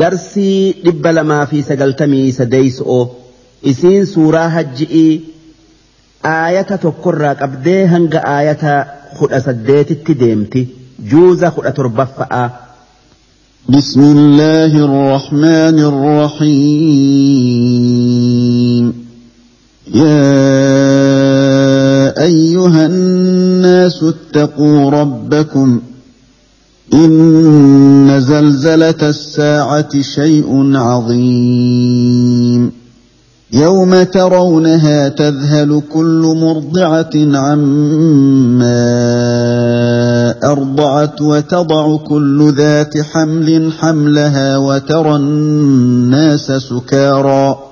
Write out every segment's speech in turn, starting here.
darsii dhibba lamaa fi sagaltamii sadeeyso'o isiin suuraa hajji'ii aayata tokkorraa qabdee hanga aayata kudha saddeetitti deemti juuza kudha torbaffa'a. بسم الله الرحمن الرحيم يا ايها الناس اتقوا ربكم ان زلزله الساعة شيء عظيم يوم ترونها تذهل كل مرضعه عما ارضعت وتضع كل ذات حمل حملها وترى الناس سكارى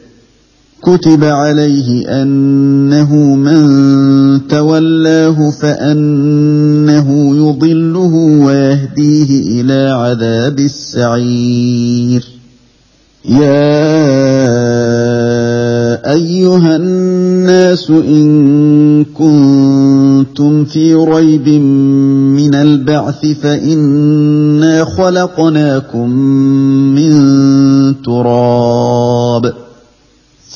كتب عليه أنه من تولاه فأنه يضله ويهديه إلى عذاب السعير. يا أيها الناس إن كنتم في ريب من البعث فإنا خلقناكم من تراب.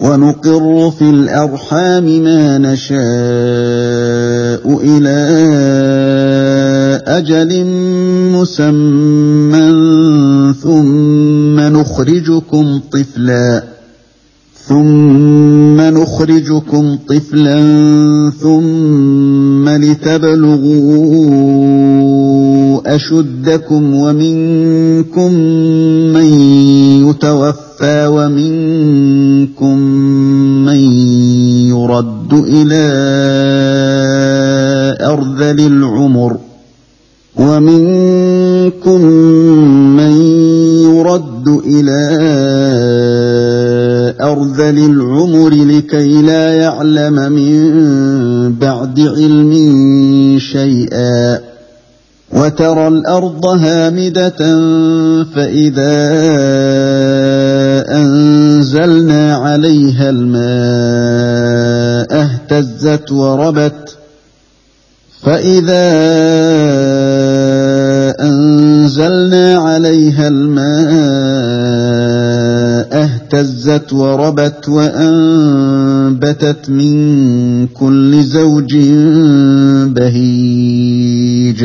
ونقر في الأرحام ما نشاء إلى أجل مسمى ثم نخرجكم طفلا ثم نخرجكم طفلا ثم لتبلغوا أشدكم ومنكم من يتوفى ومنكم من يرد إلى أرذل العمر ومنكم من يرد إلى أرذل العمر لكي لا يعلم من بعد علم شيئا وترى الأرض هامدة فإذا أنزلنا عليها الماء اهتزت وربت فإذا أنزلنا عليها الماء اهتزت وربت وأنبتت من كل زوج بهيج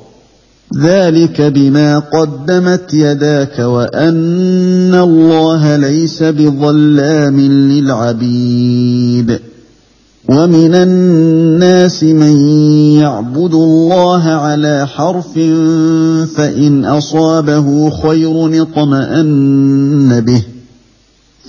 ذلك بما قدمت يداك وان الله ليس بظلام للعبيد ومن الناس من يعبد الله على حرف فان اصابه خير اطمان به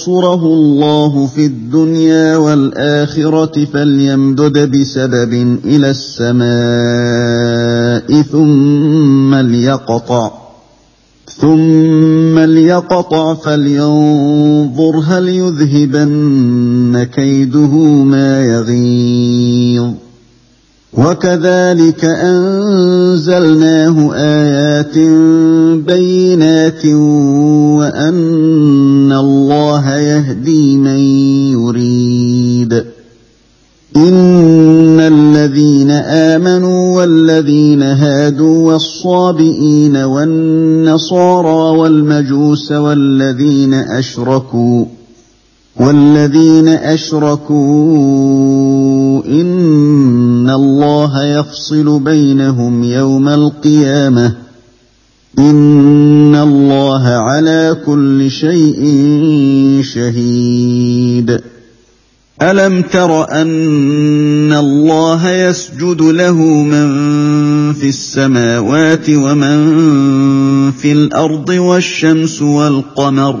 ينصره الله في الدنيا والآخرة فليمدد بسبب إلى السماء ثم ليقطع ثم ليقطع فلينظر هل يذهبن كيده ما يغيظ. وكذلك أنزلناه آيات بينات وأن الله يهدي من يريد. إن الذين آمنوا والذين هادوا والصابئين والنصارى والمجوس والذين أشركوا والذين أشركوا ان الله يفصل بينهم يوم القيامه ان الله على كل شيء شهيد الم تر ان الله يسجد له من في السماوات ومن في الأرض والشمس والقمر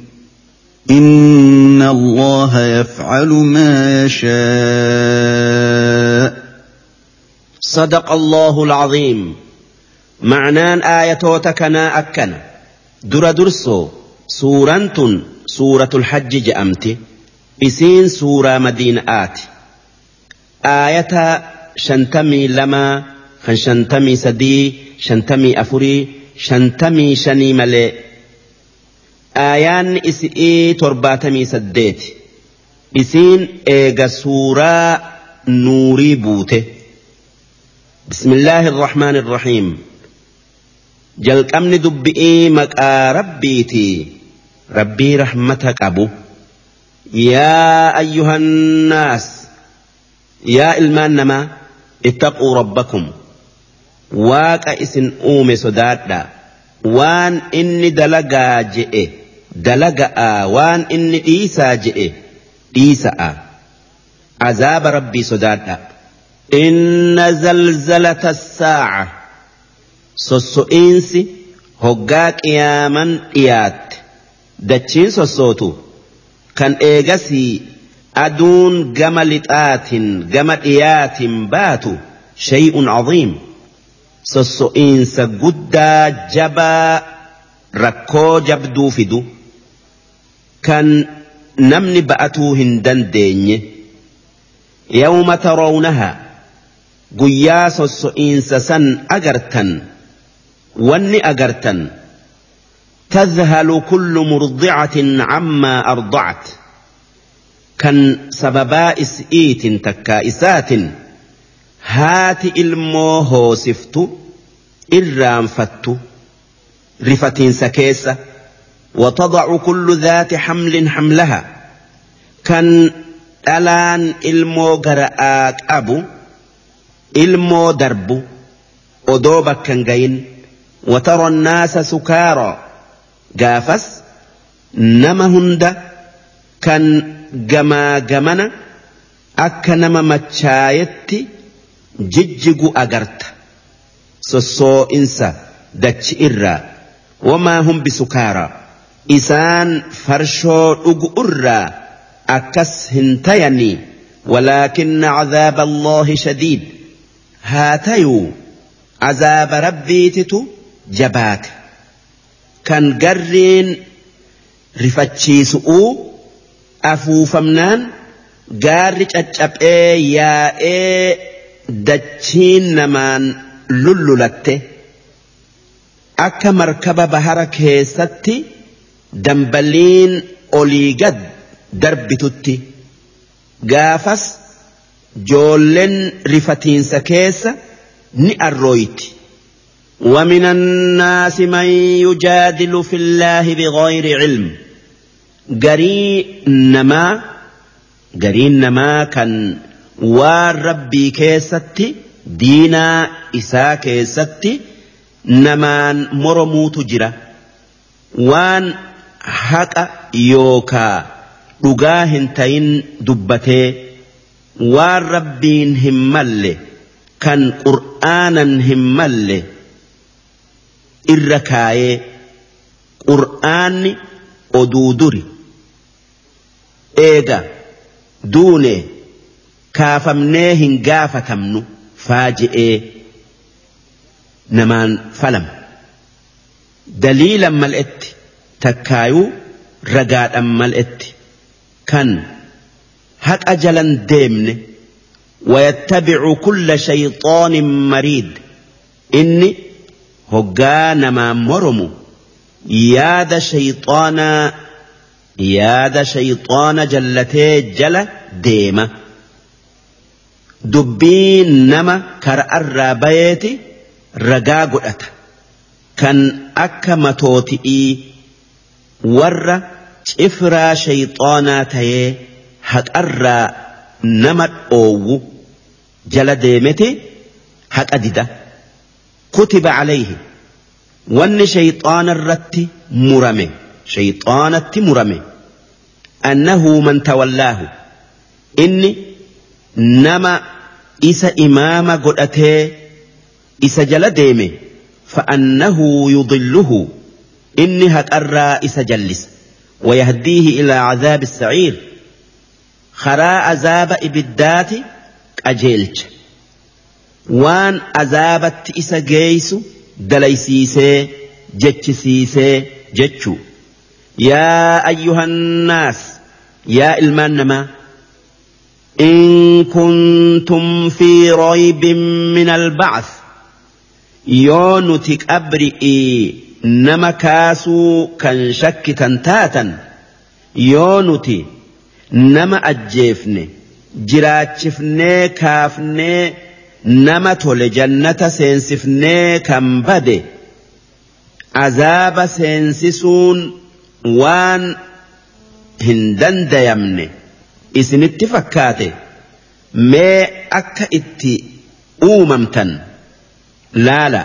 إن الله يفعل ما يشاء. صدق الله العظيم. معنان آياتوتكنا أكنا در درسو. سورة سورة الحج جأمت. إسين سورة مدينة آت. آية شنتمي لما خن شنتمي سدي شنتمي أفري شنتمي شني ملئ aayaanni isi'ii torbaatamii saddeeti. Isiin eega suuraa nuurii buute. Bismillaahi irrahmaan irrahiim jalqabni dubbi'ii maqaa rabbiitii rabbii rahmata qabu. Yaa ayyuhannaas yaa ilmaan namaa ittaquu rabbakum. Waaqa isin uume sodaadha waan inni dalagaa je'e dalaga'a waan inni dhiisaa je'e dhiisa'a azaaba rabbii sodaadha inna zalzalata saaca sosso'iinsi hoggaa qiyaaman dhiyaatte dachiin sossootu kan eegasii aduun gama lixaatin gama dhiyaatin baatu shay'un caziim sosso'iinsa guddaa jabaa rakkoo jabduu fidu كان نمن بأتوه ديني. يوم ترونها قياس السئنس سسن أجرتن واني أجرتن تذهل كل مرضعة عما أرضعت. كان سببا إسئيت تكائسات هات إلموه سفت إرام فت رفت سكيسة. وتضع كل ذات حمل حملها كان dhalaan ilmoo gara'aa qabu ilmoo darbu odoo bakka hin gayin watara naasa sukaaraa gaafas nama hunda kan gamaa gamana akka nama machaayetti jijjigu agarta sossoo'insa dachi irraa wamaa hum bisukaaraa isaan farshoo dhugu irraa akkas hin tayanii walaakinna cazaaba allaahi shadiid haa tayuu azaaba rabbiititu jabaate kan garriin rifachiisu'uu afuufamnaan gaarri caccaphee yaa'ee dachiin namaan lullulatte akka markaba bahara keessatti. dambaliin olii gad darbitutti gaafas joolleen rifatiinsa keessa ni arrooyti. ومن الناس من يجادل في الله بغير علم قري نما قري نما كان والربي كيستي دينا إسا كيستي namaan moromuutu jira waan haqa yookaa dhugaa hin tayin dubbatee waan rabbiin hin malle kan qur'aanan hin malle irra kaayee qur'aanni oduu duri eega duune kaafamnee hin gaafatamnu faaji'ee. namaan falam daliilan mal'etti takkaayuu ragaadhan mal'etti kan haqa jalan deemne ويتبع كل شيطان مريد إني هقا نما مرمو ياد شيطانا ياد شيطان جلتي جل ديمة دبين نما كرأر بيتي ragaa godhata. Kan akka matooti'ii warra cifraa shayxaanaa tayee haqarraa nama dhoowwu jala deemete haqa dida kutiba calayhi wanni shayxaana irratti murame shayxaanatti murame annahu man tawallaahu inni nama isa imaama godhatee isa jala deeme fa'annahu yudilluhu inni haqarraa isa jallisa ويهديه إلى عذاب السعير. خراء عذاب إبدات قجيلش وان عذابت إسا جيس دليسيسي جتشسيسي جتشو. يا أيها الناس يا المنما إن كنتم في ريب من البعث. nuti qabri'ii nama kaasuu kan shakkitan taatan yoo nuti nama ajjeefne jiraachifnee kaafnee nama tole jannata seensifnee kan bade azaaba seensisuun waan hin dandayamne isinitti fakkaate mee akka itti uumamtan. laala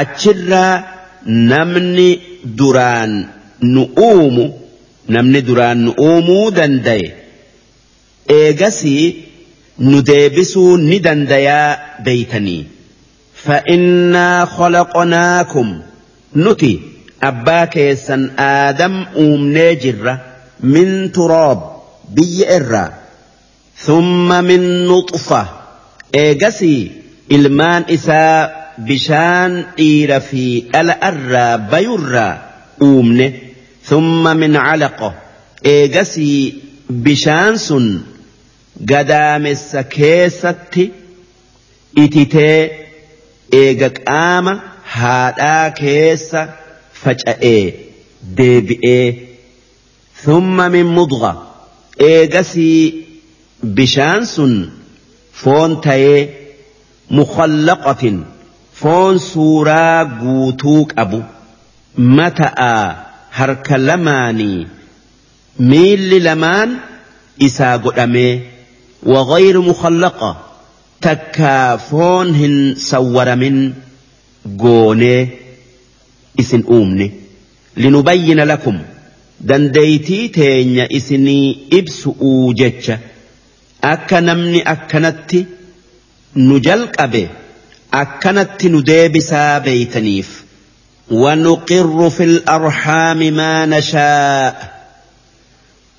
achirraa namni duraan nu uumu namni duraan nu uumuu dandaye eegasii nu deebisuu ni dandayaa beeytanii فإنا خلقناكم نتي أبا كيسا آدم أوم نجرة من تراب بي إرّا ثم من نطفة إيجسي ilmaan isaa bishaan dhiira fi dhala irraa bayurraa uumne thumma min calaqa eegasii bishaan sun gadaamessa keessatti ititee eega qaama haadhaa keessa faca'ee deebi'ee thumma min mudga eegasii bishaan sun foon tayee مخلقة foon suuraa guutuu qabu mataa harka lamaanii miilli lamaan isaa godhamee wagayru mukallaqa takkaa foon hin sawwaramin goonee isin uumne linubayyina lakum dandeeytii teenya isinii ibsu'uu jecha akka namni akkanatti nu jalqabe. نجلق أبي أكنتي نديبسا بيتنيف ونقر في الأرحام ما نشاء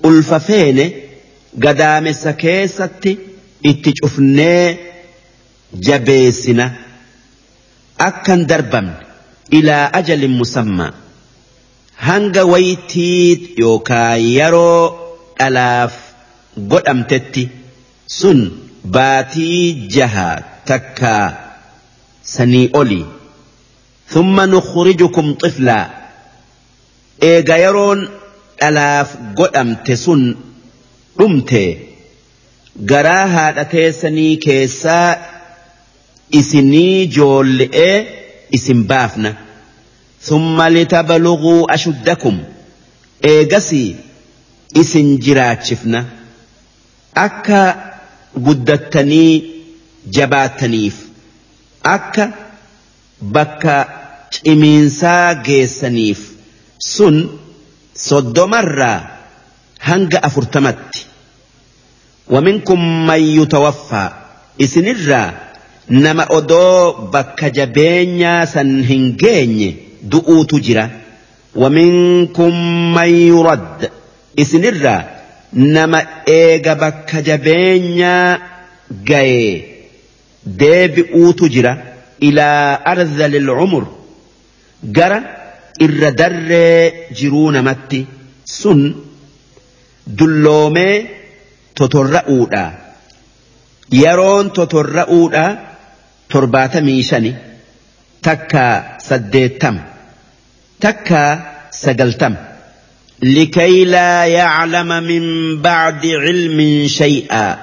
ulfafeene gadaamessa keessatti itti cufnee jabeessina akkan darbamne ilaa ajalin musammaa hanga waytii yookaa yeroo dhalaaf godhamtetti sun baatii jaha takkaa sanii olii ثم نخرجكم طفلا إيغا يرون dhalaaf godhamte sun dhumte garaa haadha teessanii keessaa isinii joolle'ee isin baafna ثم لتبلغوا أشدكم إيغسي إسن جراتشفنا أكا قدتني جباتنيف akka bakka cimiinsaa geessaniif sun soddomarraa hanga afurtamatti. Waminkum man tawaffaa isinirraa nama odoo bakka jabeenyaa san hin geenye du'uutu jira. Waminkum man radda isinirraa nama eega bakka jabeenyaa gaye deebi'uutu jira ilaa arzalil umur gara irra darree jiruu namatti sun dulloomee totorra'uudha yeroon totorra'uudha torbaatamii shani takka saddeettama takka sagaltama لكي لا يعلم من بعد علم شيئا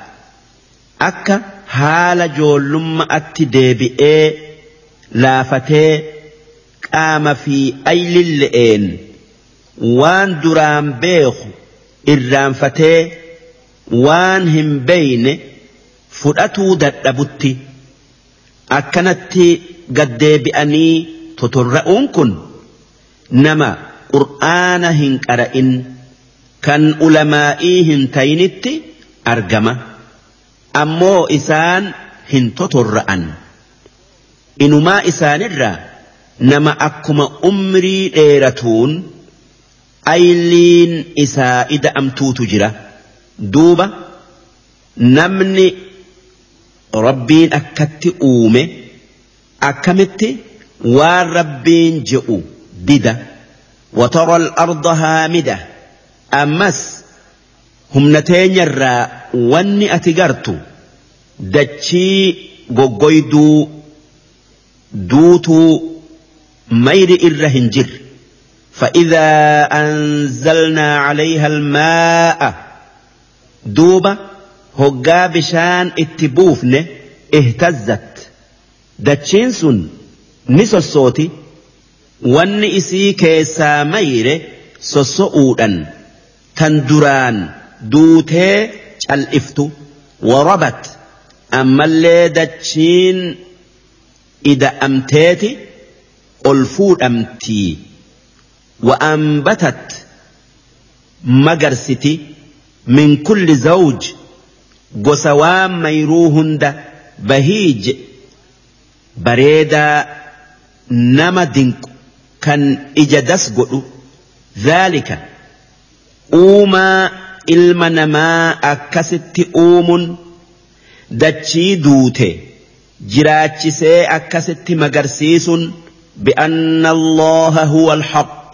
أكا haala joollumma'atti deebi'ee laafatee qaama fi aylille'een waan duraan beeku irraanfatee waan hin beeyne fudhatuu dadhabutti akkanatti gaddeebi'anii totorra'uun kun nama qur'aana hin qara'in kan ulamaa'ii hin tayinitti argama. Ammoo isaan hin totorra'an inumaa isaanirraa nama akkuma umrii dheeratuun ayliin isaa ida'amtuutu jira duuba namni rabbiin akkatti uume akkamitti waan rabbiin je'u dida وترى الأرض هامدة أمس هم نتينيرا واني أتقرتو دتشي قوقويدو دوتو مير الرهنجر فإذا أنزلنا عليها الماء دوبة هقا بشان اتبوفن اهتزت دتشينسون نسو الصوتي وان اسي كيسا مير سسؤودا تندران وربت أما اللي دتشين إذا أمتيتي ol fuudhamtii wa'ambatat magarsiti min kulli zawj gosa waan mayruu hunda bahiij bareedaa nama dinqu kan ija das godhu dhaalika uumaa ilma namaa akkasitti uumuun dachii duute jiraachisee akkasitti magarsiisuun بأن الله هو الحق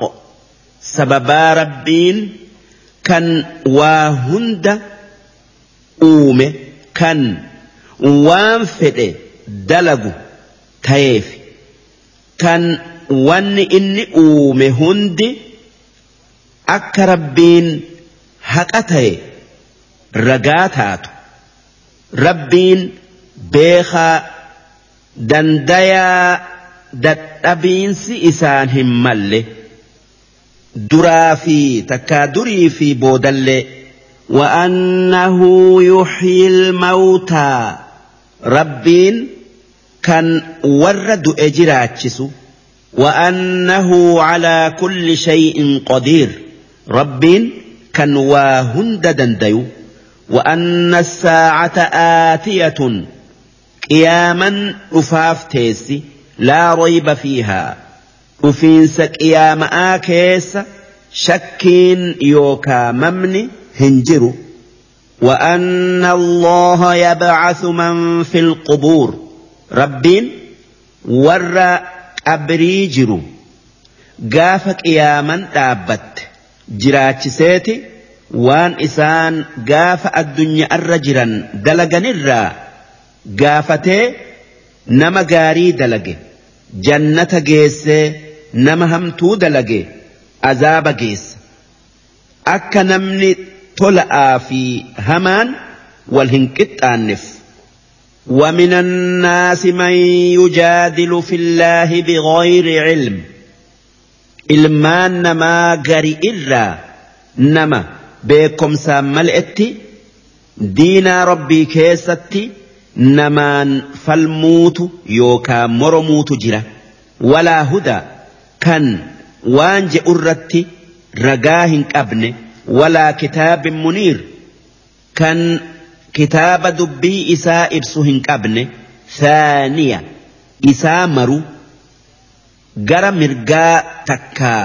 سببا ربين كان واهند أومه كان وانفد دلقو تيف كان وان إني أومه هند أك ربين هكتي رقاتات. ربين بيخا دنديا dadhabiinsi isaan hin malle duraa fi takkaa durii fi boodallee وأنه يحيي الموتى. ربين كان ورد إجراتشس وأنه على كل شيء قدير ربين كان واهند دنديو وأن الساعة آتية قياما أفاف تيسي لا ريب فيها. أفينس قيام آكيس شكين يوكا ممني هنجرو. وأن الله يبعث من في القبور. ربين ور أبري جرو. قافك قياما دابت. جراتشسيتي waan isaan gaafa addunyaa irra jiran dalaganirraa gaafatee nama gaarii dalage jannata geessee nama hamtuu dalage azaaba geessa akka namni tola'aa fi hamaan wal hin qixxaanneef ومن الناس من يجادل في الله بغير علم ilmaan namaa gari irraa nama beekomsaan mal'etti diinaa rabbii keessatti namaan falmuutu yookaan moromuutu jira walaa hudaa kan waan je'u irratti ragaa hin qabne walaa kitaabin muniir kan kitaaba dubbii isaa ibsu hin qabne thaaniya isaa maru gara mirgaa takkaa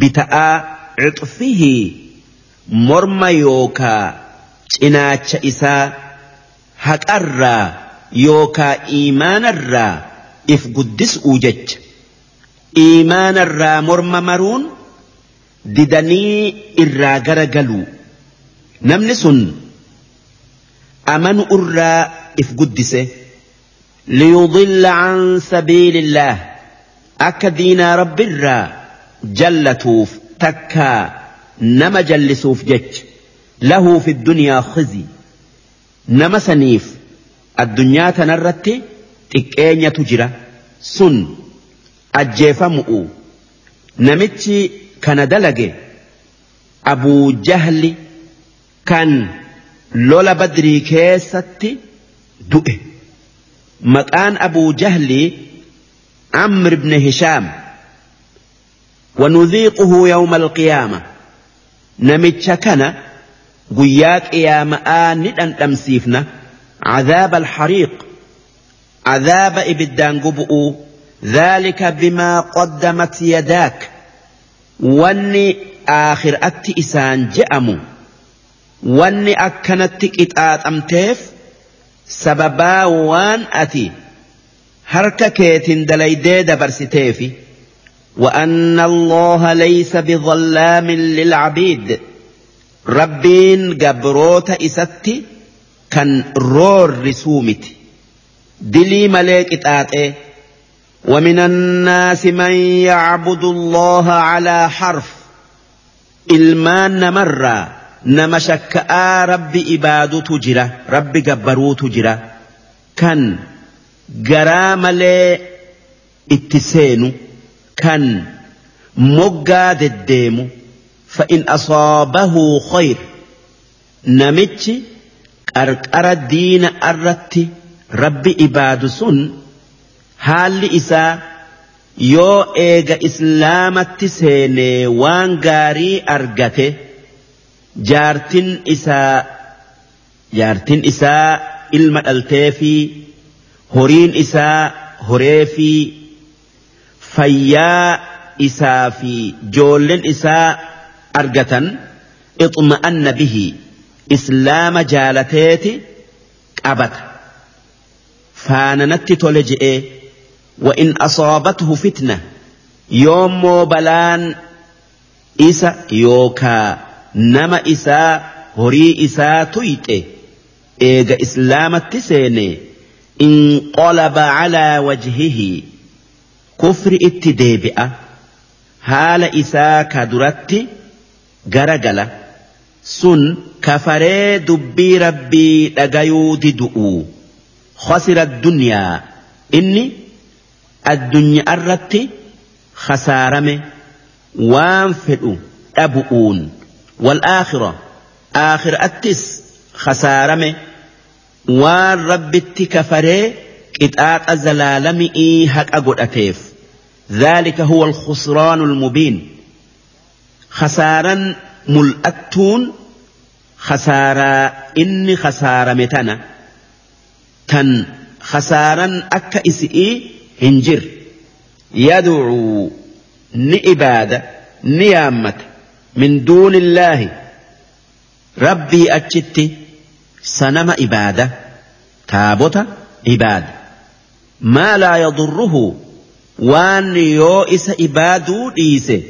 bita'aa cixfihii morma yookaa cinaacha isaa haqarraa yookaa iimaanarraa if guddis'uu jecha. Iimaanarraa morma maruun didanii irraa gara galuu namni sun amanu irraa if guddise. Liyudilla an sabiilillah akka diinaa rabbiirraa jallatuuf takkaa nama jallisuuf jecha. Lahu fi dunyaa khizi. Nama saniif addunyaa tanarratti xiqqeenyatu jira. Sun ajjeefamu'u. Namichi kana dalage abuu jahli kan lola badrii keessatti du'e. Maqaan abuu jahli amr ibn hishaam ونذيقه يوم القيامة. نمتش كان قياك يا مآن أن تمسيفنا. عذاب الحريق. عذاب إبدان قبؤ ذلك بما قدمت يداك. واني آخر أتي إسان جأمو. واني أكنت إتآت أمتيف سببا وان أتي. هركا كيتن دليدي دبرستيفي وأن الله ليس بظلام للعبيد ربين جبروت إستي كان رور رسومت دلي ملك إتآتي ومن الناس من يعبد الله على حرف ilmaan namarraa nama shakka'aa rabbi ibaadutu jira rabbi gabbaruutu jira. Kan garaa malee itti seenu kan moggaa deddeemu fa'in asaabahu khayr. Namichi qarqara diina irratti rabbi ibaadu sun haalli isaa yoo eega islaamatti seenee waan gaarii argate jaartin isaa jaartin isaa ilma dhaltee fi horiin isaa horee fi fayyaa isaa fi joollen isaa argatan ixma'anna bihi islaama jaalateeti qabata faananatti tole je'ee وإن أصابته فتنة يوم بلان إسا يوكا نما إسا هري إسا تويته إيغا إسلام التسيني inqalaba calaa wajhihi kufri itti deebi'a haala isaa ka duratti garagala sun kafaree dubbii rabbii dhagayuu didu'u khasira addunyaa inni addunyaa irratti khasaarame waan fedhu dhabu'uun wal aakhira aakhiraattis khasaarame. Waan rabbitti kafaree qixaaxa zalaalami'ii haqa godhateef. ذلك هو الخسران المبين خسارا ملأتون خسارا إني خسارة متنا تن خسارا أكا إسئي هنجر يدعو نئبادة نيامة من دون الله سنم إبادة تابوت إبادة ما لا يضره وان يو إس إبادو ديسه.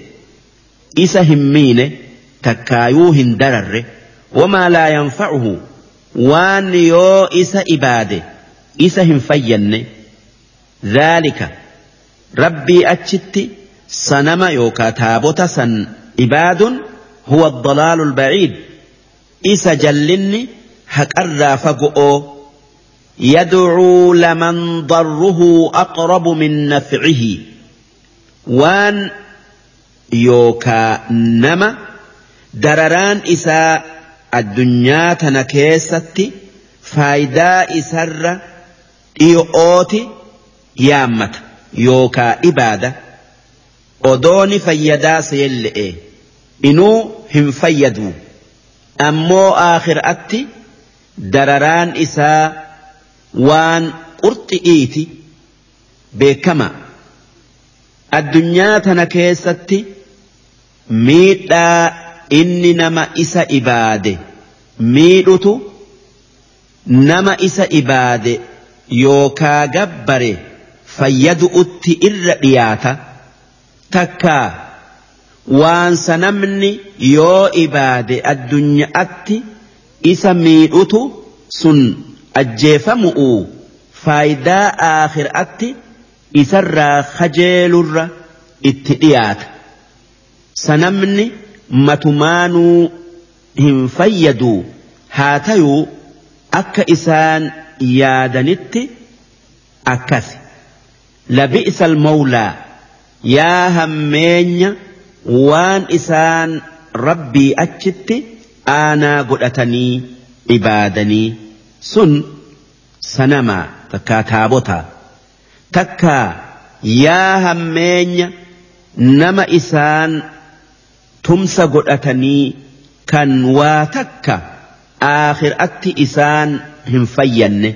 إس همين تكايو هندرر وما لا ينفعه وان يو إس إباده إس هم فين ذلك. ربي أجت سنم يوكا تابوت سن إباد هو الضلال البعيد. إس جلني هكرا فقؤو يدعو لمن ضره أقرب من نفعه. وان يوكا نما. درران إساء الدنيا تنكيستي فايدا إسر إيؤوتي. يامت يوكا إبادة. أدوني فيدا سيلئي. إنو هم فيدو. أمو آخر dararaan isaa waan qurxi'iiti beekama. Addunyaa tana keessatti miidhaa inni nama isa ibaade miidhutu nama isa ibaade yookaa gabbare fayyadu'utti irra dhiyaata takkaa waan sanamni yoo ibaade addunyaatti isa miidhutu sun ajjeefamu'u faayidaa aakhiraatti isarraa kajeelurra itti dhiyaata. Sanamni matumaanuu hin fayyadu haa tayuu akka isaan yaadanitti akkasi. Labi'isa almawlaa yaa hammeenya waan isaan rabbii achitti aanaa godhatanii ibaadanii sun sanamaa takkaa taabotaa takkaa yaa hammeenya nama isaan tumsa godhatanii kan waa takka aakhiraatti isaan hin fayyanne.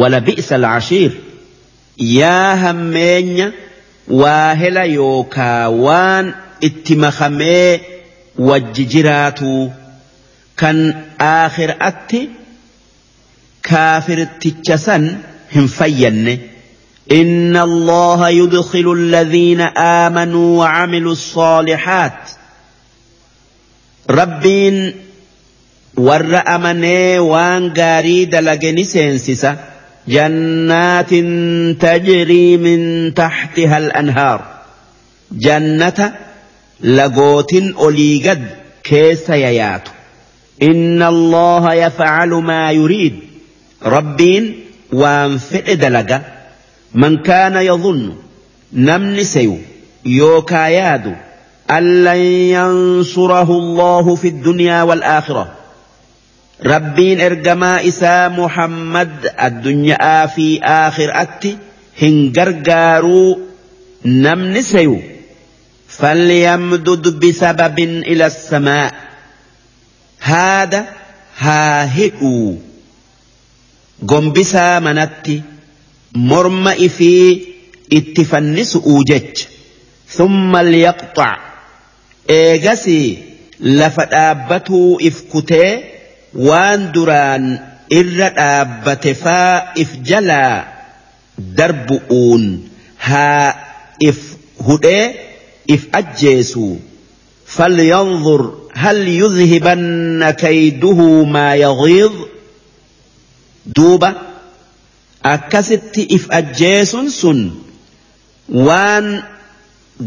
Wala bi'sa alcashiir yaa hammeenya waa hela yookaa waan itti makamee wajji jiraatuu kan aakhiraatti كافرتش سن هم فين إن الله يدخل الذين آمنوا وعملوا الصالحات ربين ور أمني وان قاريد سينسسة جنات تجري من تحتها الأنهار جنة لقوت أوليقد كيس ييات إن الله يفعل ما يريد. ربين وان فئ دلقة من كان يظن نمن سيو يوكا يادو. أن لن ينصره الله في الدنيا والآخرة. ربين إرجما إسا محمد الدنيا في آخر أتي هنجرجارو نمن سيو فليمدد بسبب إلى السماء. haada haa hiquu gombisaa manatti morma ifii itti fannisu'uu jecha. Thumma liyaqxac eegasii lafa dhaabbatuu if kutee waan duraan irra dhaabbate faa if jalaa darbu'uun haa if hudhee if ajjeesu falyanzur هل يذهبن كيده ما يغيظ duuba akkasitti if ajjeesun sun waan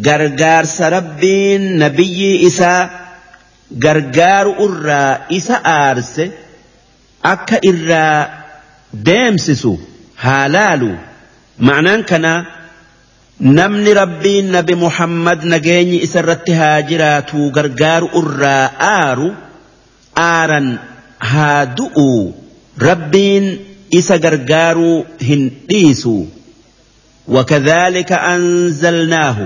gargaarsa rabbiin nabiyyii isaa gargaaru irraa isa aarse akka irraa deemsisu haa laalu ma'anaan kanaa namni rabbiin nabi muhammad nageenyi isarratti haa jiraatu gargaaru irraa aaru aaran haa du'u. Rabbiin isa gargaaruu hin dhiisu. Wakadhaalika anzalnaahu.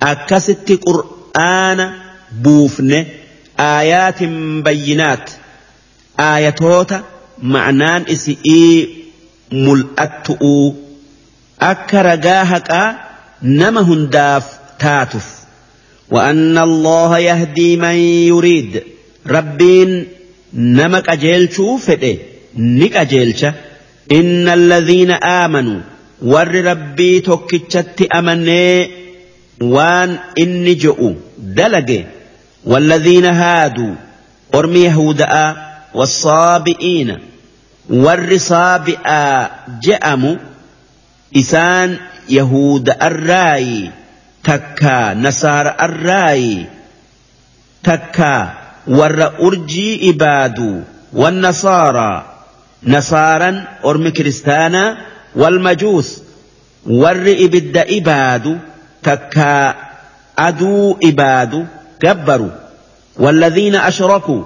Akkasitti qur'aana buufne aayaatin bayyinaat. Aayatoota ma'naan isi'ii mul'attu'uu ملأتؤ أكرجاهك نما هنداف تاتف وأن الله يهدي من يريد ربين نمك أجيلشو فده نك أجيلش إن الذين آمنوا ور ربي توكيتشت أمني وان إني جؤوا دلقي والذين هادوا أرمي يهوداء والصابئين ور صابئا جأموا إسان يهود الرأي takkaa nasaara arraayi takkaa warra urjii ibaadu والنصارى. نصارا أرم كريستانا والمجوس. ور إبد إباد تكا أدو إباد كبروا والذين أشركوا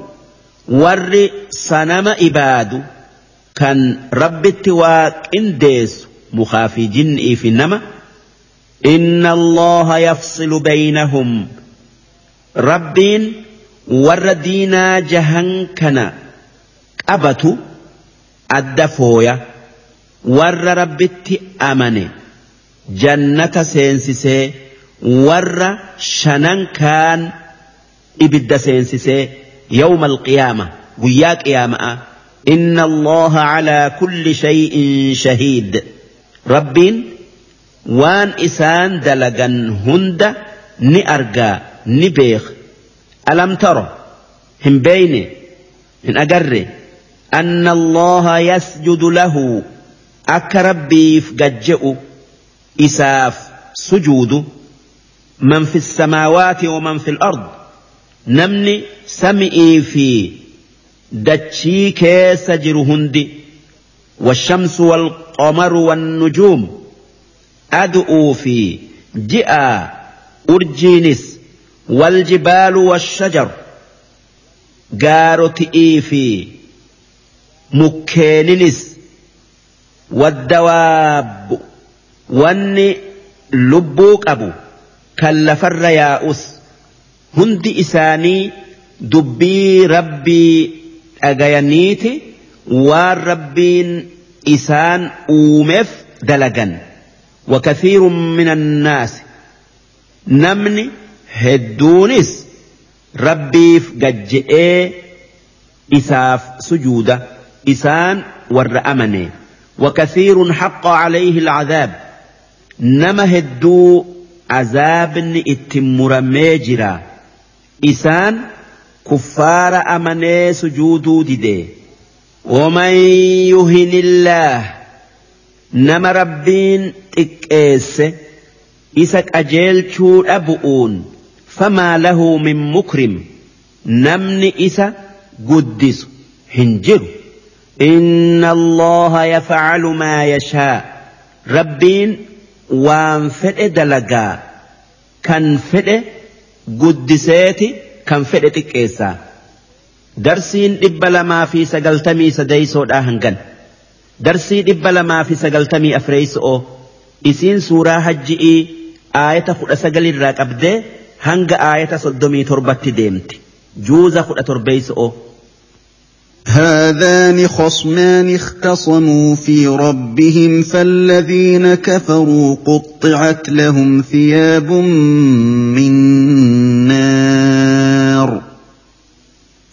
ور سنم إباد كان رب التواك إنديس مخافي جنئي في النمى إن الله يفصل بينهم. ربين وردينا جهنكنا. أبتو الدفويا ور ربت أمني. جنة سينسسي ور شنن كان إبد سينسسي يوم القيامة. وياك قيامة إن الله على كل شيء شهيد. ربين waan isaan dalagan hunda ni argaa ni beek alam taro hin beeyne hin agarre anna allaha yasjudu lahu akka rabbiif gajje'u isaaf sujuudu man fi samaawaati waman fi الأرض namni sami'ii fi dachii keessa jiru hundi والشمس والقمر alqamaru wannujuum adu'uu fi ji'aa urjiinis waljibaalu washajar gaaroti'ii fi mukkeeninis waddawaabbu wanni lubbuu qabu kan lafarra yaa'us hundi isaanii dubbii rabbii dhagayaniiti waan rabbiin إسان أومف دلقا وكثير من الناس نمني هدونس ربيف قجئ إساف سجودة إسان ور وكثير حق عليه العذاب. نما هدو عذاب اتمر ميجرا إسان كفار أمني سجودو ديدي. ومن يهن الله nama rabbiin xiqqeesse isa qajeelchuudha bu'uun famaa lahu min mukrim namni isa guddisu hin jiru inna allaha yafcalu maa yashaa rabbiin waan fedhe dalagaa kan fedhe guddiseeti kan fedhe xiqqeessaa درسين دب لما في سجلتمي سديسو دا هنغن درسي دب لما في سجلتمي أفريسو إسين سورة حجئي آية خد سجل الرق أبدي هنغ آية صدمي تربتي ديمتي جوز خد تربيسو هذان خصمان اختصموا في ربهم فالذين كفروا قطعت لهم ثياب من نار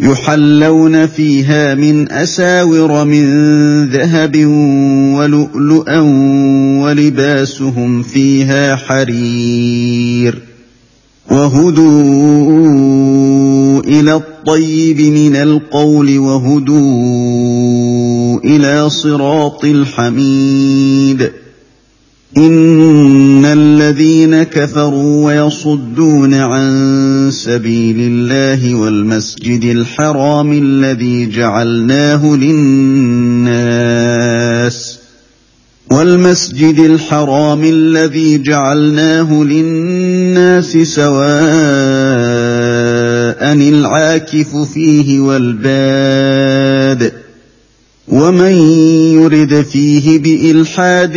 يُحَلَّوْنَ فِيهَا مِنْ أَسَاوِرَ مِن ذَهَبٍ وَلُؤْلُؤًا وَلِبَاسُهُمْ فِيهَا حَرِيرٌ وَهُدُوا إِلَى الطَّيِّبِ مِنَ الْقَوْلِ وَهُدُوا إِلَىٰ صِرَاطِ الْحَمِيدِ إِنَّ الَّذِينَ كَفَرُوا وَيَصُدُّونَ عَن سَبِيلِ اللَّهِ وَالْمَسْجِدِ الْحَرَامِ الَّذِي جَعَلْنَاهُ لِلنَّاسِ وَالْمَسْجِدِ الْحَرَامِ الَّذِي جَعَلْنَاهُ لِلنَّاسِ سَوَاءً الْعَاكِفُ فِيهِ وَالْبَادِ ۚ وَمَن يُرِدْ فِيهِ بِإِلْحَادٍ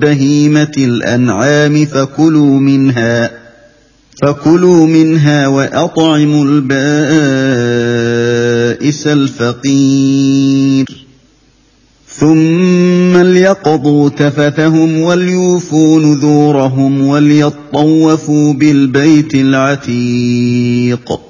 بَهِيمَةِ الْأَنْعَامِ فَكُلُوا مِنْهَا فكلوا منها وأطعموا البائس الفقير. ثم ليقضوا تفثهم وليوفوا نذورهم وليطوفوا بالبيت العتيق.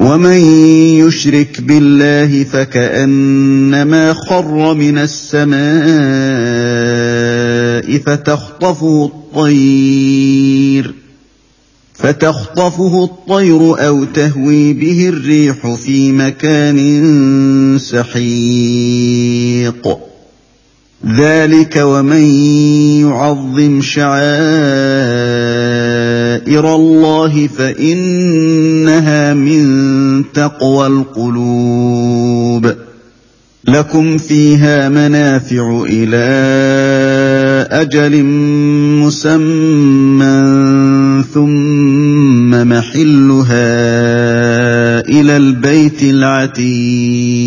وَمَن يُشْرِكْ بِاللَّهِ فَكَأَنَّمَا خَرَّ مِنَ السَّمَاءِ فَتَخْطَفُهُ الطَّيْرُ فَتَخْطَفُهُ الطَّيْرُ أَوْ تَهْوِي بِهِ الرِّيحُ فِي مَكَانٍ سَحِيقٍ ذَٰلِكَ وَمَن يُعَظِّمْ شَعَائِرَ اللَّهِ فَإِنَّهَا مِن تَقْوَى الْقُلُوبِ لَكُمْ فِيهَا مَنَافِعُ إِلَىٰ أَجَلٍ مُّسَمًّى ثُمَّ مَحِلُّهَا إِلَى الْبَيْتِ الْعَتِيقِ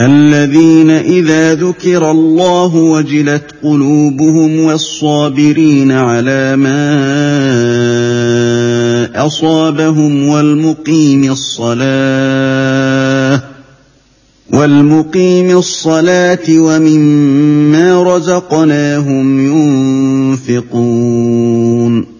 الَّذِينَ إِذَا ذُكِرَ اللَّهُ وَجِلَتْ قُلُوبُهُمْ وَالصَّابِرِينَ عَلَىٰ مَا أَصَابَهُمْ وَالْمُقِيمِي الصَّلَاةِ وَمِمَّا رَزَقْنَاهُمْ يُنفِقُونَ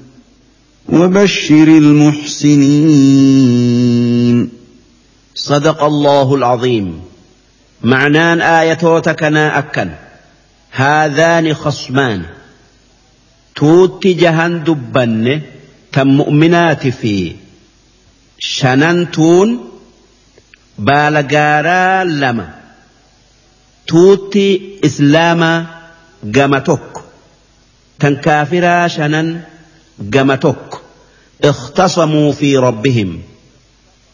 وبشر المحسنين. صدق الله العظيم معنان آياتوتكنا أكن. هذان خصمان. توت جهن دبن. تم مؤمنات في. شننتون بالغارا لما. توتي إسلاما قمتك تنكافرا شنن قمتك اختصموا في ربهم.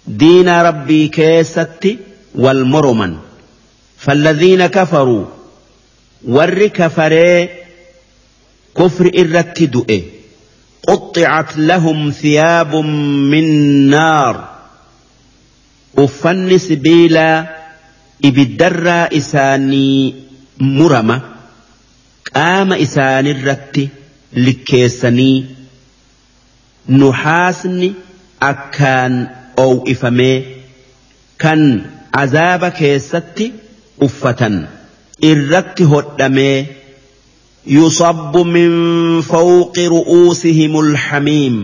دين ربي كيست والمرمن. فالذين كفروا ور كفري كفر الرتدؤ قطعت لهم ثياب من نار. أفن سبيلا إبدر إساني مرمى. قام إسان الرت لكيسني nuhaasni akkaan oo'ifamee kan azaaba keessatti uffatan irratti hodhamee yusabbu min fawqi ru'uusihimul hamiim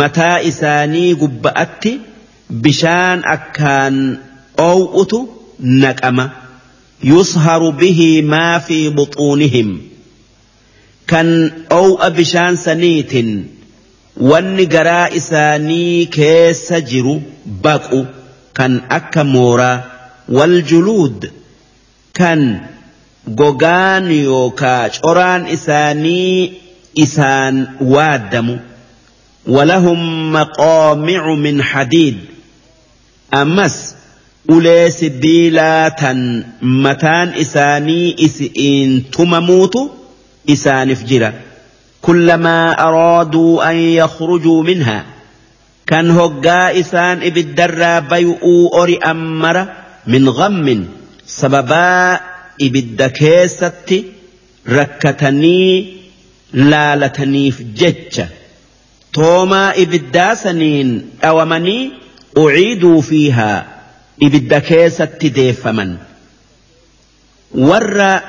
mataa isaanii gubba'atti bishaan akkaan oow'utu naqama yusharu bihi maa fi buxuunihim kan oow'a bishaan saniitin wanni garaa isaanii keessa jiru baqu kan akka mooraa waljuluud kan gogaan yookaa coraan isaanii isaan waaddamu ولهم مقامع من حديد أمس ulee sibiilaa tan mataan isaanii isi'iin tumamuutu isaaniif jira كلما أرادوا أن يخرجوا منها كان هقا إسان إبدرا بيؤوا أري أمر من غم سببا إبد كيست ركتني لالتني في جتش. توما إبدا سنين أومني أعيدوا فيها إبد كيست ديفمن. ور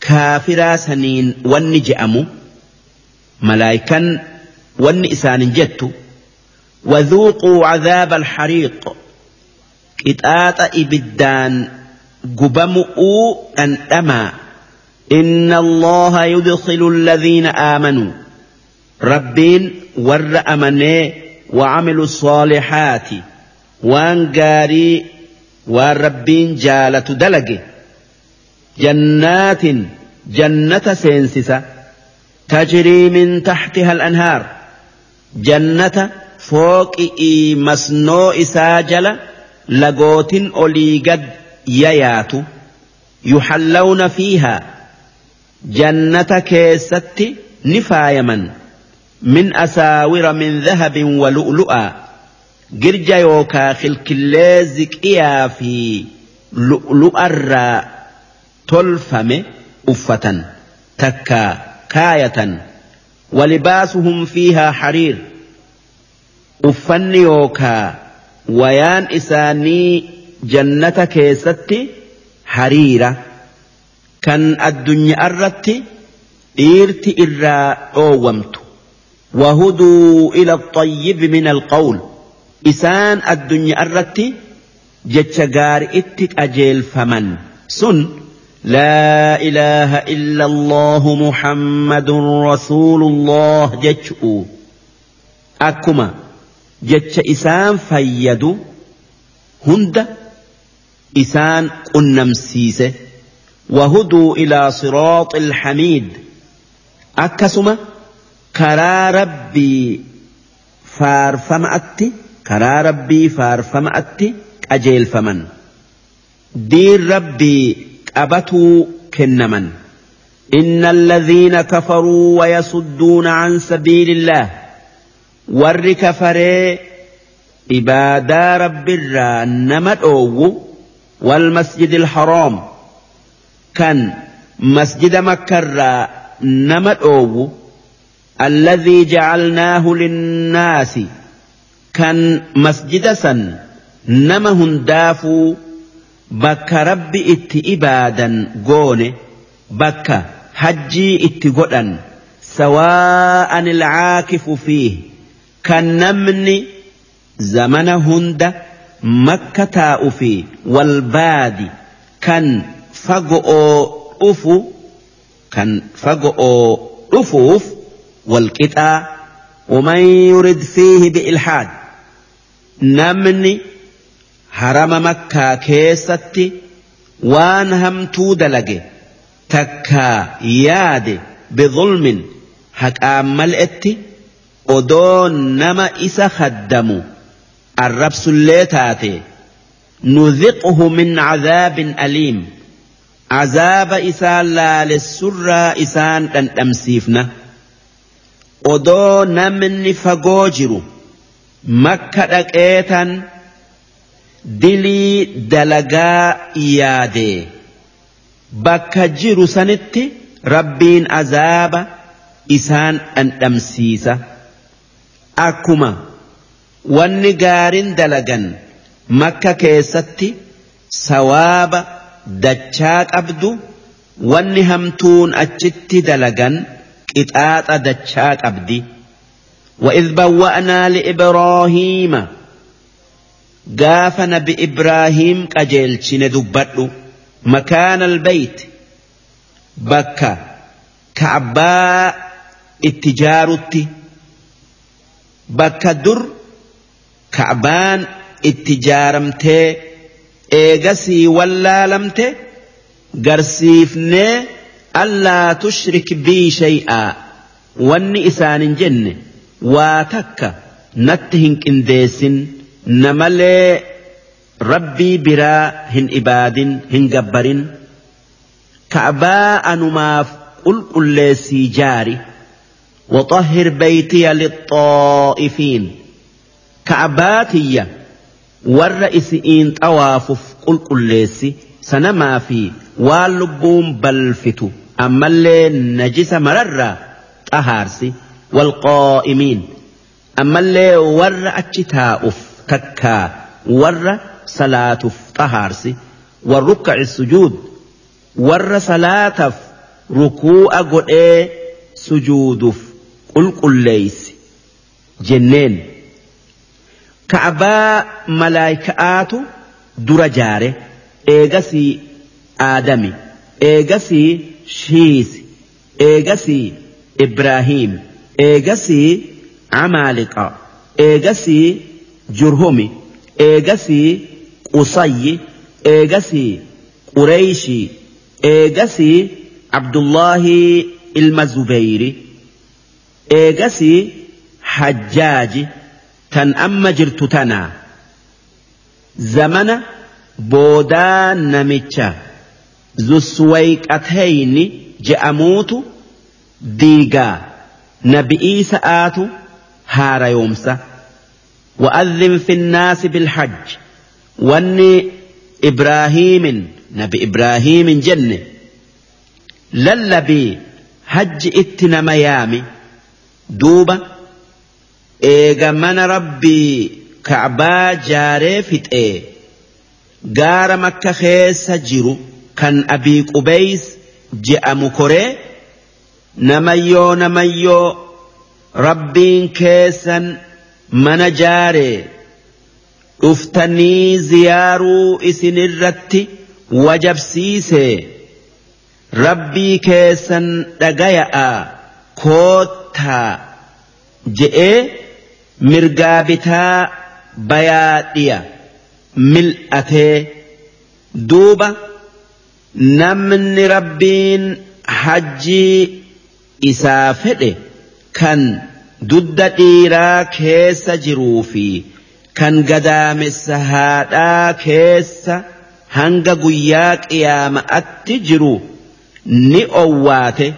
كافرا سنين ونجأمو. ملائكا ون إسان جت وذوقوا عذاب الحريق. إتآت إبدان قبمؤوا أن أما. إن الله يدخل الذين آمنوا. ربين ور أمني وعملوا الصالحات. وان قاري والربين جالة دلقي. جنات جنة سينسسة. تجري من تحتها الأنهار. جنة فوق مسنو إساجل لقوت أولي قد ييات يحلون فيها. جنة كيست نفايما من. أساور من ذهب ولؤلؤا. جرجا يوكا خلك الليزك إيا في لؤلؤ الراء تلفم أفة تكا. كاية ولباسهم فيها حرير. أفن يوكا ويان إساني جنة كيستي حريرة. كان الدنيا أردت إيرت إرا أومت وهدوا إلى الطيب من القول. إسان الدنيا أردت جتشغار إتك أجيل فمن. سن لا إله إلا الله محمد رسول الله جتشؤ أكما جتش إسان فيد هند إسان قنمسيسه. وهدوا إلى صراط الحميد. أكسما كرا ربي فارفمأت كرا ربي فارفمأت أجيل فمن. دين ربي أبتوا كنمن إن الذين كفروا ويصدون عن سبيل الله ور كفري عبادة رب نمت أوو والمسجد الحرام. كان مسجد مكة نمت أوو الذي جعلناه للناس. كان مسجد سن نما هندافو بك ربي ات إبادا قونه بك حجي ات قدن سواء العاكف فيه كان نمني زمن هند مكة تاؤفي والبادي كان فقو أفو كان فقو أفوف والقطع ومن يرد فيه بإلحاد نمني كيستي وان همتو دلقي تكا ياد بظلم حق ملئتي أدون نما إسا خدمو الرب سليتاتي نذقه من عذاب أليم عذاب إسان لا للسر إسان أن أمسيفنا odoo namni fagoo jiru makka dhaqeetan dilii dalagaa yaadee bakka jiru sanitti rabbiin azaaba isaan dhandhamsiisa akkuma wanni gaariin dalagan makka keessatti sawaaba dachaa qabdu wanni hamtuun achitti dalagan. قطاط دتشاك أبدي وإذ بوأنا لإبراهيم gaafa nabi Ibraahiim qajeelchine dubbadhu. Makaan albayt bakka ka'abbaa itti jaarutti. Bakka dur ka'abbaan itti jaaramtee eegasii wallaalamte. Garsiifnee allaa tushrik bii shay'aa. Wanni isaanin jenne waa takka natti hin qindeessin. نملي ربي برا هن إباد هن جبر كعباء نماف قل قل جاري وطهر بيتي للطائفين كعباتي والرئيسين طوافف قل قل سنما في واللبون بلفتو أما اللي نجس مررة طهارسي والقائمين أما اللي ور أتشتاؤف takkaa warra salaatuuf xahaarsi warrukka'i sujuud warra salaataaf rukuu'a godhee sujuuduuf qulqulleeysi jenneen. Ka'abaa malaayikaatu dura jaare eegasii aadami eegasii shiisi eegasii ibrahiim eegasii amaaliqa eegasii jurhumi eegasii qusayyi eegasii qureeyshii eegasii abdullaahi ilma zubeyri eegasii hajjaaji tan amma jirtu tanaa zamana boodaa namicha zuswayqatayni je'amuutu diigaa nabi'ii sa'aatu haarayoomsa وأذن في الناس بالحج. واني إبراهيم نبي إبراهيم جنة. للبي حج إتنا ميامي. دوبة إيغا من ربي كعبا جاري فت إيه gaara makka keessa jiru kan abii qubeys je'amu koree namayyoo namayyoo rabbiin keessan mana jaaree dhuftanii ziyaaruu isinirratti wajabsiisee rabbii keessan dhagaya'a koottaa je'ee mirgaa bitaa bayaadhiya. mil'atee duuba namni rabbiin hajjii isaa fedhe kan dudda dhiiraa keessa jiruu fi kan gadaamessa haadhaa keessa hanga guyyaa qiyaama'atti jiru ni owwaate.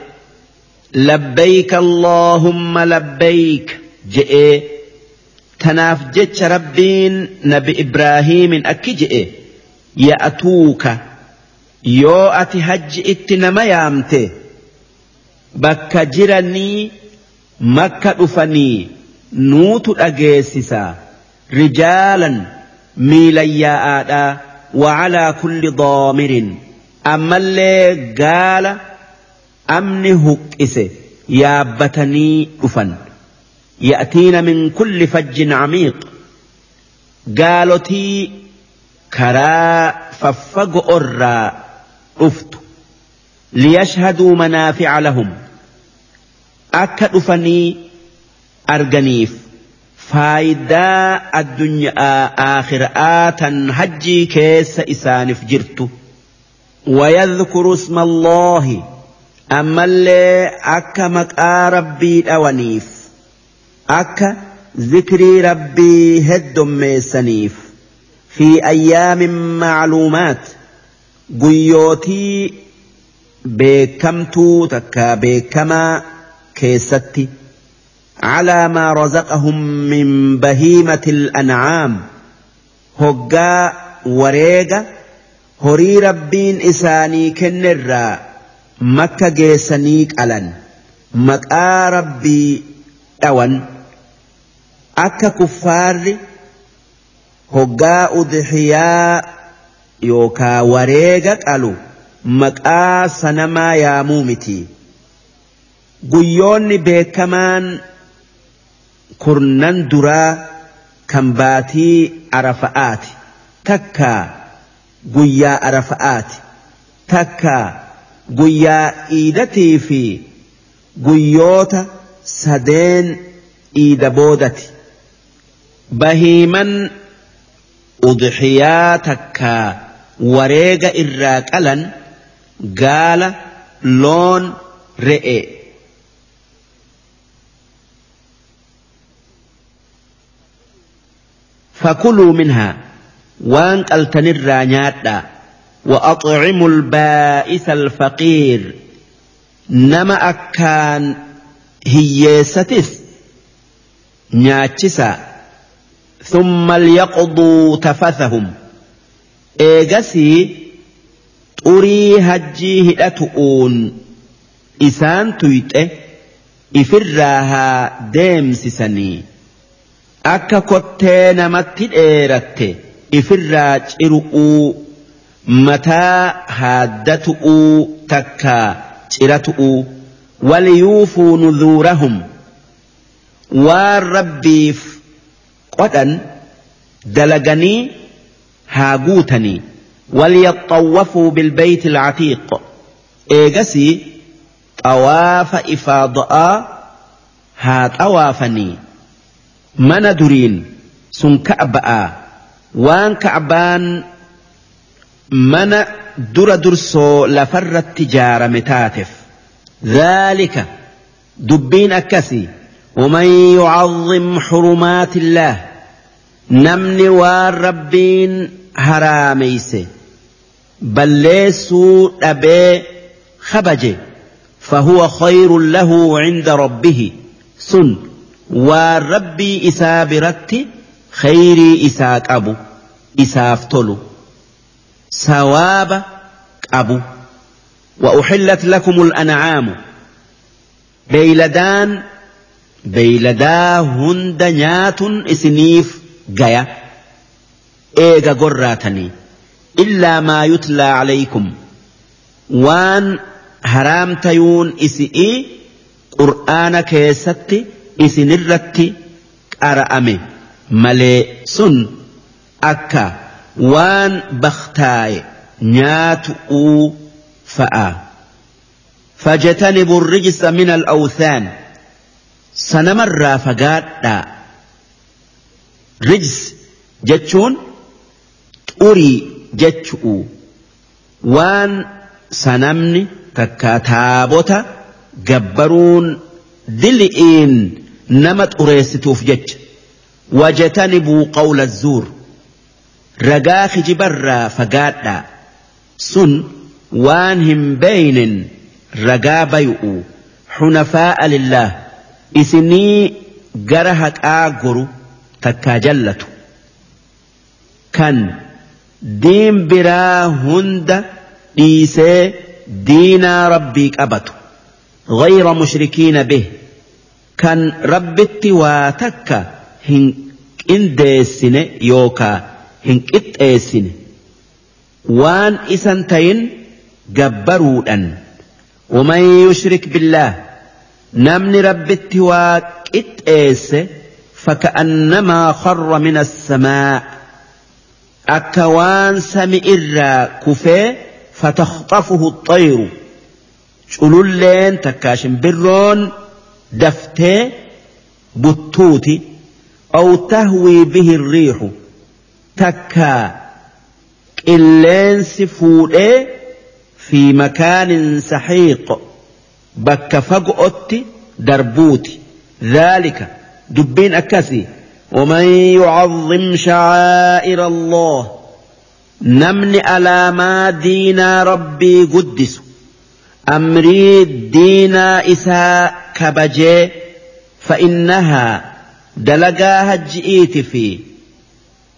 Labbayka allaahumma labbayka je'ee tanaaf jecha rabbiin nabi ibraahiimin akki je'e. Ya'atuuka. Yoo ati hajji itti nama yaamte bakka jiranii makka dhufanii nuutu dhageessisa. Rijaalan miilan yaa'aadhaa وعلى كل ضامر أما اللي قال أمن هكئس يابتني أفن يأتين من كل فج عميق قالوا تي كرا ففق أرى أفت أكد أفني أرجنيف faayidaa addunyaa aakhira'aatan hajjii keessa isaaniif jirtu. ويذكر اسم الله أما اللي أكا مقا ربي أوانيف أكا ذكري ربي هد ميسنيف في أيام معلومات قيوتي بكمتو keessatti calaa maa razaqahum min bahiimati ancaam hoggaa wareega horii rabbiin isaanii kennerraa makka geessanii qalan maqaa rabbii dhawan akka kuffaarri hoggaa udhiyaa yookaa wareega qalu maqaa sanamaa yaamuu mitii. Guyyoonni beekamaan kurnan duraa kan baatii arafa'aati. Takkaa guyyaa arafa'aati. Takkaa guyyaa iidatii fi guyyoota sadeen iida boodati. Bahiiman udxiyaa takkaa wareega irraa qalan gaala loon re'e. فكلوا منها وان قلتن الرانياتا وأطعموا البائس الفقير. نما أكان هيستس نياتشسا. ثم ليقضوا تفثهم. إيجسي طري هجيه أتؤون إسان تيته إفراها ديمسسني. Akka kottee namatti dheeratte ifirraa ciru'uu mataa haaddatu'uu takkaa ciratu'uu waliyuufuu nuzuurahum waan rabbiif qodhan dalaganii haa guutanii وليطوفوا بالبيت العتيق إيجسي طواف إفاضاء ها طوافني mana duriin sun ka'ba'aa waan ka'baan mana dura dursoo lafarratti ijaarame taateef dhaalika dubbiin akkasii ومن يعظم حرمات الله نمني والربين هراميس بلسوا أبي خبجه فهو خير له عند ربه سن waan rabbii isaa biratti khayrii isaa qabu isaaf tolu sawaaba qabu. وأحلت لكم الأنعام بيلدان بيلدا هند نيات إسنيف جيا إيجا قراتني إلا ما يتلى عليكم وان هرام تيون إسئي قرآن كيستي isinirratti qara'ame malee sun akka waan baktaaye nyaatu'uu fa'a. فاجتنبوا الرجس من الأوثان سنمر فقادا رجس جتشون أري جتشؤ وان سنمني تكاتابوتا جبرون دلئين nama xureessituuf jecha wajatanibuu qawla zuur ragaa kijibarraa fagaadhaa sun waan hin beeynen ragaa bayu'u xunafaa'a lillaah isinii gara haqaa goru takkaa jallatu kan diin biraa hunda dhiisee diinaa rabbii qabatu غير مشركين به. كان ربتي واتكا هن قنديسن يوكا هن قطيسن وان إسنتين جبرودن. ومن يشرك بالله نمن ربتي وقطيس فكأنما خر من السماء. أكوان سمئر كفي فتخطفه الطير. Cululleen takkaa shimbirroon daftee buttuuti aw tahwii bihi riixu takkaa qilleensi fuudhee fi makaanin saxiiq bakka fago'otti darbuuti dhaalika dubbiin akkasii ومن يعظم شعائر الله نمن على ما دين ربي قدس أمري دين إساء كبجي فإنها دلقاها جئيت في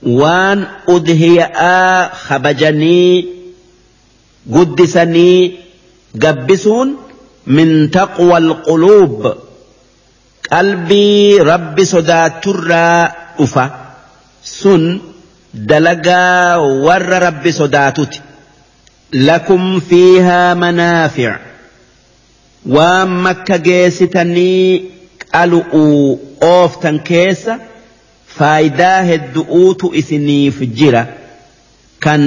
وان أدهياء خبجني قدسني قبسون من تقوى القلوب. قلبي رب صدات الرا أفا. سن دلقا ور رب lakum fiihaa manaafic waan makka geessitanii qalu'uu ooftan keessa faayidaa heddu'uutu isiniif jira kan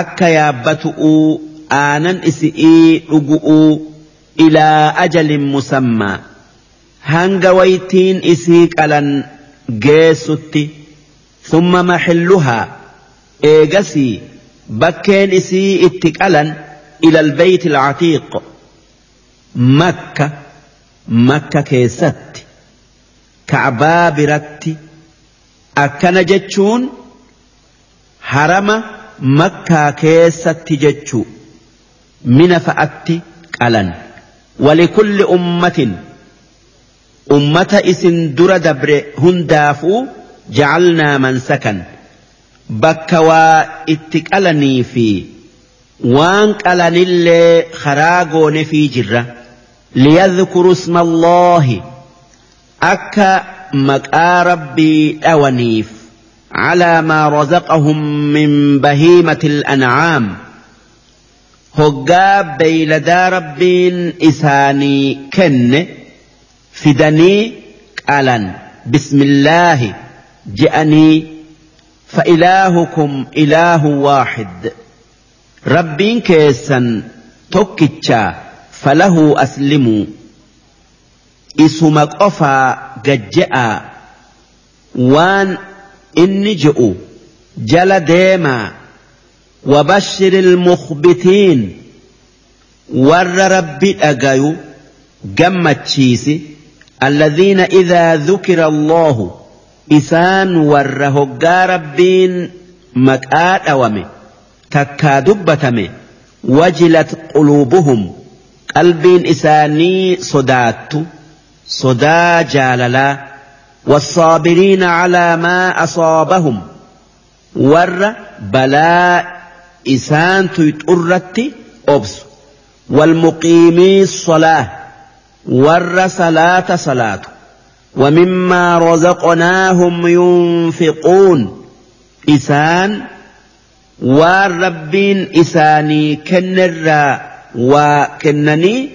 akka yaabbatu'uu aanan isi'ii dhugu'uu ilaa ajalin musammaa hanga waytiin isii qalan geessutti summa maxilluhaa eegasii bakkeen isii itti qalan ilal beeyti alcatiiq makka makka keessatti kacbaa biratti akkana jechuun harama makkaa keessatti jechuu mina fa'atti qalan. Walikulli ummatin ummata isin dura dabre hundaafuu jacalnaa mansakan bakka waa itti qalanii fi waan qalanillee karaa goone fi jirra liyadhkuru isma allaahi akka maqaa rabbii dhawaniif على ما رزقهم من بهيمة الأنعام هقاب بيلدا ربين إساني كن فدني قالا بسم الله جأني فإلهكم إله واحد. ربين كيسا توكتشا فله أسلموا اسمك أفا ججأ. وان إني جئوا جل ديما. وبشر المخبتين. ور ربي أجايو. جمت الذين إذا ذكر الله isaan warra hoggaa rabbiin maqaa dhawame takkaa dubbatame wajilat quluubuhum qalbiin isaanii sodaattu sodaa jaalalaa والصابرين على ما أصابهم ور بلاء إسان تيترت أبس والمقيمي الصلاة ور صلاة صلاة ومما رزقناهم ينفقون. إسان والربين إساني كنرا وكنني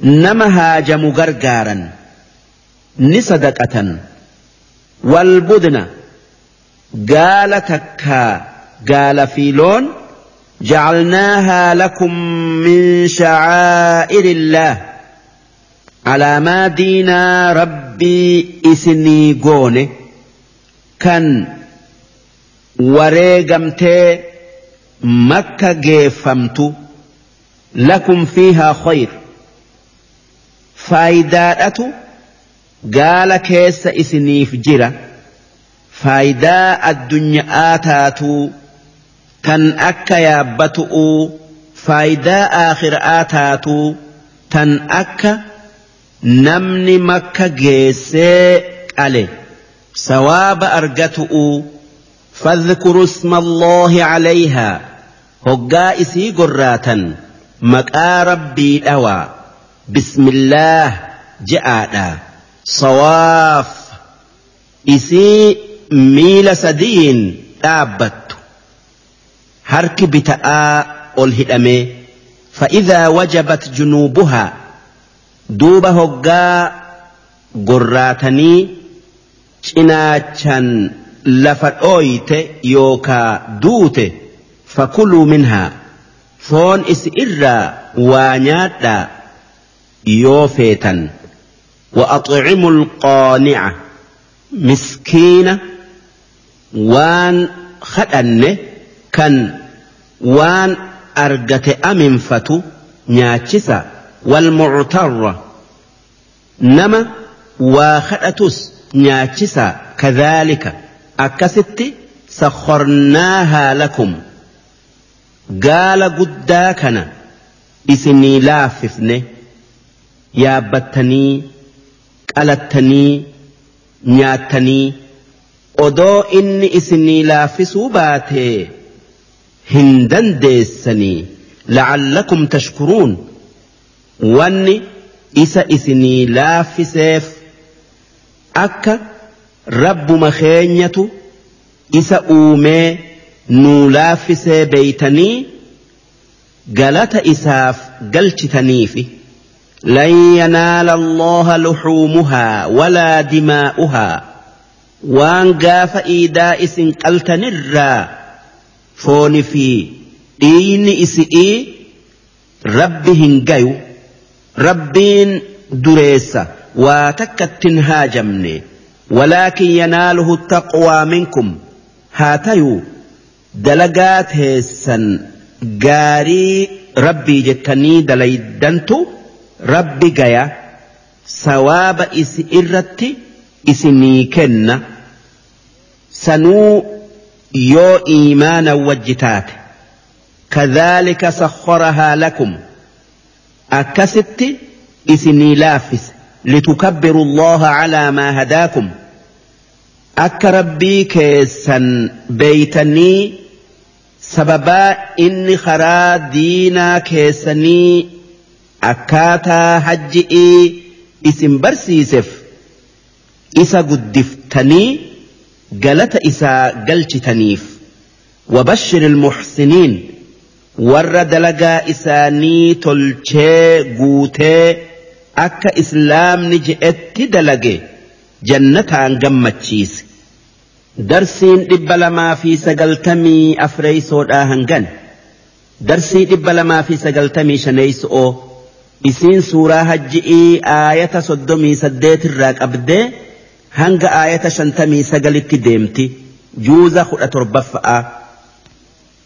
نما هاجم غرغارا نصدقة. والبدن قال تكا قال فيلون جعلناها لكم من شعائر الله. على دينا rabbii isinii goone kan wareegamtee makka geeffamtu lakum fiihaa khayr. Faayidaadhatu gaala keessa isiniif jira. Faayidaa addunyaa taatuu tan akka yaabbatu'uu faayidaa aakhiraa taatuu tan akka namni makka geessee qale sawaaba argatu'u fadhkuru isma allaahi calayhaa hoggaa isii gorraatan maqaa rabbii dhawaa bismillaah je'aadha sawaaf isii miila sadiin dhaabbattu harki bita'aa ol hidhamee fa'idaa wajabat junuubuhaa duuba hoggaa gorraatanii cinaachan lafa dhooyte yookaa duute fakuluu minhaa foon isi irraa waa nyaadhaa yoo feetan وأطعموا القانع مسكين وان خدن كان وان أرجت أمنفة نياتشسا والمعترة. نما واخدتس ناتسا كذلك. أكست سخرناها لكم. قال قداكنا. اسمي لاففني يا بتني قلتني نياتني. odoo inni إسني laaffisuu baate hin dandeessanii lacallakum tashkuruun wanni isa isinii laaffiseef akka rabbuma keenyatu isa uumee nuu laaffisee beeytanii galata isaaf galchitaniifi. لن ينال الله لحومها ولا دماؤها وان قاف إيداء قلت نرى فون في دين ربين دريسة واتكتن هاجمني. ولكن يناله التقوى منكم. هاتيو. دلقات هيسن. قاري. ربي جتني دليدنتو. ربي قيا سواب إس إرتي. إسني كنا سنو يو إيمانا وجتات. كذلك سخرها لكم. Akkasitti isinii laaffise litukabbiru allaha calaa maa hadaakum akka rabbii keessan beeytanii sababaa inni karaa diinaa keessanii akkaataa hajji'ii isin barsiiseef isa guddiftanii galata isaa galchitaniif wabashir ilmuxsiniin warra dalagaa isaanii tolchee guutee akka islaamni je'etti dalage jannataan gammachiise. Darsiin dhibba lamaa fi sagaltamii afreeysoodhaa hangan. Darsii dhibba lamaa fi sagaltamii shaneeyso'oo isiin suuraa hajji'ii aayata soddomii saddeetirraa qabdee hanga aayata shantamii sagalitti deemti. Juuza kudha torbaffa'a.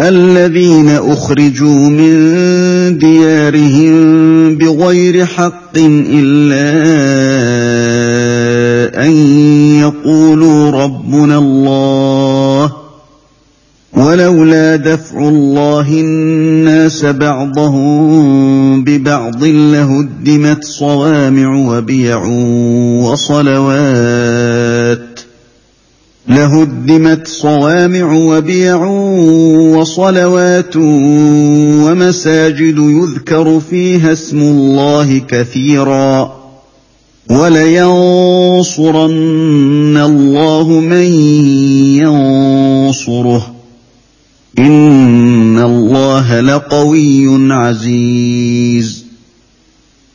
الذين أخرجوا من ديارهم بغير حق إلا أن يقولوا ربنا الله ولولا دفع الله الناس بعضهم ببعض لهدمت صوامع وبيع وصلوات لهدمت صوامع وبيع وصلوات ومساجد يذكر فيها اسم الله كثيرا ولينصرن الله من ينصره. إن الله لقوي عزيز.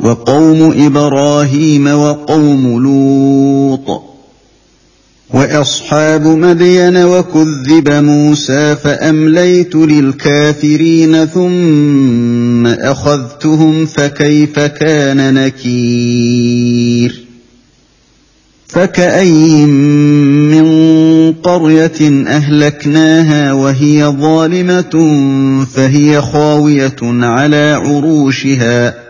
وقوم إبراهيم وقوم لوط وأصحاب مدين وكذب موسى فأمليت للكافرين ثم أخذتهم فكيف كان نكير فكأين من قرية أهلكناها وهي ظالمة فهي خاوية على عروشها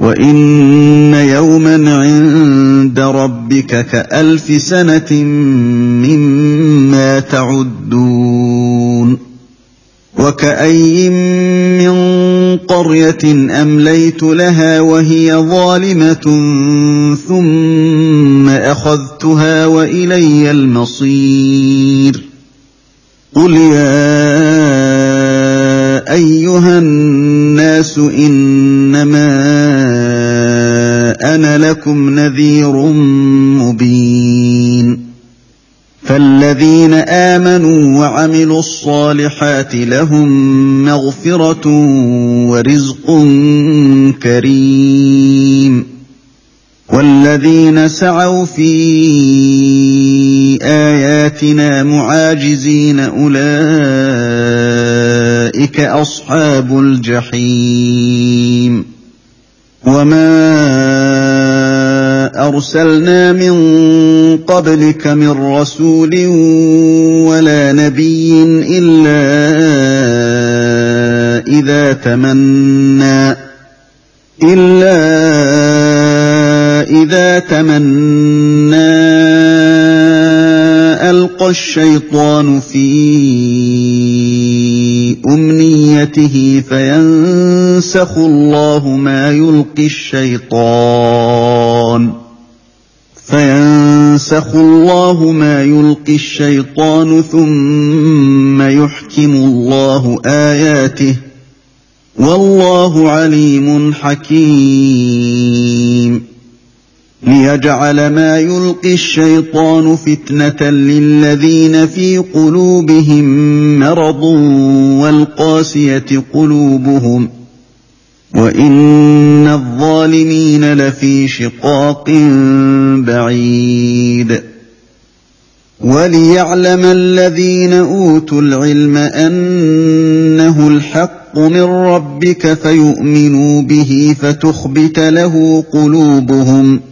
وإن يوما عند ربك كألف سنة مما تعدون وكأي من قرية أمليت لها وهي ظالمة ثم أخذتها وإلي المصير قل يا أيها الناس إنما أنا لكم نذير مبين. فالذين آمنوا وعملوا الصالحات لهم مغفرة ورزق كريم. والذين سعوا في آياتنا معاجزين أولئك أصحاب الجحيم. وما أرسلنا من قبلك من رسول ولا نبي إلا إذا تمنى إلا إذا تمنى ألقى الشيطان في أمنيته فينسخ الله ما يلقي الشيطان. فينسخ الله ما يلقي الشيطان ثم يحكم الله آياته. والله عليم حكيم. ليجعل ما يلقي الشيطان فتنة للذين في قلوبهم مرض والقاسية قلوبهم وان الظالمين لفي شقاق بعيد وليعلم الذين اوتوا العلم انه الحق من ربك فيؤمنوا به فتخبت له قلوبهم ۖ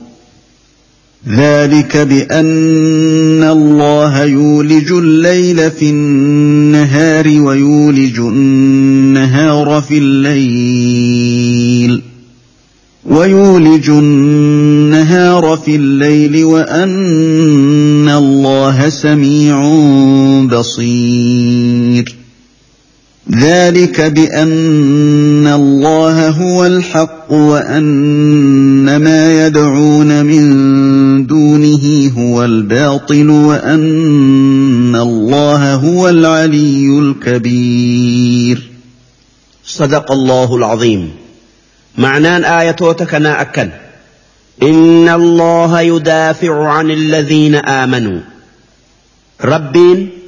ذلك بأن الله يولج الليل في النهار ويولج النهار في الليل ويولج النهار في الليل وأن الله سميع بصير. ذلك بأن الله هو الحق وأن ما يدعون من دونه هو الباطل وأن الله هو العلي الكبير. صدق الله العظيم معنان آياتك أكن. إن الله يدافع عن الذين آمنوا. ربين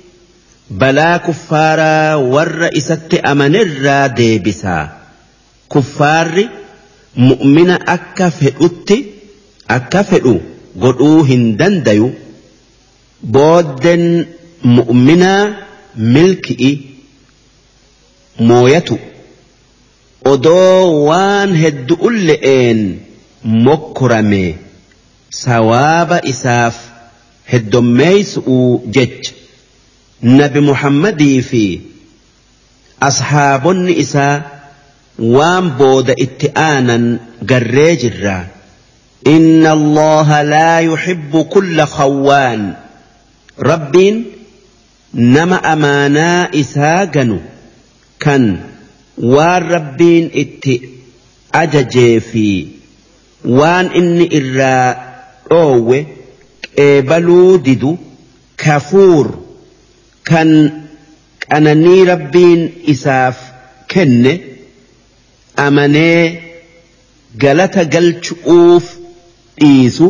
balaa kuffaaraa warra isatti amanirraa deebisaa kuffaarri mu'mina akka fedhutti akka fedhu godhuu hin dandayu. Boodden mu'minaa milki'i mooyatu. Odoo waan heddu'un le'een mokkorame sawaaba isaaf heddommeeysu'uu jecha نبي محمد في أصحاب النساء وان بود اتئانا قريجرا إن الله لا يحب كل خوان. رب نما أمانا إساقن كان والربين ات أججي في. وان إني إرى أوه. كفور. Kan qananii rabbiin isaaf kenne amanee galata galchu'uuf dhiisu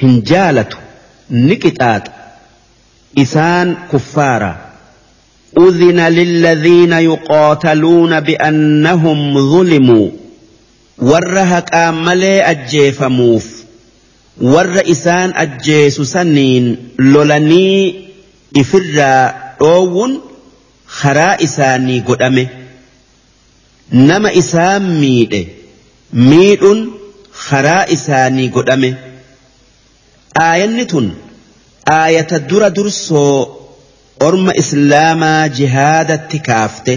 hin jaalatu ni qixaaxa isaan kuffaara أذن للذين يقاتلون بأنهم ظلموا ورهك آملي أجيفموف ور إسان أجيس سنين لولني ifirraa dhoowwuun karaa isaanii godhame nama isaan miidhe miidhuun karaa isaanii godhame. Aayanni tun aayata dura dursoo orma islaamaa jihaadatti kaafte.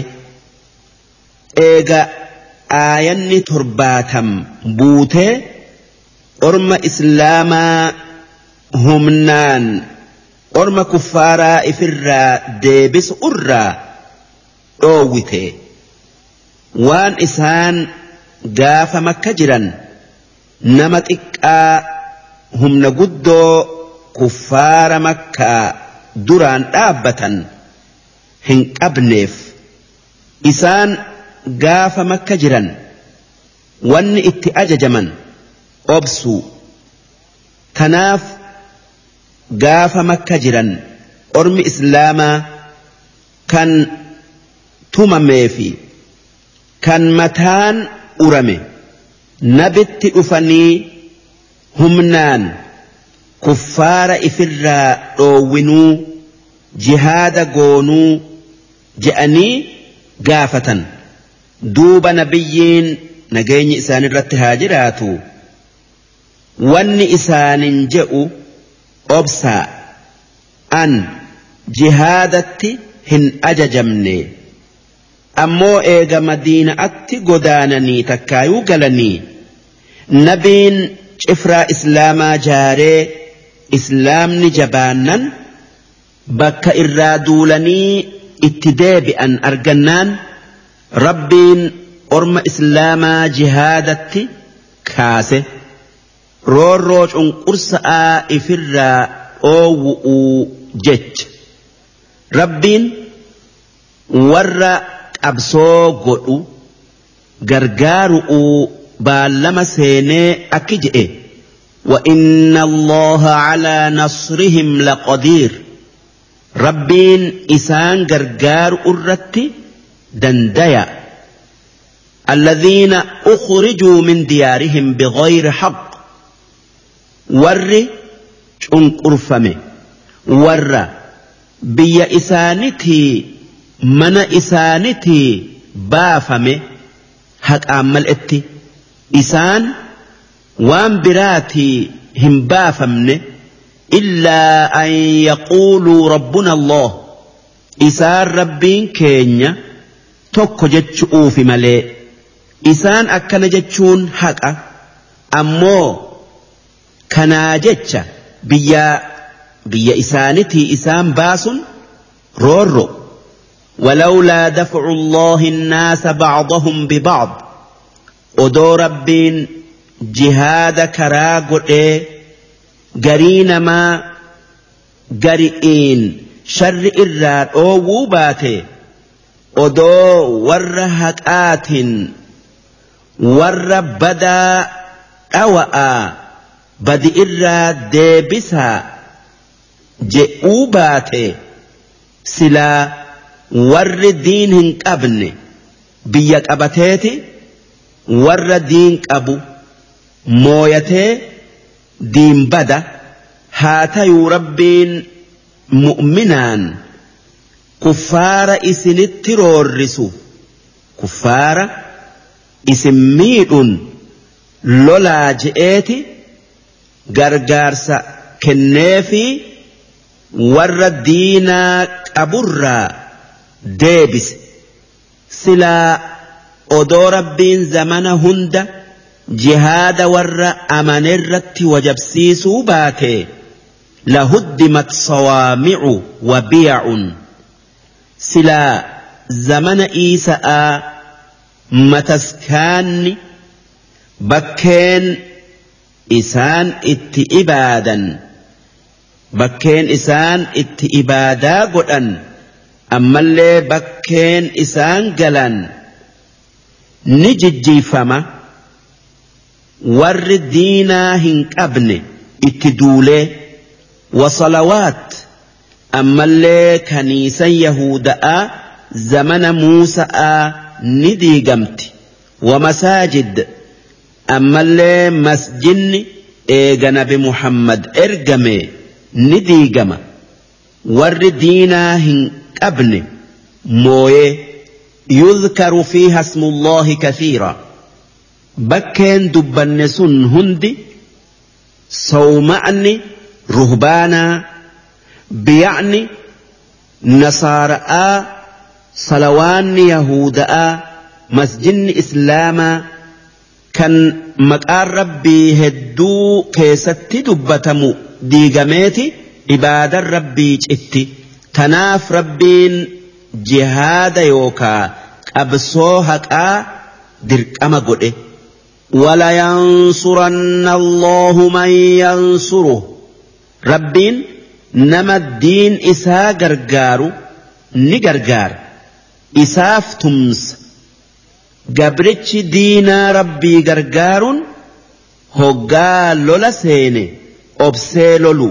Eega aayanni torbaatam buutee orma islaamaa humnaan orma kuffaaraa ifirraa deebisu irraa dhoowwite waan isaan gaafa makka jiran nama xiqqaa humna guddoo kuffaara makkaa duraan dhaabbatan hin qabneef isaan gaafa makka jiran wanni itti ajajaman obsuu tanaaf gaafa makka jiran ormi islaamaa kan tumamee fi kan mataan urame nabitti dhufanii humnaan kuffaara ifirraa dhoowwinuu jihaada goonuu je'anii gaafatan. Duuba nabiyyiin nageenyi isaanirratti haa jiraatu. Wanni isaanin je'u obsaa an jihaadatti hin ajajamne ammoo eega madiinaatti godaananii takkaayuu galanii nabiin cifraa islaamaa jaaree islaamni jabaannan bakka irraa duulanii itti deebi'an argannaan rabbiin orma islaamaa jihaadatti kaase. Roorroo cunqursa'aa ifirraa dhoowwu'uu jecha rabbiin warra qabsoo godhu gargaaru'uu baallama seenee akki je'e وإن الله على نصرهم لقدير ربين إسان غرغار أرتي دنديا الذين أخرجوا من ديارهم بغير حق warri cunqurfame warra biyya isaanitii mana isaanitii baafame haqaan mal'etti isaan waan biraatii hin baafamne illaa an yaquuluu rabbuna allah isaan rabbiin keenya tokko jechuufi malee isaan akkana jechuun haqa ammoo kanaa jecha biyya biyya isaanitii isaan baasun roorro ولولا دفع الله الناس بعضهم ببعض odoo rabbiin jihaada karaa godhee garii namaa gari'iin sharri irraa dhoowwuu baate odoo warra haqaatiin warra badaa dhawa'aa badi irraa deebisaa je'uu baate silaa warri diin hin qabne biyya qabateeti warra diin qabu mooyatee diin bada haa tayuu rabbiin mu'minaan kuffaara isinitti roorrisu kuffaara isin miidhun lolaa je'eeti gargaarsa kenneefi warra diinaa qaburraa deebise silaa odoo rabbiin zamana hunda jihaada warra amanerratti wajabsiisuu baate lahuddimat sawaamicu wa biyacun silaa zamana iisa'aa mataskaanni bakkeen isaan itti ibaadan bakkeen isaan itti ibaadaa godhan ammallee bakkeen isaan galan ni jijjiifama warri diinaa hin qabne itti duulee wasalawaat ammallee kaniisan yahuda'aa zamana muusa'aa ni diigamti wamasaajid ammallee masjinni eega nabi muhammad ergame ni diigama warri diinaa hin qabne mooyee يذكر فيها اسم الله كثيرا بكين دبن سن هندي صومعني رهبانا بيعني نصارى صلوان يهودا مسجن kan maqaan rabbii hedduu keessatti dubbatamu diigameeti ibaadan rabbii citti. Tanaaf rabbiin jihaada yookaa qabsoo haqaa dirqama godhe. Walayansuranna allaahu man yansuru rabbiin nama diin isaa gargaaru ni gargaara. Isaaf tumsa. gabrichi diinaa rabbii gargaaruun hoggaa lola seene obsee lolu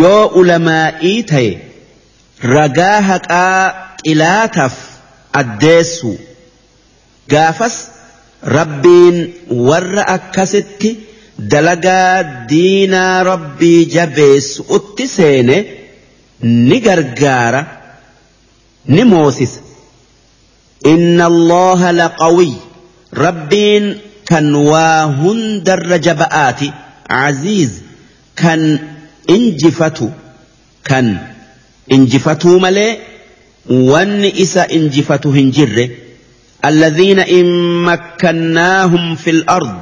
yoo ulamaa'ii ta'e ragaa haqaa xilaataaf addeessu gaafas rabbiin warra akkasitti dalagaa diinaa rabbii jabeessu utti seene ni gargaara ni moosisa. إن الله لقوي. ربين كان واهن درج بآتي عزيز كان إنجفتو كان إنجفتو ملي. وان إسا إنجفتو هنجر. الذين إن مكناهم في الأرض.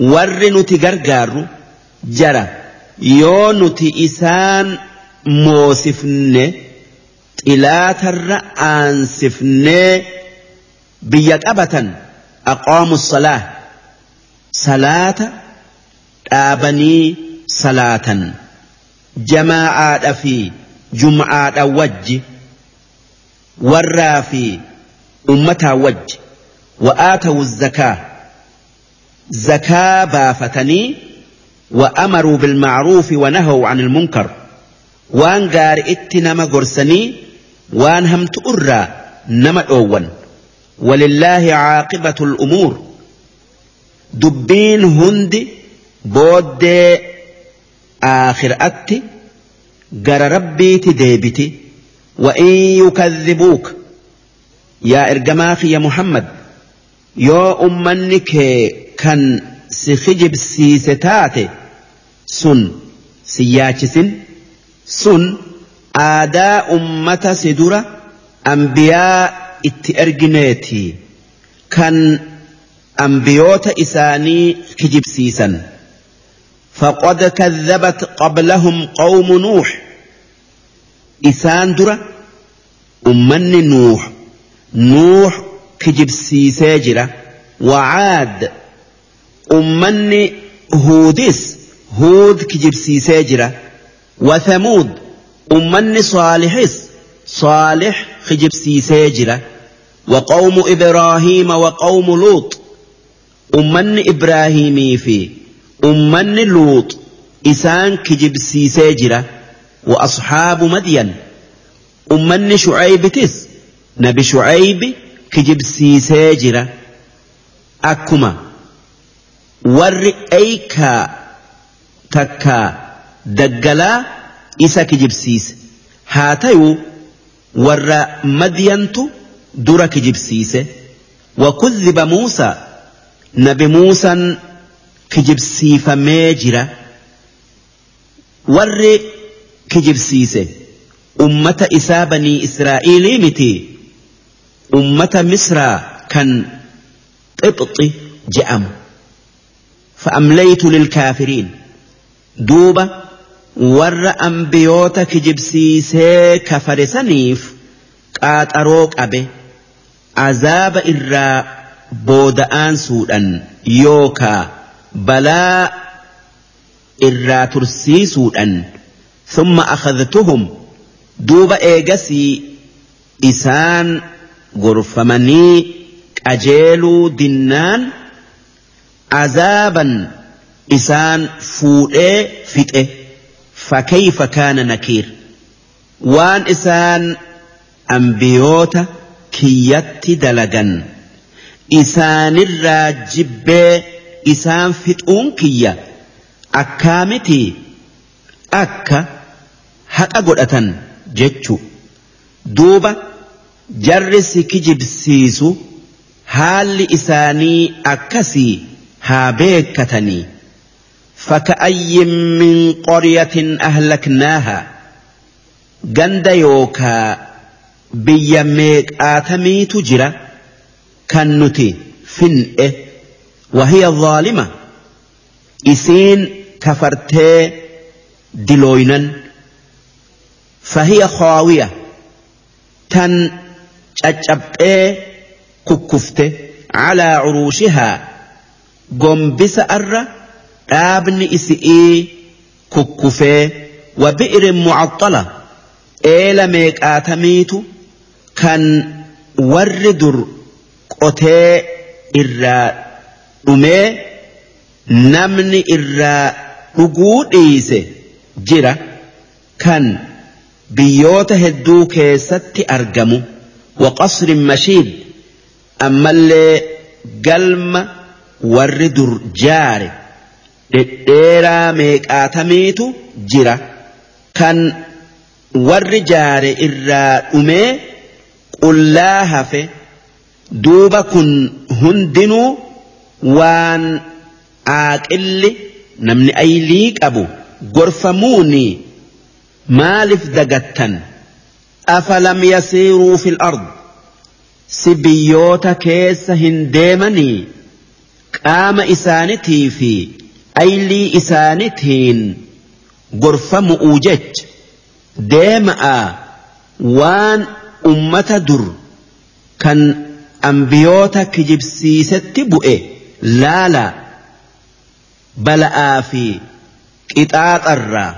ورنو تقرقار جرى. يونو تئسان موسفن xilaatarra aansifnee biyya qabatan aqaamu salaa salaata dhaabanii salaatan jamaa'aadha fi jum'aadha wajji warraa fi ummataa wajji wa'aatawu zakaa زكاة بافتني وأمروا بالمعروف ونهوا عن المنكر وان قار اتنما قرسني وان هم تؤرى نما أول ولله عاقبة الأمور دبين هند بود آخر أتي قر ربي تديبتي وإن يكذبوك يا إرجماخ يا محمد يا أمنك كان سخجب سيستاتي سن سياتشسن سن آداء أمة سدرة أنبياء itti ergineeti kan ambiyoota isaanii kijibsiisan. فقد كذبت قبلهم قوم نوح إسان درة أمن نوح نوح كجب سيساجرة وعاد أمن هودس هود كجب سيساجرة وثمود أمن صالحس صالح خجب سيساجرة وقوم إبراهيم وقوم لوط أمن إبراهيمي في أمن لوط إسان كجب سيساجرة وأصحاب مدين أمن شعيب تس نبي شعيب كجب سيساجرة أكما ور أيكا تكا دقلا إسا كجب سيس هاتيو ور مدينتو dura kijibsiise وكذب موسى نبي موسى kijibsiifamee jira warri kijibsiise ummata isaa banii israa'iilii miti ummata misraa kan qibxi je'amu fa'amlaytu lilkaafiriin duuba warra ambiyoota kijibsiisee kafare saniif qaaxaroo qabe azaaba irraa booda'aansuudhan yookaa balaa irraa tursiisuudhan thumma akhadtuhum duuba eegasii isaan gorfamanii qajeeluu dinnaan azaaban isaan fuudhee fixe فكيف كان نكير؟ وان إسان أنبيوت كيت دلقا إسان الراجب إسان فتؤون كيّة akkaamitii akka haqa godhatan jechu. Duuba jarri si kijibsiisu haalli isaanii akkasii haa beekkatanii. فكأي من قرية أهلكناها جند يوكا biyya meeqaatamiitu jira kan nuti fin'e wahiya zaalima isiin kafartee dilooynan fahiya khaawiya tan caccabxee kukkufte calaa curuushihaa gombisa arra dhaabni isi'ii kukkufee wa bi'irin mucaxxala eela meeqaatamiitu kan warri dur qotee irraa dhumee namni irraa dhuguu dhiise jira kan biyyoota hedduu keessatti argamu. Waqasrin mashiid ammallee galma warri dur jaare dhedheeraa meeqaatamiitu jira? Kan warri jaare irraa dhumee qullaa hafe duuba kun hundinuu waan aaqilli namni aylii qabu gorfamuuni maaliif dagattan? Afalam yasiiruu fil ard? Si biyyoota keessa hin deemanii qaama isaanitii fi aylii isaanitiin gorfamu'uu jecha deema'a waan ummata dur kan ambiyoota kijibsiisetti bu'e laala bala'aa fi qixaaxarraa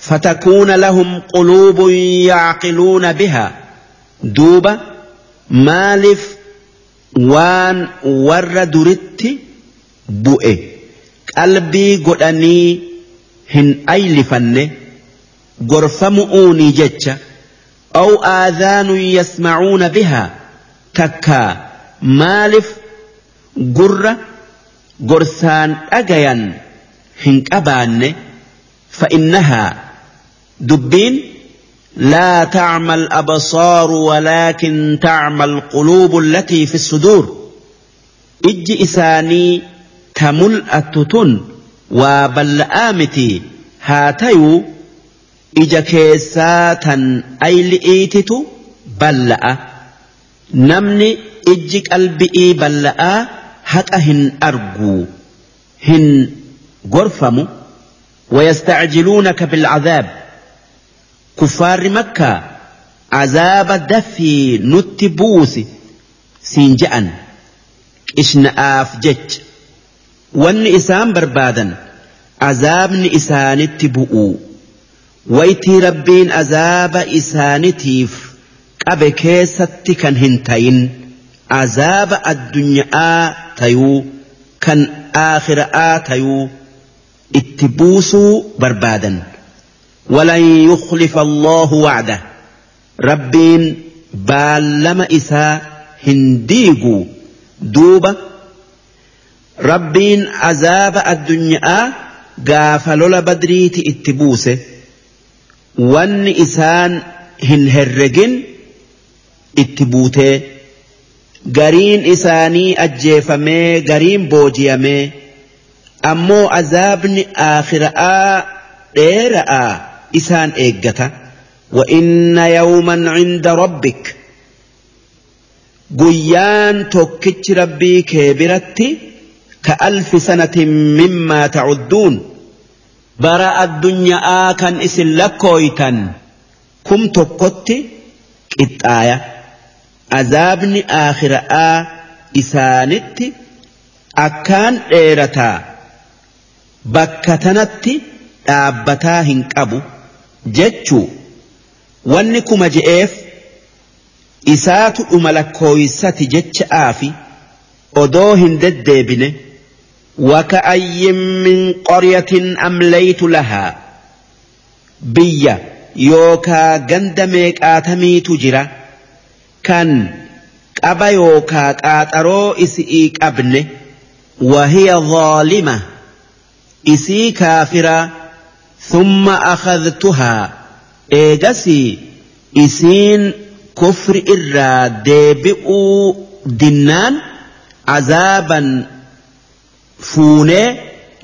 فتكون لهم قلوب يعقلون بها دوبا مالف وان ور درت bu'e qalbii godhanii hin aylifanne gorfamu'uunii jecha aw aadaanun yasmacuuna bihaa takkaa maalif gurra gorsaan dhagayan hin qabaanne fa'innahaa dubbiin لا تعمى الأبصار ولكن تعمى القلوب التي في الصدور إج إساني تملأتتن وبلآمتي هاتيو إج كيساتا أي لئيتت بلأ. نمني إج قلبئي بلأ حتى هن أرجو. هن غرفم ويستعجلونك بالعذاب. azaaba dafii nutti buusi siin je'an qishna'aaf jecha wanni isaan barbaadan azaabni isaanitti bu'uu waytii rabbiin azaaba isaanitiif qabe keessatti kan hin tayin azaaba addunyaa tayuu kan aakhira'aa tayuu itti buusuu barbaadan. ولن يخلف الله وعده ربين بالما إساء هنديقو دوبة ربين عذاب الدنيا قافلول بدريت اتبوسه وان إسان هنهرقن اتبوته gariin isaanii ajjeefamee gariin booji'amee ammoo azaabni aakhiraa dheera'aa isaan eeggata وإن يوما عند ربك guyyaan tokkichi rabbii kee biratti كألف سنة مما تعدون. برا الدنيا كان إسن لكويتا كم تقت إتآية عذابني آخر آ إسانت أكان إيرتا. بكتنت dhaabbataa hin qabu jechuu wanni kuma je'eef isaatu dhuma lakkooysati jecha'aa fi odoo hin deddeebine. وكأي من قرية أمليت لها بيا يوكا جندميك آتمي تجرا كان قبا يوكا قاترو إسئيك أبنه وهي ظالمة إسي كافرة ثم أخذتها إيجسي إسين كفر إرا ديبئو دنان فوني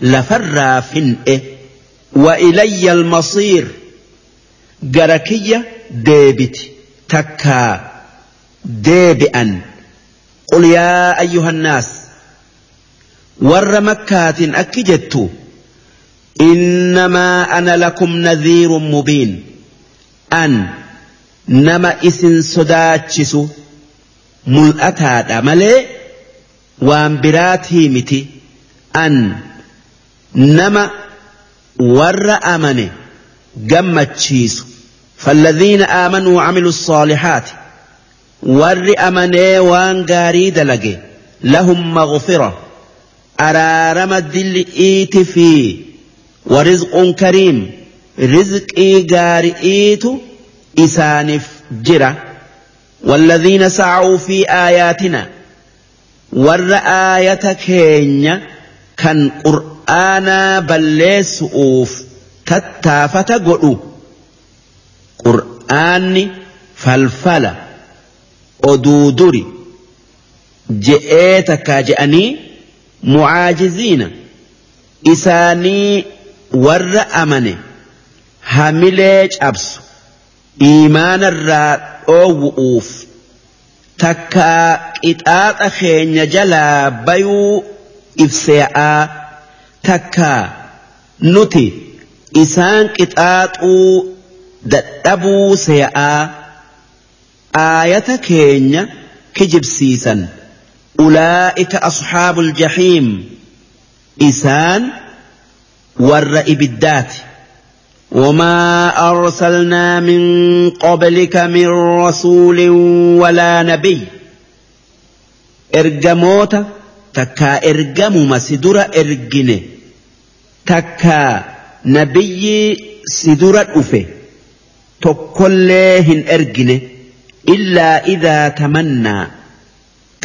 لفرا فنئ وإلي المصير. جركية ديبت. تكا ديبئا. قل يا أيها الناس ور مكات أكجدت إنما أنا لكم نذير مبين. أن نما إسن صداتشس ملأتا waan biraatii miti an nama warra amane gammachiisu فالذين آمنوا وعملوا الصالحات ور أمني وان غاري دلقي لهم مغفرة. أرارم الدل إيت في ورزق كريم. رزق إيغار إيت إسانف جرة. والذين سعوا في آياتنا warra aayata keenya kan qur'aanaa balleessu'uuf tattaafata godhu. Qur'aanni falfala oduu duri je'ee takkaa je'anii mucaajiziina isaanii warra amane hamilee cabsu iimaanarraa dhoowwu'uuf takkaa qixaaxa keenya jalaa bayuu ibsee'aa takkaa nuti isaan qixaaxuu dadhabuu see'aa aayata keenya kijibsiisan ulaa'ika asxaabul jahiim isaan warra ibiddaati وما أرسلنا من قبلك من رسول ولا نبي إرجموت takkaa ergamuma si dura ergine takkaa nabiyyi si dura dhufe tokkollee hin ergine illaa idaa tamannaa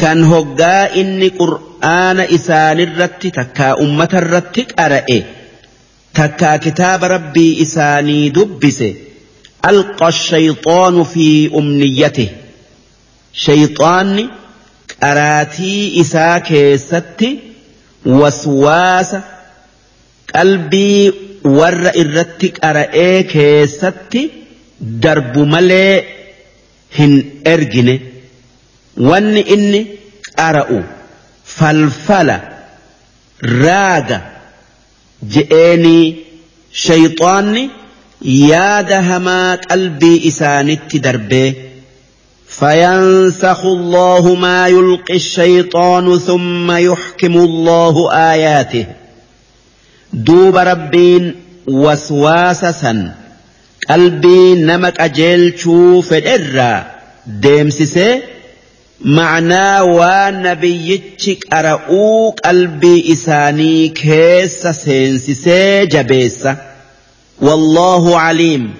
kan hoggaa inni qur'aana isaanirratti takkaa ummatarratti qara'e takkaa kitaaba rabbii isaanii dubbise alqa shayxaanu fi umniyyate shayxaanni qaraatii isaa keessatti waswaasa qalbii warra irratti qara'ee keessatti darbu malee hin ergine. Wanni inni qara'u falfala raaga je'eenii shayxaanni yaada hamaa qalbii isaanitti darbee فينسخ الله ما يلقي الشيطان ثم يحكم الله آياته. دوب ربين وسواسسا. قلبي نمك أجل شوف الإرى ديمسسي معنى ونبيتك أرأوك قلبي إساني كيس سينسسي جبيس. والله عليم.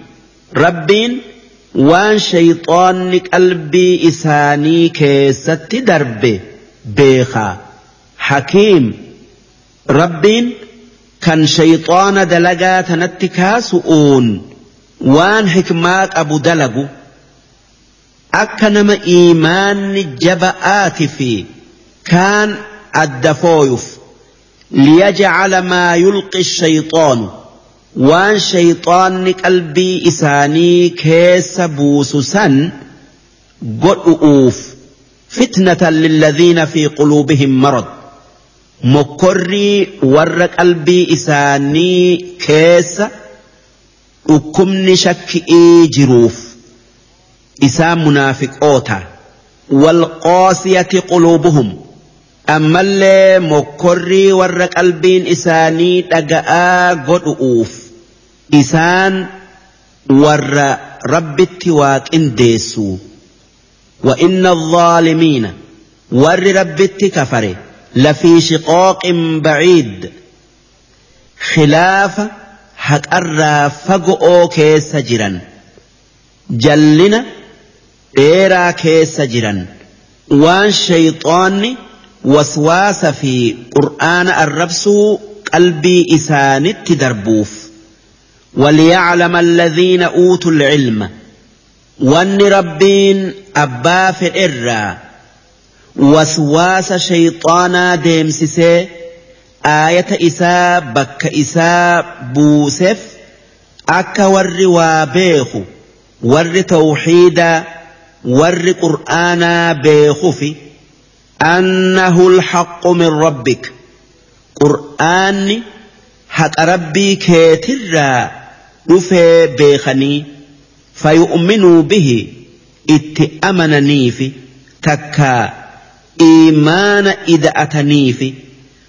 ربين waan shayxaanni qalbii isaanii keessatti darbe beekaa hakiim rabbiin kan shayxaana dalagaa tanatti kaasu'uun waan hikmaa qabu dalagu akka nama iimaanni jaba'aati fi kaan adda fooyuuf liyajcala maa yulqi shayxaanu waan shayxaanni qalbii isaanii keessa buusu san godhu'uuf fitnatan lilladhiina fi quluubihim marad mokkorrii warra qalbii isaanii keessa dhukkubni shakki'ii jiruuf isaan munaafiqoota walqaasiyati quluubuhum ammallee mokkorrii warra qalbiin isaanii dhaga'aa godhu'uuf isaan warra rabbitti waaqindeessu وإن الظالمين ور ربت كفر لفي شقاق بعيد خلاف حق الرافق كيس جرا جلنا dheeraa keessa jiran waan shayxaanni waswaasa fi qur'aana arrabsuu qalbii isaanitti darbuuf وليعلم الذين أوتوا العلم وأن ربين أبا في الإرى. وسواس شيطانا ديمسسي آية إساء بك إساء بوسف. أكا ور وابيخ ور توحيدا ور قرآنا بيخف أنه الحق من ربك قرآن حق ربي كيترا رفي بيخني فيؤمنوا به اتأمننيف تكا إيمان إذا أتنيف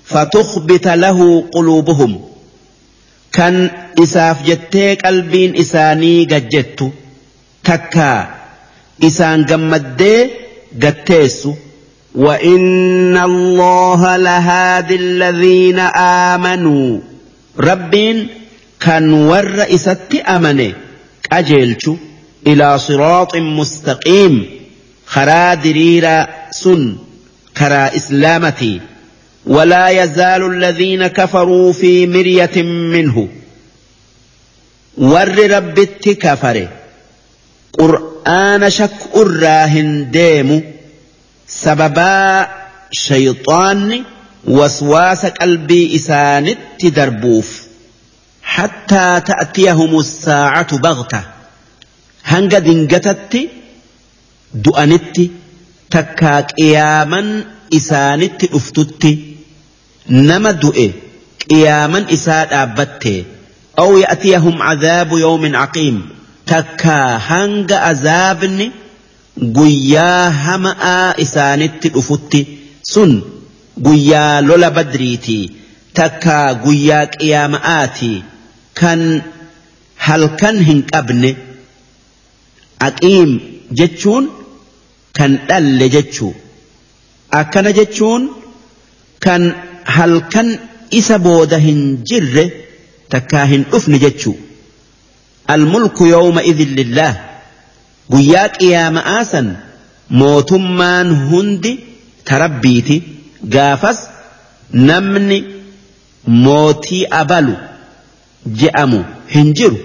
فتخبت له قلوبهم كان إساف جتيك قلبين إساني قجت تكا إسان قمدي قتيسو وإن الله لهادي الذين آمنوا. ربين كان ور إسات أمني أجيلشو إلى صراط مستقيم. خرا دريرا سن كرا إسلامتي. ولا يزال الذين كفروا في مرية منه. ور ربت كفر. قرآن شك الراهن ديم. سببا شيطان وسواس قلبي إسانت دربوف. حتى تأتيهم الساعة بغتة. هنجا دنجتت دؤنت تكا قياما إسانت أفتت نما دؤي قياما إساد أبت أو يأتيهم عذاب يوم عقيم. تكا هنجا عذابني guyyaa hama'aa isaanitti dhufutti sun guyyaa lola badriiti takka guyyaa qiyaama'aati. Kan halkan hin qabne aqiim jechuun kan dhalle jechuu. Akkana jechuun kan halkan isa booda hin jirre takkaa hin dhufne almulku yawma idin lillaah guyyaa qiyaama'aa san mootummaan hundi tarabbiiti gaafas namni mootii abalu je'amu hin jiru.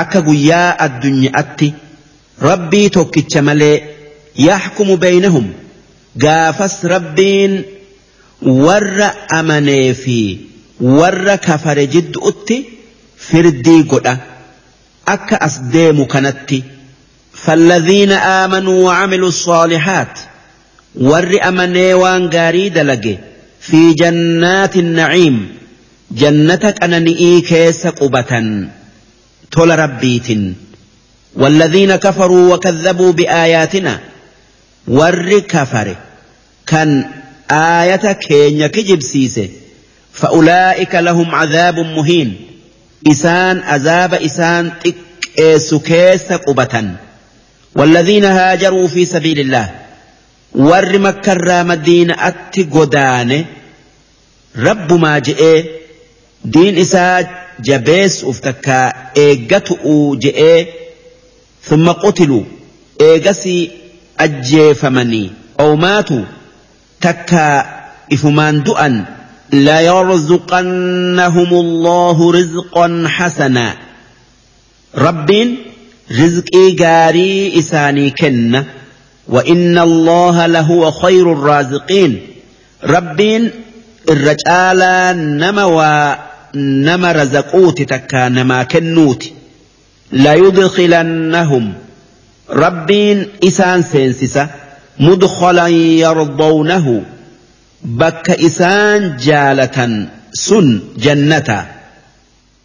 Akka guyyaa addunyaatti rabbii tokkicha malee yaxkumu baynahum gaafas rabbiin warra amanee fi warra kafare jidduutti firdii godha. Akka as deemu kanatti فالذين آمنوا وعملوا الصالحات ور أمني وان غاري دلقي في جنات النعيم جنتك أننئي كيس قبة تول ربيت والذين كفروا وكذبوا بآياتنا ور كفر كان آية كين كجب سيسه فأولئك لهم عذاب مهين إسان عذاب إسان تكيس كيس قبة والذين هاجروا في سبيل الله. أتي قدانه رب ما جئ. دين إسا جبيس أفتكا. إيقتؤ جئ. ثم قتلوا. إيقسي أجيفمني أو ماتوا. تكا إفمان دؤا ليرزقنهم الله رزقا حسنا. رب رزقي غاري إساني كن وإن الله لهو خير الرازقين رب الرجال نما ونما رزقوت تكا نما كنوت ليدخلنهم. رب إسان سينسسة مدخلا يرضونه بك إسان جالة سن جنة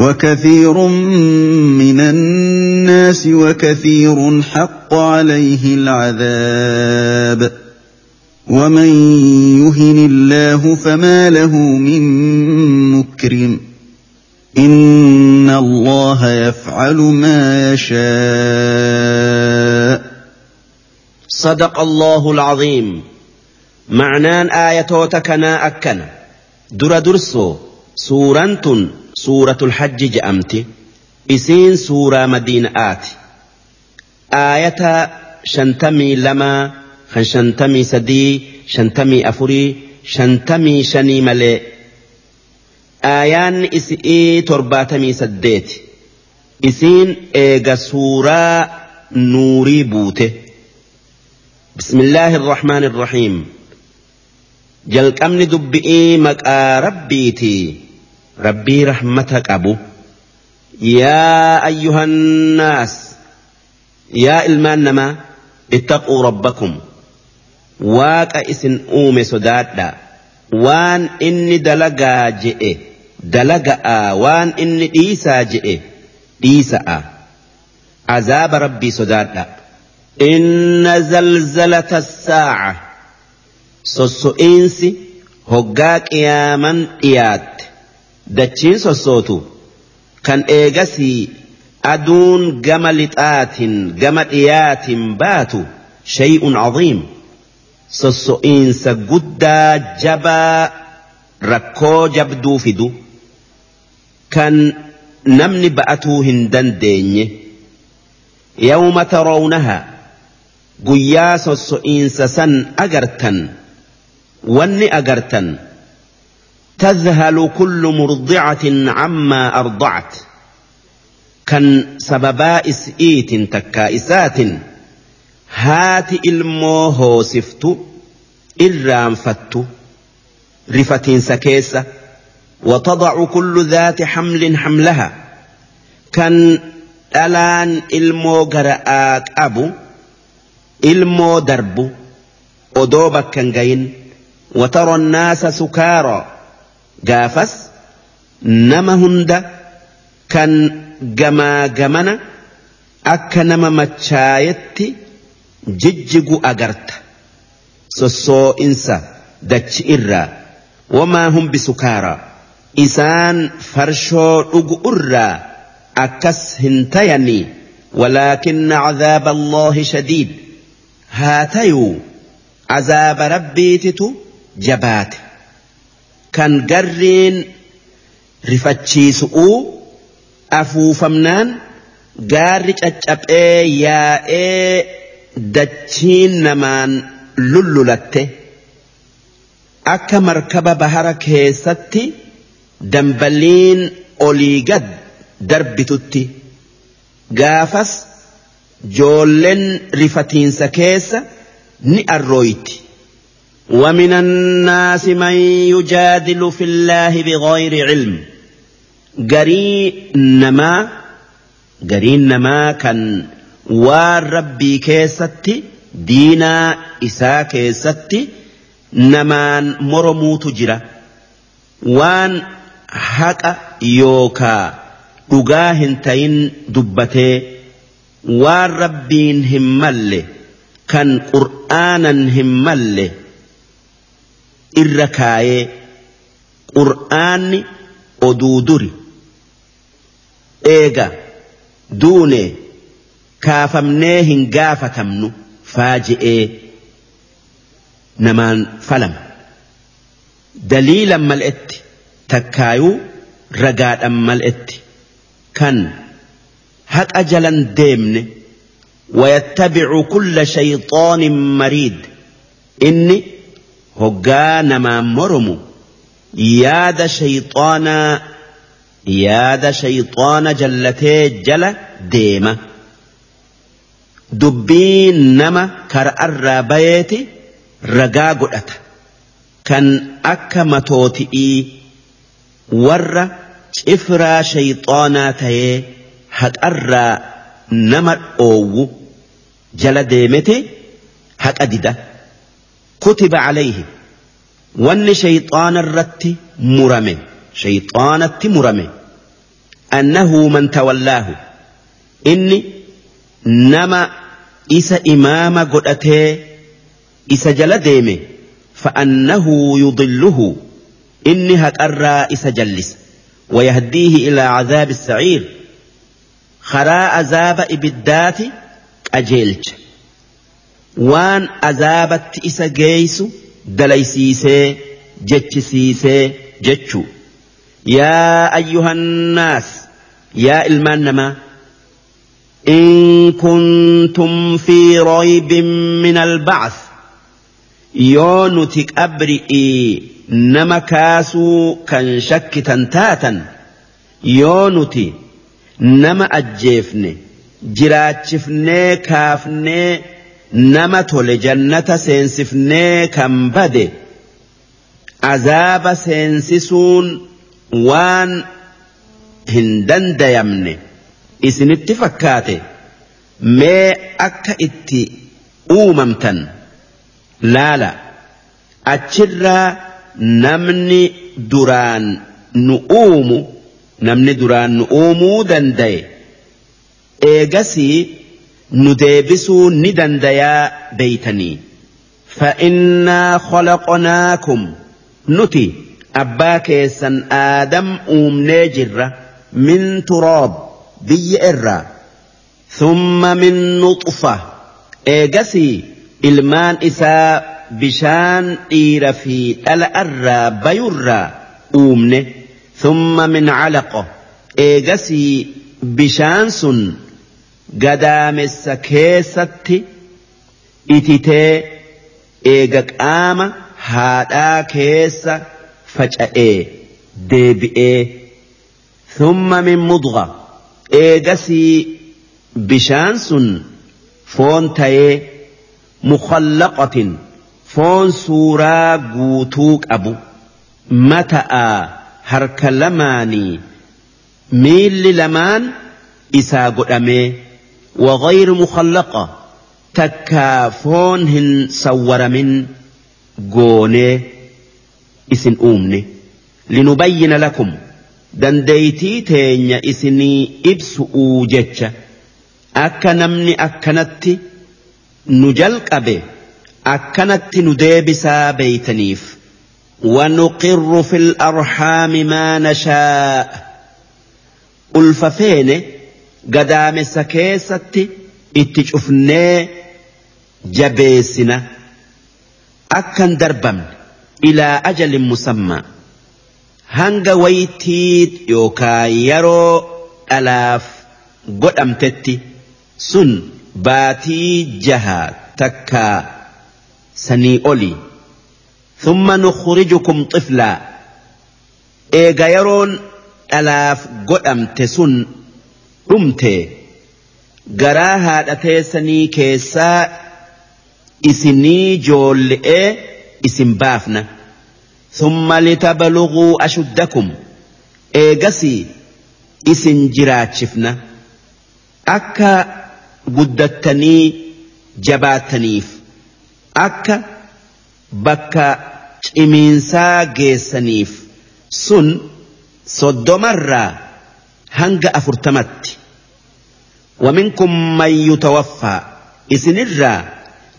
وكثير من الناس وكثير حق عليه العذاب. ومن يهن الله فما له من مكرم. إن الله يفعل ما يشاء. صدق الله العظيم. معنان آياتوتكنا أكنا در درسو. سورة الحج جأمت إسين سورة مدينة آت آية شنتمي لما خن شنتمي سدي شنتمي أفري شنتمي شني ملئ آيان إسئي ترباتمي سديت إسين إيغا سورة نوري بوته بسم الله الرحمن الرحيم jalqabni dubbi'ii maqaa rabbiiti rabbii rahmata qabu yaa ayyuhannaas yaa ilmaan namaa ittaquu rabbakum waaqa isin uume sodaadha waan inni dalagaa je'e dalaga'a waan inni dhiisaa je'e dhiisa'a azaaba rabbii sodaadha inna zalzalata saaca sosso'iinsi hoggaa qiyaaman dhiyaatte dachiin sossootu kan eegasii aduun gama lixaatiin gama dhiyaatiin baatu shay'un caziim sosso'iinsa guddaa jabaa rakkoo jabduu fidu kan namni ba'atuu hin dandeenye yawma tarawnaha guyyaa sosso'iinsa san agartan wanni agartan تذهل كل مرضعة عما أرضعت. كان سببا إسئيت تكائسات. هات إلمو هوسفت إرام فت رفة سكيسة. وتضع كل ذات حمل حملها. كان ألان إلمو قرآك أبو إلمو درب أدوبك كان وترى الناس سكارى. Gaafas nama hunda kan gamaa gamana akka nama machaayetti jijjigu agarta sossoo'insa dachi irraa wamaa hum bisukaaraa isaan farshoo dhugu irraa akkas hin tayanii ولكن عذاب الله شديد هاتيو عذاب ربيتتو جبات kan garreen rifachiisu'uu afuufamnaan gaarri caccaphee yaa'ee dachiin namaan lullulatte akka markaba bahara keessatti dambaliin olii gad darbitutti gaafas joolleen rifatiinsa keessa ni arrooyti. ومن الناس من يجادل في الله بغير علم. قري نما قري نما كان والربي كيستي دينا إسا كيستي نمان مرمو تجرى وان حق يوكا dhugaa hin tayin dubbatee waan rabbiin hin malle kan qur'aanan irra kaayee qur'aanni oduu duri eega duune kaafamnee hin gaafatamnu faaji'ee namaan falama daliilan mal'etti takkaayuu ragaadhan mal'etti kan haqa jalan deemne ويتبع كل شيطان مريد إني hoggaa namaan mormu yaada shayxaanaa yaada shayxaana jallatee jala deema dubbii nama kara'arraa bayeeti ragaa godhata kan akka matooti'ii warra cifraa shayxaanaa ta'ee haqarraa nama dhoowwu jala deemete haqa dida. كتب عليه وأن شيطان الرت مرمي. شيطانة مرمي. أنه من تولاه. إني نما إس إمام قدأته إس جل ديمه فأنه يضله. إني هكأرى إس جلس. ويهديه إلى عذاب السعير. خراء عذاب إبدات أجيلش waan azaabatti isa geeysu dalaysiisee jechisiisee jechuu yaa ayyuhannaas yaa ilmaan namaa إن كنتم في ريب من البعث يونتك أبرئي نما كاسو كان شك تنتاتا يونتي نما أجيفني جراتشفني كافني nama tole jannata seensifnee kan bade azaaba seensisuun waan hin dandayamne. Isinitti fakkaate mee akka itti uumamtan. Laala achirraa namni duraan nu uumu namni duraan nu uumuu dandaye eegasii ni dandayaa beeytanii فإنا خلقناكم. نتي أبا كيسا آدم نجر من تراب بي إرّا ثم من نطفة. إيجسي إلمان إساء بشان إير في الأرى بيرى أومن ثم من علقة. إيجسي بشان سن. Gadaamessa keessatti ititee eega qaama haadhaa keessa faca'ee deebi'ee thumma min mudga eegasii bishaan sun foon tayee mukhallaqatin foon suuraa guutuu qabu mata'aa harka lamaanii miilli lamaan isaa godhamee وغير مخلقة. تكافون هن صور من قوني إسن أمني لنبين لكم دنديتي تيني إسني إبس أوجتش. أكا نمني أكا نتي نجلق أبي أكا نتي نديبسا بيتنيف. ونقر في الأرحام ما نشاء. ألففيني gadaamessa keessatti itti cufnee jabeessina akkan darbamne ilaa ajalin musammaa hanga waytii yookaa yeroo dhalaaf godhamtetti sun baatii jaha takkaa sanii olii ثم نخرجكم طفلا eega yeroon dhalaaf godhamte sun dhumte. Garaa haadha teessanii keessaa isinii joolle'ee isin baafna. Thumma litabalughuu ashuddakum. Eegasii isin jiraachifna. Akka guddattanii jabaattaniif. Akka bakka cimiinsaa geessaniif. Sun soddomarraa هنج أفرتمت. ومنكم من يتوفى. إسنرا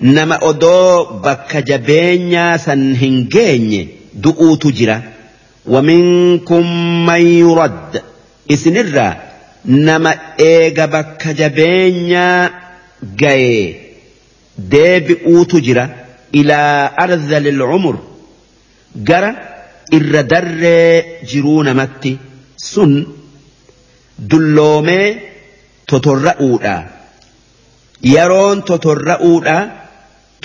نما أدو بك جبين سن هنجين دؤو تجرا. ومنكم من يرد. إسنرا نما إيغ بك جبين جاي. ديبئو تجرا إلى أرض للعمر جرى إردر جرون متي سن. Dulloomee totorra'uudha yeroon totorra'uudha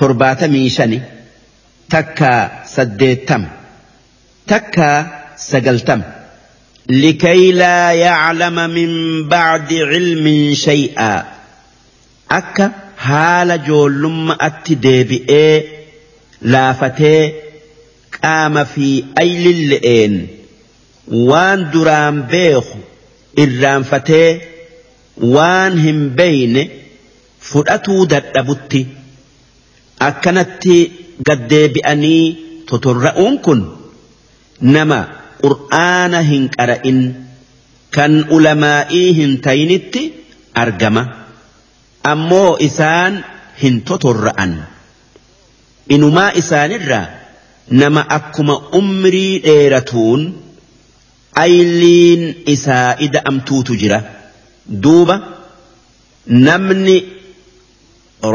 torbaatamii shani takkaa saddeettama takkaa sagaltama لكي لا يعلم من بعد علم شيئا أكا حال جولم أتدابئي لافتي قام في أيل اللئين وان دران irraanfatee waan hin beeyne fudhatuu dadhabutti akkanatti gaddeebi'anii totorra'uun kun nama qur'aana hin qara'in kan ulamaa'ii hin tayinitti argama ammoo isaan hin totorra'an inumaa isaanirraa nama akkuma umrii dheeratuun. Ayliin isaa ida'amtuutu jira duuba namni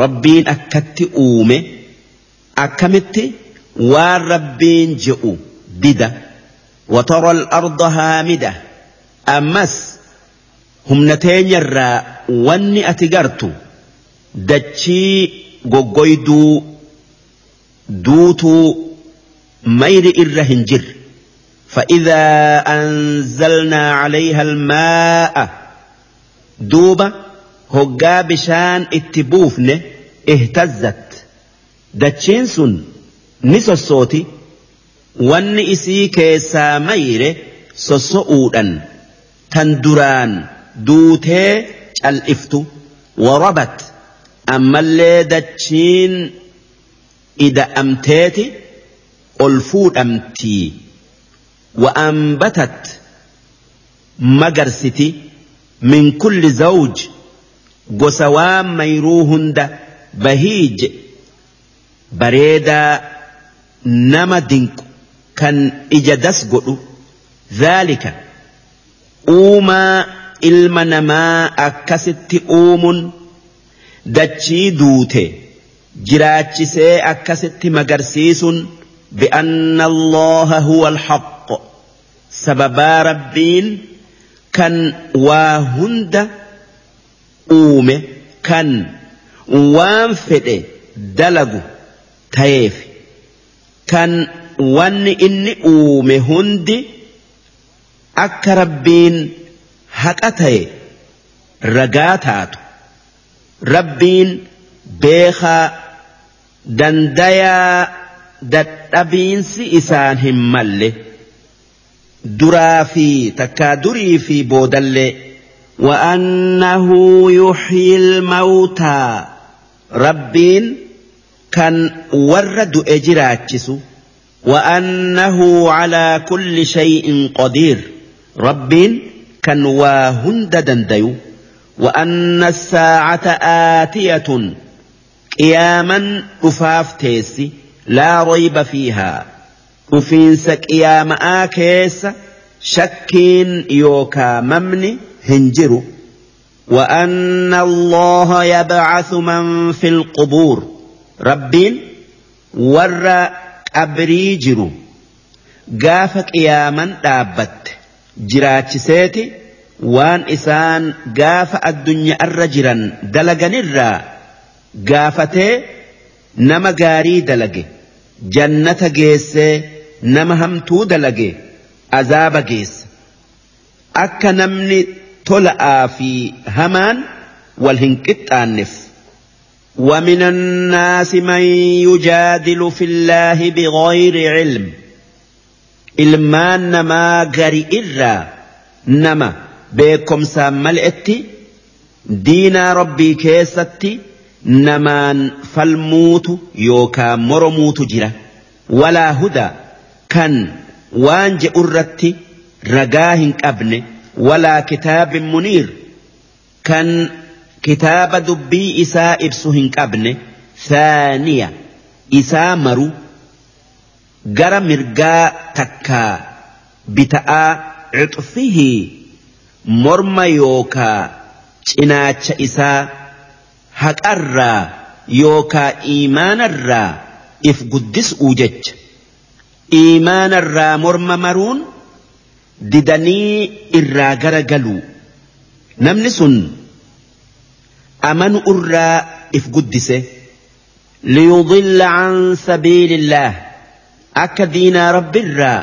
rabbiin akkatti uume akkamitti waan rabbiin je'u dida. وترى الأرض هامدة أمس هم نتين الرا واني أتقرت دتشي قوقويدو دوتو مير إرهنجر فإذا أنزلنا عليها الماء دوبة هقا بشان اتبوفن اهتزت. دتشينسون نس الصوت ون إسي كيسا مير سسؤودا تندران دوتي الإفت وربت. أما اللي دتشين إذا أمتيتي ألفود أمتي magarsiti min kulli zawj gosa waan mayruu hunda bahiij bareedaa nama dinqu kan ija das godhu dhaalika uumaa ilma namaa akkasitti uumuun dachii duute jiraachisee akkasitti magarsiisuun bi'anna allaha huwa alhaq sababaa rabbiin kan waa hunda uume kan waan fedhe dalagu ta'eef kan wanni inni uume hundi akka rabbiin haqa ta'e ragaa taatu. Rabbiin beekaa dandayaa dadhabiinsi isaan hin malle duraa fi takkaa durii fi boodallee وأنه يحيي الموتى. ربين كان ورد إجراتشسو وأنه على كل شيء قدير. ربين كان واهند دنديو وأن الساعة آتية. قياما أفاف تيسي لا ريب فيها. أفينس قيام آكيس شكين يوكا ممني هنجرو وأن الله يبعث من في القبور ربين ور أبري جرو قاف قياما دابت جراتشسيتي waan isaan gaafa addunyaa irra jiran dalaganirraa gaafatee nama gaarii dalage jannata geessee نم هم تو dalage azaaba geessa akka namni tola'aa fi hamaan wal hin qixxaannef. ومن الناس من يجادل في الله بغير علم. إلمان نما غرئرا نما بكم ملئت دينا ربي كيستي نما فالموت يوكا مرموت جرا ولا هدى. Kan waan je'u irratti ragaa hin qabne walaa kitaabin muniir kan kitaaba dubbii isaa ibsu hin qabne thaaniya isaa maru gara mirgaa takkaa bita'aa cixfihii morma yookaa cinaacha isaa haqarraa yookaa iimaanarraa if guddis'uu jecha iimaanarraa morma maruun didanii irraa gara galuu. Namni sun amanu irraa if guddise. Liyudilla can sabiilillah akka diinaa rabbiirraa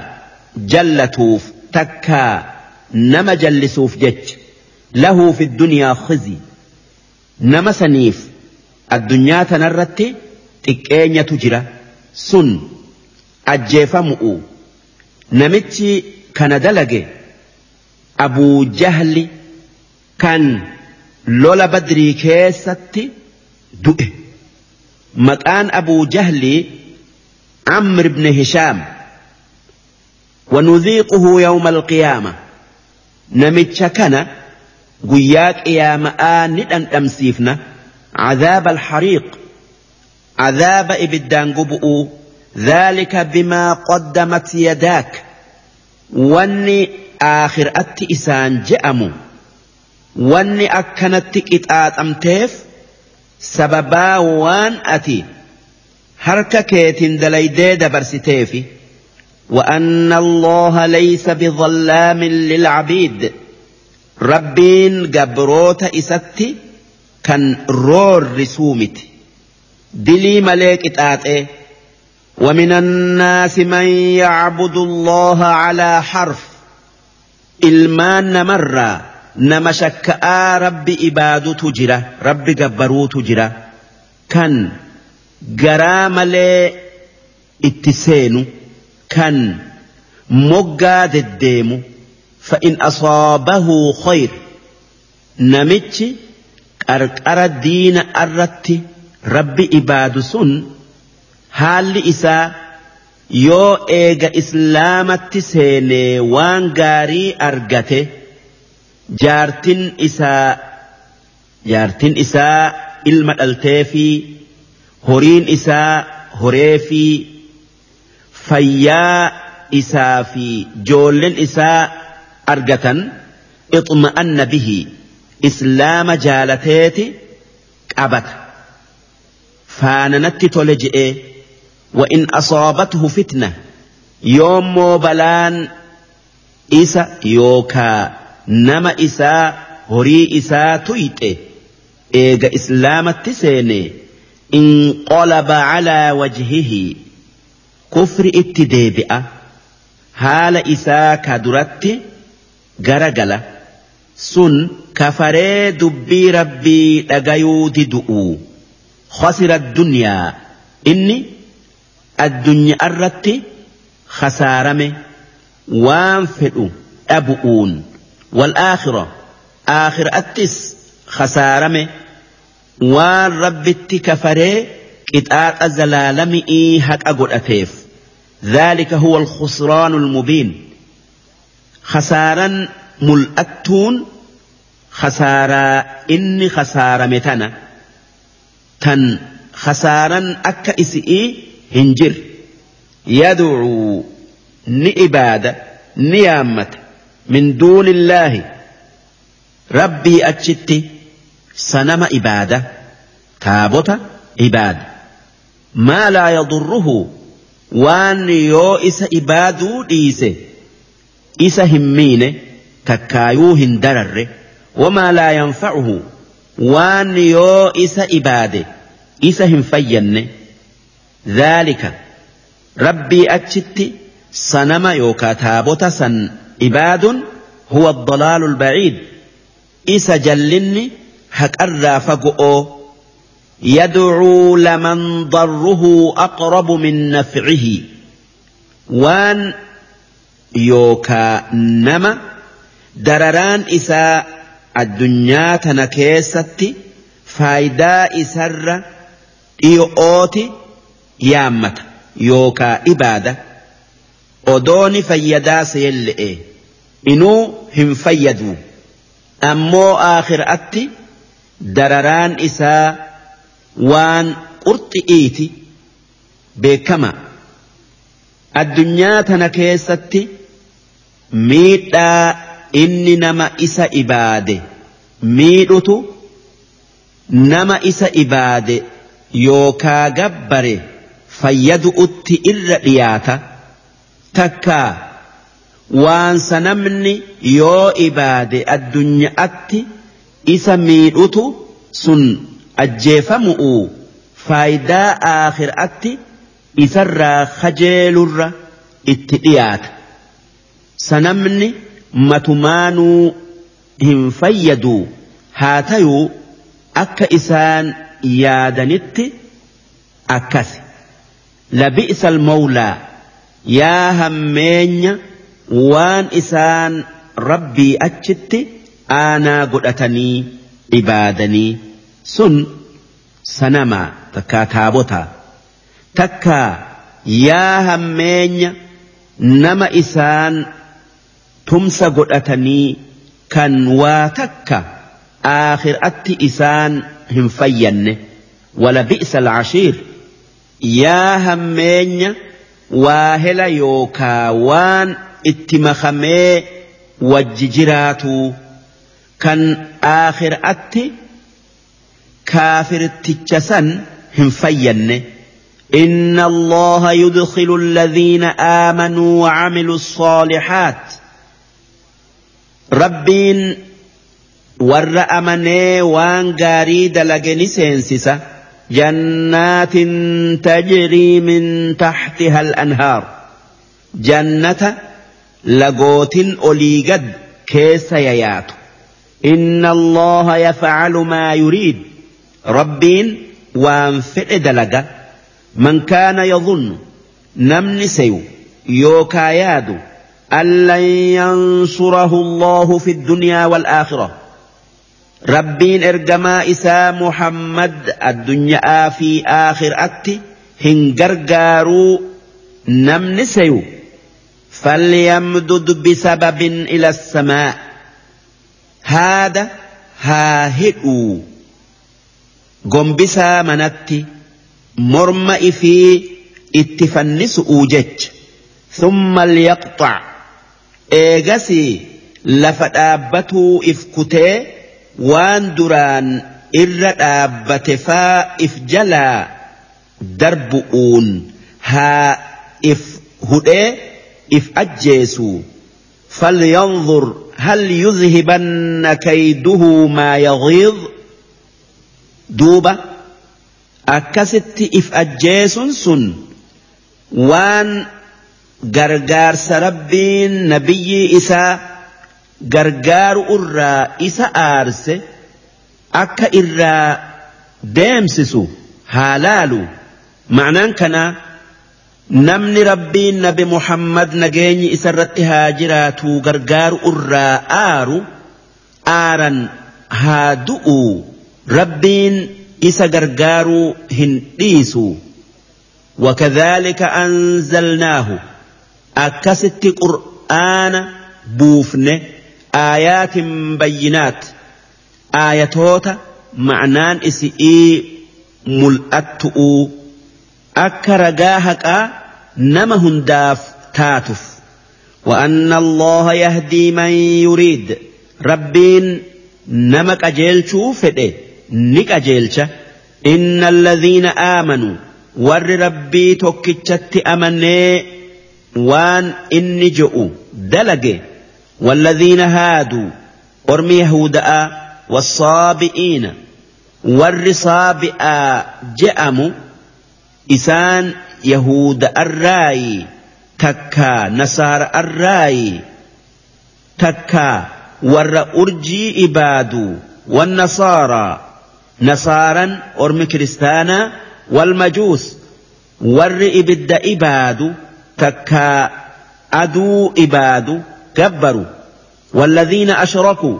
jallatuuf takkaa nama jallisuuf jecha. Lahu fi dunyaa khizi. Nama saniif addunyaa tanarratti xiqqeenyatu jira. Sun ajjeefamu'u namichi kana dalage abuu jahli kan lola badrii keessatti du'e maqaan abuu jahlii عمرو بن هشام ونذيقه يوم القيامة نمتش كان قياك يا مآن أمسيفنا عذاب الحريق عذاب إبدان قبؤ ذلك بما قدمت يداك. واني آخر أت إسان جأمو. أكنت إتآت أمتيف سببا وان أتي. harka keetiin dalaydee dabarsiteefi وأن الله ليس بظلام للعبيد. ربين جبروت إستي كان رور رسومت دلي ملك إتآتي. ومن الناس من يعبد الله على حرف. إلمان مرة نمشك رب إباد تجرة. رب جبرو تجرة. كان جرام اتسين كان مقاد الديم فإن أصابه خير. نمتش. أرك أرى أردت رب إباد سن. Haalli isaa yoo eega islaamatti seenee waan gaarii argate jaartin isaa jaartin isaa ilma dhalteefii horiin isaa horee fi fayyaa isaa fi joollen isaa argatan ixma'anna bihi islaama jaalateeti qabata. Faananatti tole je'ee وإن أصابته فتنة يوم بلان إسا يوكا نما إسا هري إسا تويته إيغا إسلام التسيني انقلب على وجهه كفر اتدابئة حال إسا كدرت غرغلة سن كفري دبي ربي لغيو ددؤو خسر الدنيا إني الدنيا الرتي خسارم وانفدوا أبؤون والآخرة آخر أتس خسارم وان رب التكفري كتار الزلالم إيهك أقول أتيف ذلك هو الخسران المبين خسارا ملأتون خسارا إني خسارة تن خسارا أكا إسئي هنجر يدعو نعبادة نيامة من دون الله ربي أجدت سنم عبادة تابوت إبادة ما لا يضره وان يوئس عبادو ديسه إسا همين تكايوه درر وما لا ينفعه وان يوئس إباده إسا هم فينه ذلك. ربي أتشت صنم يوكا تابوتا سن. إباد هو الضلال البعيد. إسا جلني هكرا فقؤو. يدعو لمن ضره أقرب من نفعه. وان يوكا نما درران إسا الدنيا تنكيستي. فايدا إسر إيؤوتي. yaammata yookaa ibaada odooni fayyadaa seelle'e inuu hin fayyadu ammoo aakhiraatti dararaan isaa waan qurxi'iiti beekama addunyaa tana keessatti miidhaa inni nama isa ibaade miidhutu nama isa ibaade yookaa gabbare. Fayyadu'utti irra dhiyaata takkaa waan sanamni yoo ibaade addunyaatti isa miidhutu sun ajjeefamu'u faayidaa aakhiraatti isarraa kajeelurra itti dhiyaata sanamni matumaanuu hin fayyadu haa tayuu akka isaan yaadanitti akkasi لبئس المولى. يا همين وان إسان ربي أجت أنا قدتني عبادني. سن سنما تكا تابوتا. تكا يا همين نما إسان تمس قدتني. كان واتكا آخر أتي إسان هم فيني. ولبئس العشير. Yaa hammeenya waa hela yookaa waan itti makamee wajji jiraatuu kan aakhiraatti كافرتش سن هم فين إن الله يدخل الذين آمنوا وعملوا الصالحات ربين ور أمني وان قاريد لجن سينسسة جنات تجري من تحتها الأنهار. جنة لقوت أوليقد كيس ييات إن الله يفعل ما يريد. ربين وان فئ دلقة من كان يظن نمن سيو. يوكا يادو. أن لن ينصره الله في الدنيا والآخرة. Rabbiin ergamaa isaa Muhammad addunyaa fi aakhiraatti hin gargaaruu namni sayu falyamdud bisababin ila samaa. Haada haa hidhuu gombisaa manatti morma ifii itti fannisu'uu jecha. Thumma liyaqxac eegasii lafa dhaabbatuu if kutee waan duraan irra dhaabbate faa if jalaa darbu'uun haa if hudhee if ajjeesuu فلينظر هل يذهبن كيده ما يغيظ duuba akkasitti if ajjeesun sun waan gargaarsa rabbiin nabiyyii isaa gargaaru irraa isa aarse akka irraa deemsisu haa laalu ma'anaan kanaa namni rabbiin nabi muhammad nageenyi isarratti haa jiraatu gargaaru irraa aaru aaran haa du'uu rabbiin isa gargaaruu hin dhiisu وكذلك أنزلناه أكست قرآن buufne aayaatin bayyinaat aayatoota ma'naan isi'ii mul'attu'uu akka ragaa haqaa nama hundaaf taatuf وأن الله يهدي من يريد ربين نمك أجيل فده نك أجيلش إن الذين آمنوا ور ربي توكتشت أمني وان إني جؤوا دلقي والذين هادوا أرمي يهوداء والصابئين ور صابئا جأموا إسان يهود الرأي takkaa nasaara arraayi takkaa warra urjii ibaadu والنصارى. نصارا أرم كريستانا والمجوس ور إبد إباد تكا أدو إباد كبروا والذين أشركوا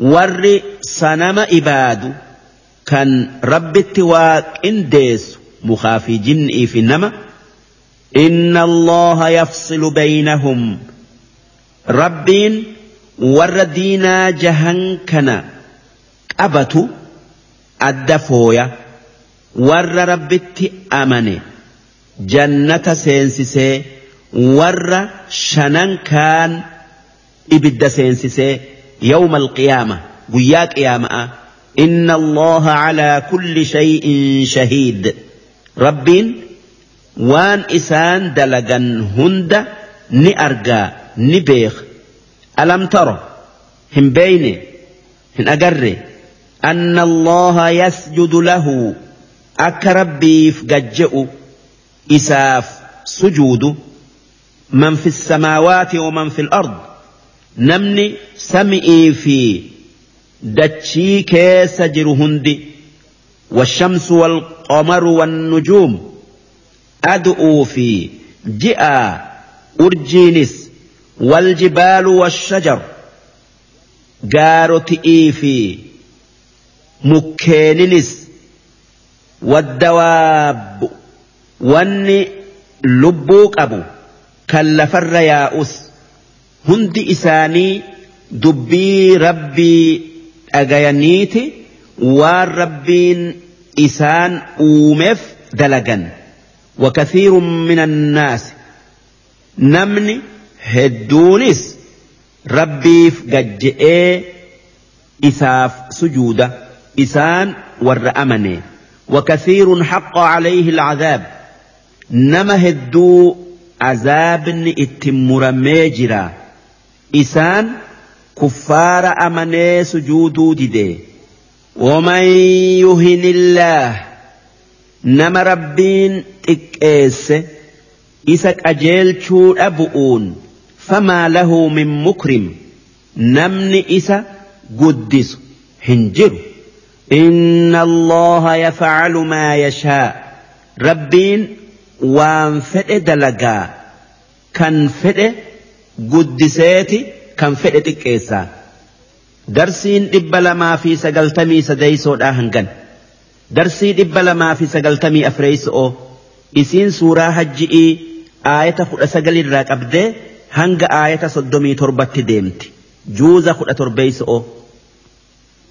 ور سنم إباد كان رب التواك إنديس مخافي جنئي في النمى إن الله يفصل بينهم ربين وردينا جهنكنا أبتو الدفويا ور ربت أمني جنة سينسسي ور شنن كان إبد سينسس يوم القيامة وياك يا ماء إن الله على كل شيء شهيد ربين وان إسان دلقا هند نأرقا نبيخ ألم ترى هم بيني هن أقر أن الله يسجد له أكرب فقجئ إساف سجود من في السماوات ومن في الأرض namni sami'ii fi dachii keessa jiru hundi والشمس والقمر والنجوم أدؤوا في جئا أرجينس والجبال والشجر قارتئي في مكيننس والدواب واني لبوك أبو كلفر هند إساني دبي ربي أغيانيتي والربين إسان أومف دلقا وكثير من الناس نمني هدونس ربي قجئ إساف سجودة إسان ور وكثير حق عليه العذاب نما هدو عذاب اتمر ميجرا isaan kuffaara amanee sujuuduu dide waman yuhinillaah nama rabbiin xiqqeesse isa qajeelchuu dhabu'uun famaa lahu min mukrim namni isa guddisu hin jiru. inna allaha yafcalu maa yashaa rabbiin waan fedhe dalagaa kan fedhe guddiseeti kan fedhe xiqqeessaa darsiin dhibba lamaa fi sagaltamii sadeysoodhaa hangan darsii dhibba lamaa fi sagaltamii afreeyso'oo isiin suuraa hajji'ii aayata kudha sagalirraa qabdee hanga aayata soddomii torbatti deemti juuza kudha torbeeyso'oo.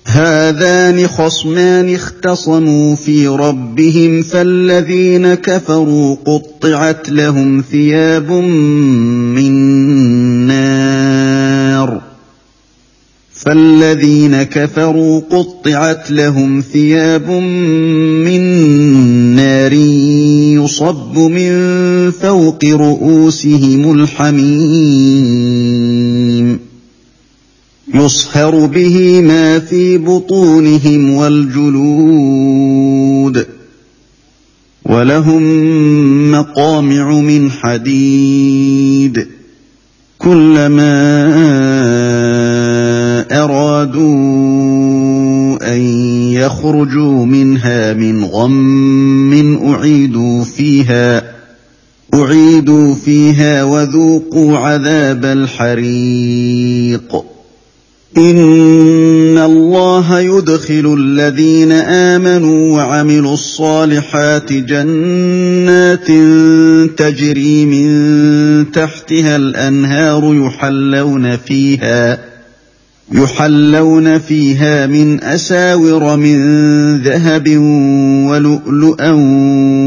هذان خصمان اختصموا في ربهم فالذين كفروا قطعت لهم ثياب من نار. فالذين كفروا قطعت لهم ثياب من نار يصب من فوق رؤوسهم الحميم. يصهر به ما في بطونهم والجلود ولهم مقامع من حديد كلما أرادوا أن يخرجوا منها من غم أعيدوا فيها أعيدوا فيها وذوقوا عذاب الحريق. إن الله يدخل الذين امنوا وعملوا الصالحات جنات تجري من تحتها الانهار يحلون فيها يحلون فيها من اساور من ذهب ولؤلؤا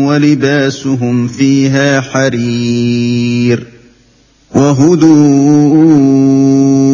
ولباسهم فيها حرير وهدوا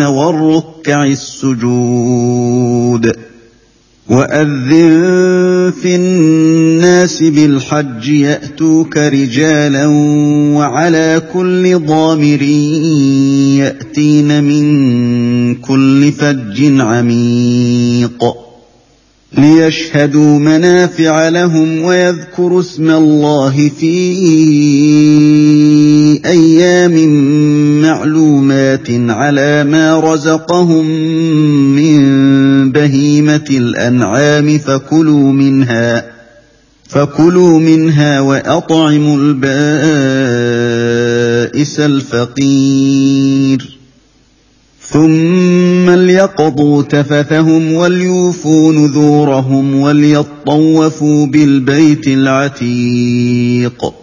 والركع السجود وأذن في الناس بالحج يأتوك رجالا وعلى كل ضامر يأتين من كل فج عميق ليشهدوا منافع لهم ويذكروا اسم الله في أيام معلومات على ما رزقهم من بهيمة الأنعام فكلوا منها فكلوا منها وأطعموا البائس الفقير. ثم ليقضوا تفثهم وليوفوا نذورهم وليطوفوا بالبيت العتيق.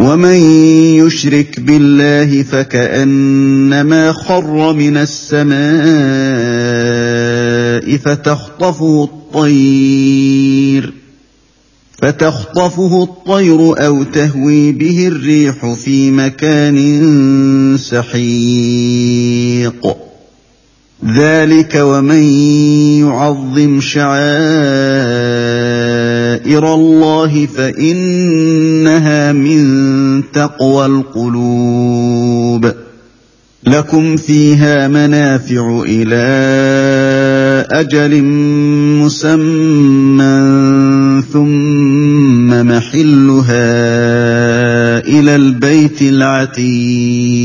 ومن يشرك بالله فكانما خر من السماء فتخطفه الطير فتخطفه الطير أو تهوي به الريح في مكان سحيق ذلك ومن يعظم شعائر الله فانها من تقوى القلوب لكم فيها منافع إلى أجل مسمى ثم محلها إلى البيت العتيق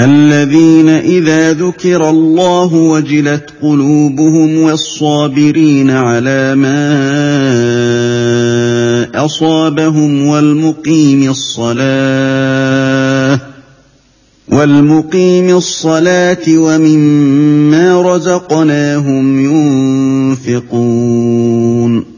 الذين إذا ذكر الله وجلت قلوبهم والصابرين على ما أصابهم والمقيم الصلاة والمقيم الصلاة ومما رزقناهم ينفقون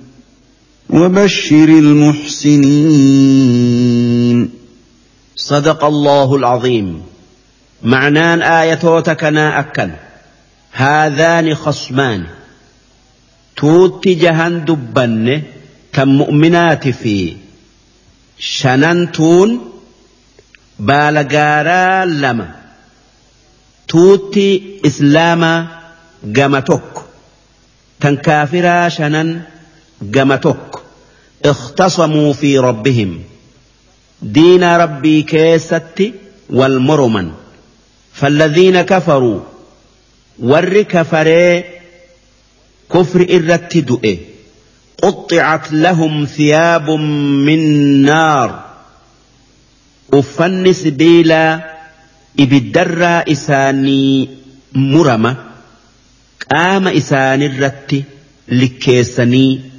وبشر المحسنين. صدق الله العظيم. معنان آياتك أكل هذان خصمان. توت جهن دبن كمؤمنات في. شننتون بالغارا لما. توتي إسلاما قمتك تنكافرا شنن قمتك اختصموا في ربهم. دين ربي كيست والمرمن. فالذين كفروا ور كفري كفر إرتدؤ قطعت لهم ثياب من نار. أفن سبيلا إبدر إساني مرمى. قام إساني الرت لكيسني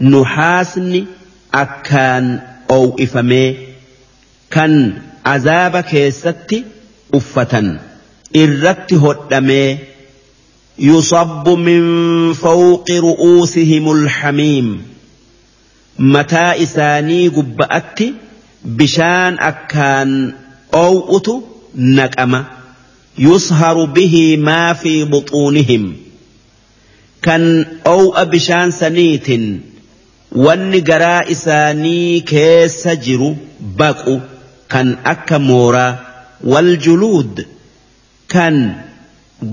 nuhaasni akkaan oo'ifamee kan azaaba keessatti uffatan irratti hodhamee yusabbu min fawqi ru'uusihim alhamiim mataa isaanii gubba'atti bishaan akkaan oow'utu naqama yusharu bihi maa fi buxuunihim kan oow'a bishaan saniitin wanni garaa isaanii keessa jiru baqu kan akka mooraa waljuluud kan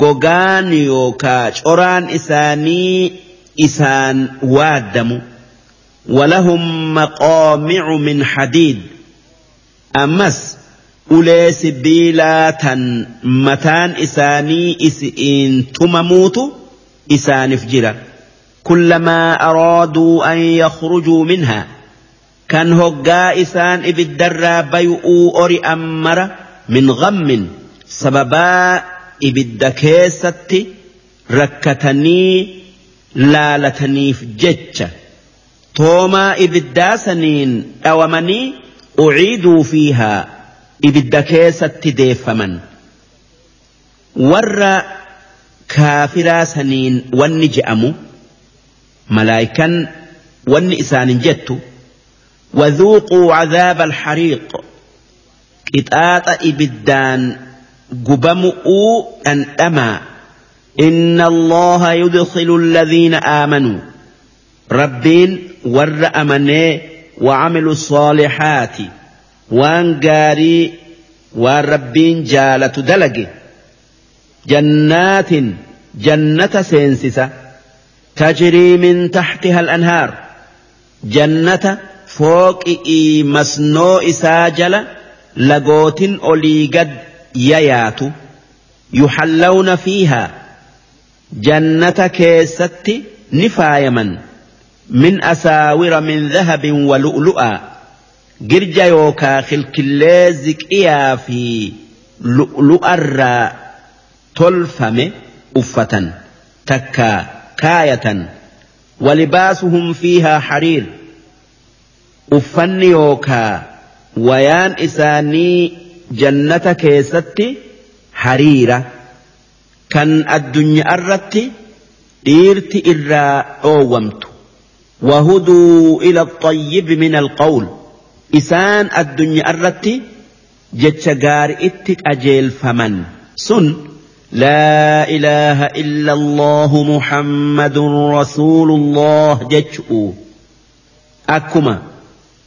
gogaan yookaa coraan isaanii isaan waaddamu ولهم مقامع من حديد أمس ulee sibiilaa tan mataan isaanii isi'iin tumamuutu isaaniif jira. كلما أرادوا أن يخرجوا منها. كان هقا إسان إبدرا بيؤوا أري أمر من غم سببا إبد كيست ركتني لالتني في جتش توما إبدا سنين أومني أعيدوا فيها إبد كيست ديفمن. ور كافرا سنين ونجأمو. Wanni isaanin jettu وذوقوا عذاب الحريق قطاط إبدان قبمؤوا أن أما إن الله يدخل الذين آمنوا ربين ور أمني وعملوا الصالحات وان قاري وربين جالة دلق جنات جنة سينسسة تجري من تحتها الأنهار. جنة فوق إي مسنو إساجل لقوت أولي قد ييات يحلون فيها. جنة كيست نفايما من. أساور من ذهب ولؤلؤا. جرجا يوكا خلكليزك إيا في لؤلؤا تلفم أفة تكا كاية ولباسهم فيها حرير. أفن يوكا ويان إساني جنة كيستي حريرة. كان الدنيا أردت إيرت إرا أومت وهدوا إلى الطيب من القول. إسان الدنيا أردت جتشغار إتك أجيل فمن. سن. لا إله إلا الله محمد رسول الله جتشؤ أكما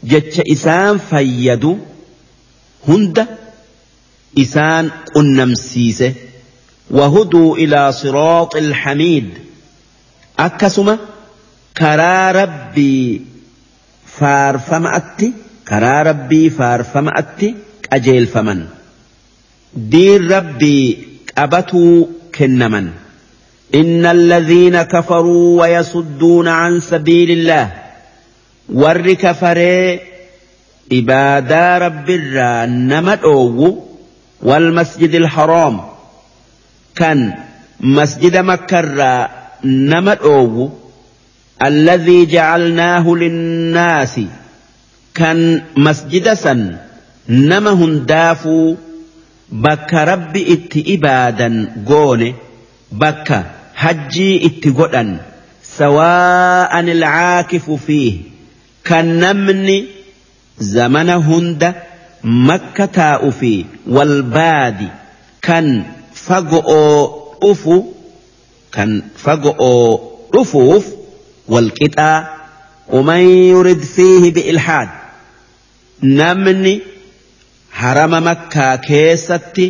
جتش إسان فيد هند إسان قنمسيسه وهدوا إلى صراط الحميد. أكسما كرا ربي فارفمأتي كرا ربي فارفمأتي أجيل فمن. دين ربي أبتوا كنما. إن الذين كفروا ويصدون عن سبيل الله ور كفري إبادة رب نمت أوو والمسجد الحرام كان مسجد مكة نمت أوو الذي جعلناه للناس كان مسجد سن نمهن دافو bakka rabbi itti ibaadan goone bakka hajjii itti godhan sawaa'an ilcaakifu fiih kan namni zamana hunda makka taa'u fi walbaadi kan fago'oo dhufu kan fago'oo dhufuuf walqixaa ومن يرد فيه بإلحاد نمني harama makkaa keessatti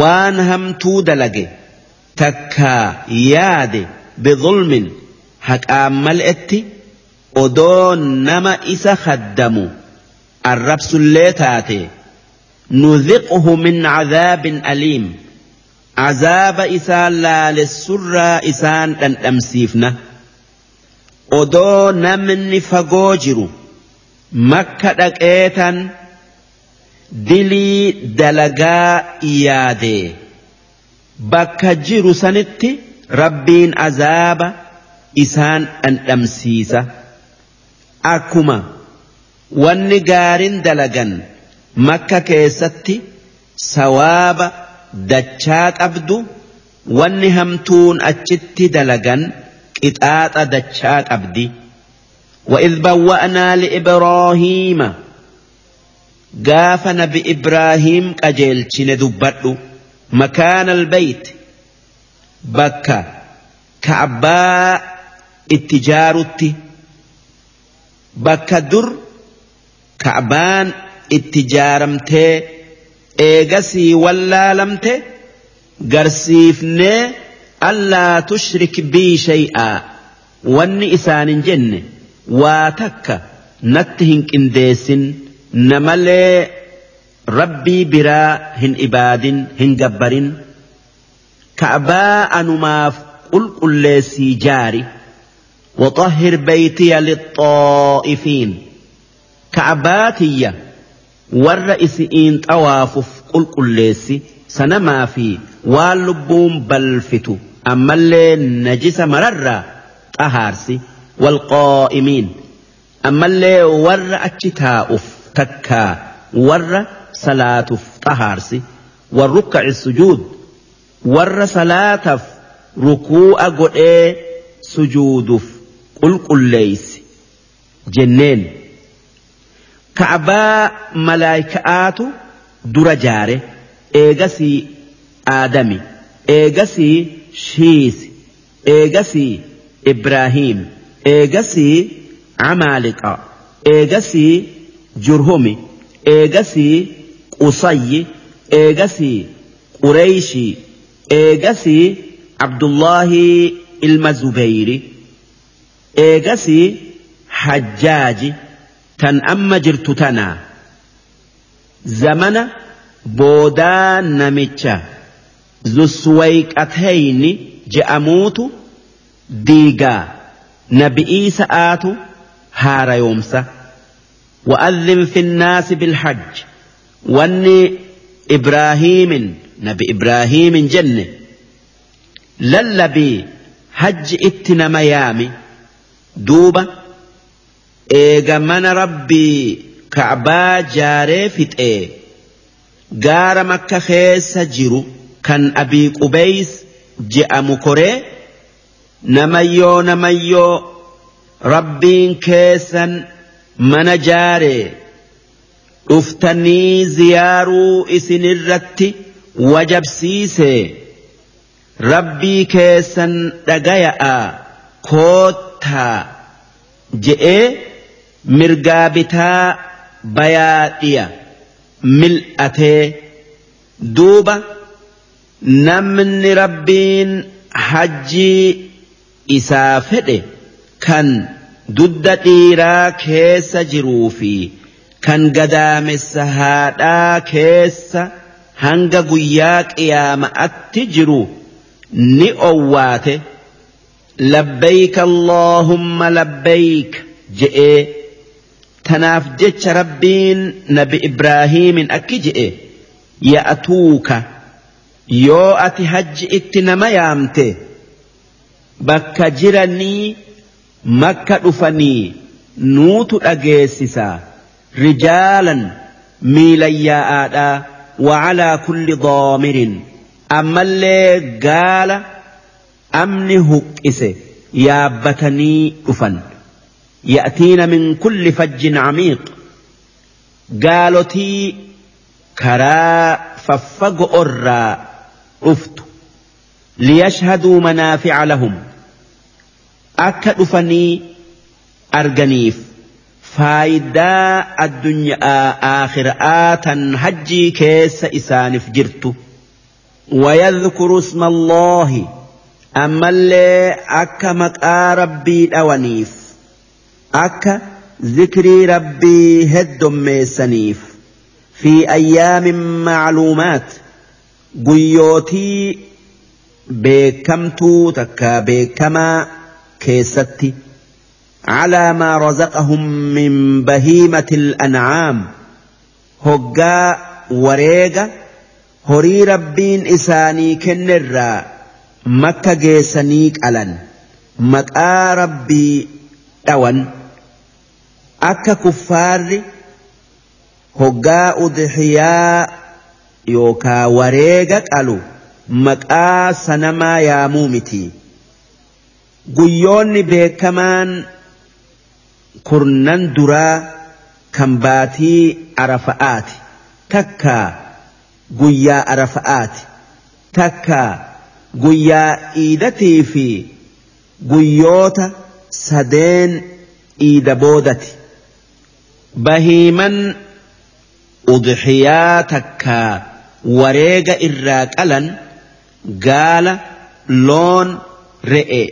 waan hamtuu dalage takkaa yaade bidulmin haqaan mal'etti odoo nama isa haddamu arrabsullee taate nuziquhu min cadaabin aliim cazaaba isaan laalessurraa isaan dhandhamsiifna odoo namni fagoo jiru makka dhaqeetan dilii dalagaa yaade bakka jiru sanitti rabbiin azaaba isaan dhandhamsiisa akkuma wanni gaariin dalagan makka keessatti sawaaba dachaa qabdu wanni hamtuun achitti dalagan qixaaxa dachaa qabdi وإذ بوأنا لإبراهيم gaafa nabi Ibraahim qajeelchine dubbadhu makaana albayt bakka ka'abbaa itti jaarutti bakka dur ka'abaan itti jaaramtee eegasii wallaalamte garsiifnee allaa tushrik bii shay'aa. Wanni isaanin jenne waa takka natti hin qindeessin namalee rabbii biraa hin ibaadin hin gabbarin ka'abaa anumaaf qulqulleessii jaari وطهر بيتي للطائفين كعباتي والرئيس إن طوافف قل قليسي سنما في واللبون بلفتو أما اللي نجس مرر طهارسي والقائمين أما اللي ور أتشتاؤف takkaa warra salaatuuf xahaarsi warrukkaci sujuud warra salaataaf rukuu'a godhee sujuuduuf qulqulleeysi jenneen. Ka'abaa malaayika'aatu dura jaare eegasii aadami eegasii shiisi eegasii ibraahiim eegasii amaaliqa eegasii jurhumi eegasii qusayyi eegasii qureeyshii eegasii abdullaahii ilma zubeyri eegasii hajjaaji tan amma jirtu tanaa zamana boodaa namicha zuswayqatayni je'amuutu diigaa nabi'ii sa'aatu haarayoomsa وأذن في الناس بالحج. واني إبراهيم نبي إبراهيم جنة. للبي حج إتنا ميامي. دوبة إيغا من ربي كعبا جاري فت إيه غار مكة خيس جيرو. كان أبي قبيس جاء مكوري. نميو نميو ربين كيسا mana jaaree dhuftanii ziyaaruu isinirratti wajabsiisee rabbii keessan dhagaya'a koottaa je'ee mirgaa bitaa bayaadhiya mil'atee duuba namni rabbiin hajjii isaa fedhe kan dudda dhiiraa keessa jiruu fi kan gadaamessa haadhaa keessa hanga guyyaa qiyaama'atti jiru ni owwaate. Labbayka allaahumma labbayk je'ee tanaaf jecha rabbiin nabi ibraahiimin akki je'e. Ya'atuuka. Yoo ati hajji itti nama yaamte bakka jiranii makka dhufanii nuutu dhageessisaa rijaalan miilan yaa'aadhaa وعلى كل ضامر أما اللي قال أمن هكئس يابتني أفن يأتين من كل فج عميق قالتي كرا ففق أرى أفت ليشهدوا أكد أفني أرجنيف faayidaa addunyaa aakhira'aatan hajjii keessa isaaniif jirtu. ويذكر اسم الله أما اللي أكا مقا ربي أوانيف أكا ذكري ربي هد ميسنيف في أيام معلومات قيوتي بكمتو تكا بكما keessatti alaa maa razaqahum min bahiimati ancaam hoggaa wareega horii rabbiin isaanii kennerraa makka geessanii qalan maqaa rabbii dhawan akka kuffaarri hoggaa udhiyaa yookaa wareega qalu maqaa sanamaa yaamuu mitii. Guyyoonni beekamaan kurnan duraa kan baatii arafa'aati. Takkaa guyyaa arafa'aati. Takkaa guyyaa iidatii fi guyyoota sadeen iida boodati. Bahiiman udxiyaa takkaa wareega irraa qalan gaala loon re'e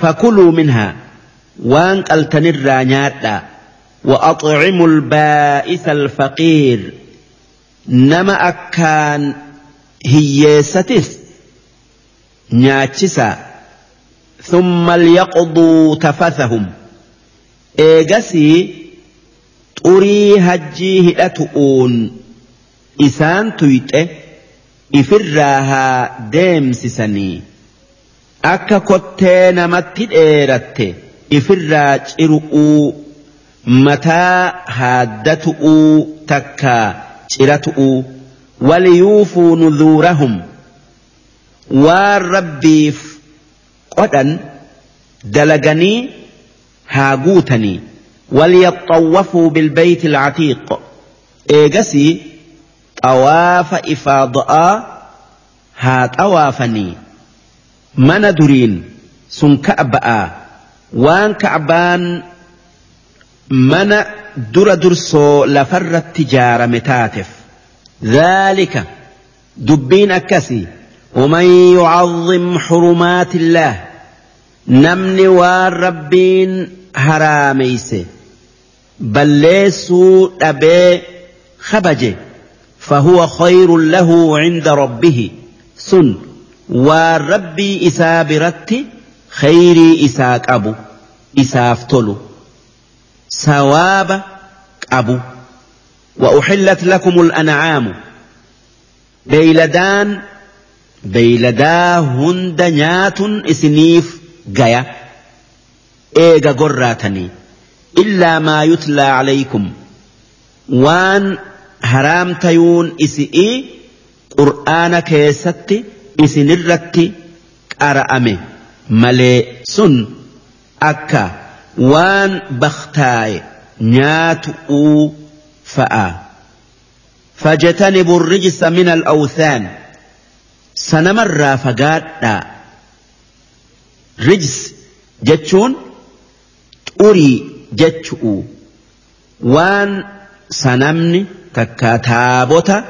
فكلوا منها وان قلتن الرانياتا وأطعموا البائس الفقير. نما أكان هيستس نياتشسا ثم ليقضوا تفثهم إيجسي طري هجيه أتؤون إسان تيته إفراها ديمسسني akka kottee namatti dheeratte ifirraa ciru'uu mataa haaddatu'uu takkaa ciratu'uu waliyuufuu nuzuurahum waan rabbiif qodhan dalaganii haa guutanii وليطوفوا بالبيت العتيق إيجسي طواف إفاضاء ها طوافني mana duriin sun ka'ba'aa waan ka'baan mana dura dursoo lafarratti ijaarame taateef dhaalika dubbiin akkasii ومن يعظم حرمات الله نمني والربين هراميس بلسوا أبي خبجه فهو خير له عند ربه سن waan rabbii isaa biratti khayrii isaa qabu isaaf tolu. Sawaaba qabu. وأحلت لكم الأنعام بيلدان بيلدا هند نيات إسنيف جيا إيجا قراتني إلا ما يتلى عليكم وان هرام تيون إسئي قرآن كيستي isinirratti qara'ame malee sun akka waan baktaaye nyaatu'uu fa'a. فاجتنبوا الرجس من الأوثان سنمر فقادا رجس جتشون أري جتشؤ وان سنمني تكاتابوتا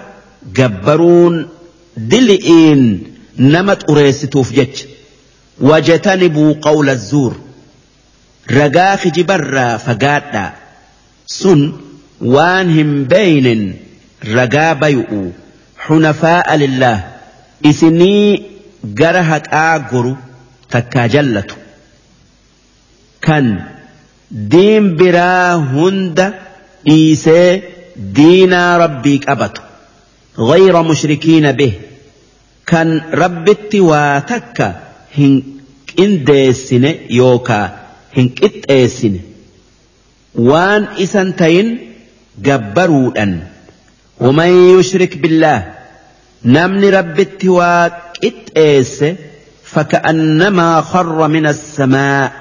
جبرون دلئين nama xureessituuf jecha wajatanibuu qawla zuur ragaa kijibarraa fagaadhaa sun waan hin beeynen ragaa bayu'u xunafaa'a lillaah isinii gara haqaa goru takkaa jallatu kan diin biraa hunda dhiisee diinaa rabbii qabatu غير مشركين به كان ربتي واتكا هن قنديسن يوكا هن قطيسن وان إسنتين جبرودن ومن يشرك بالله نمن ربتي وقطيس فكأنما خر من السماء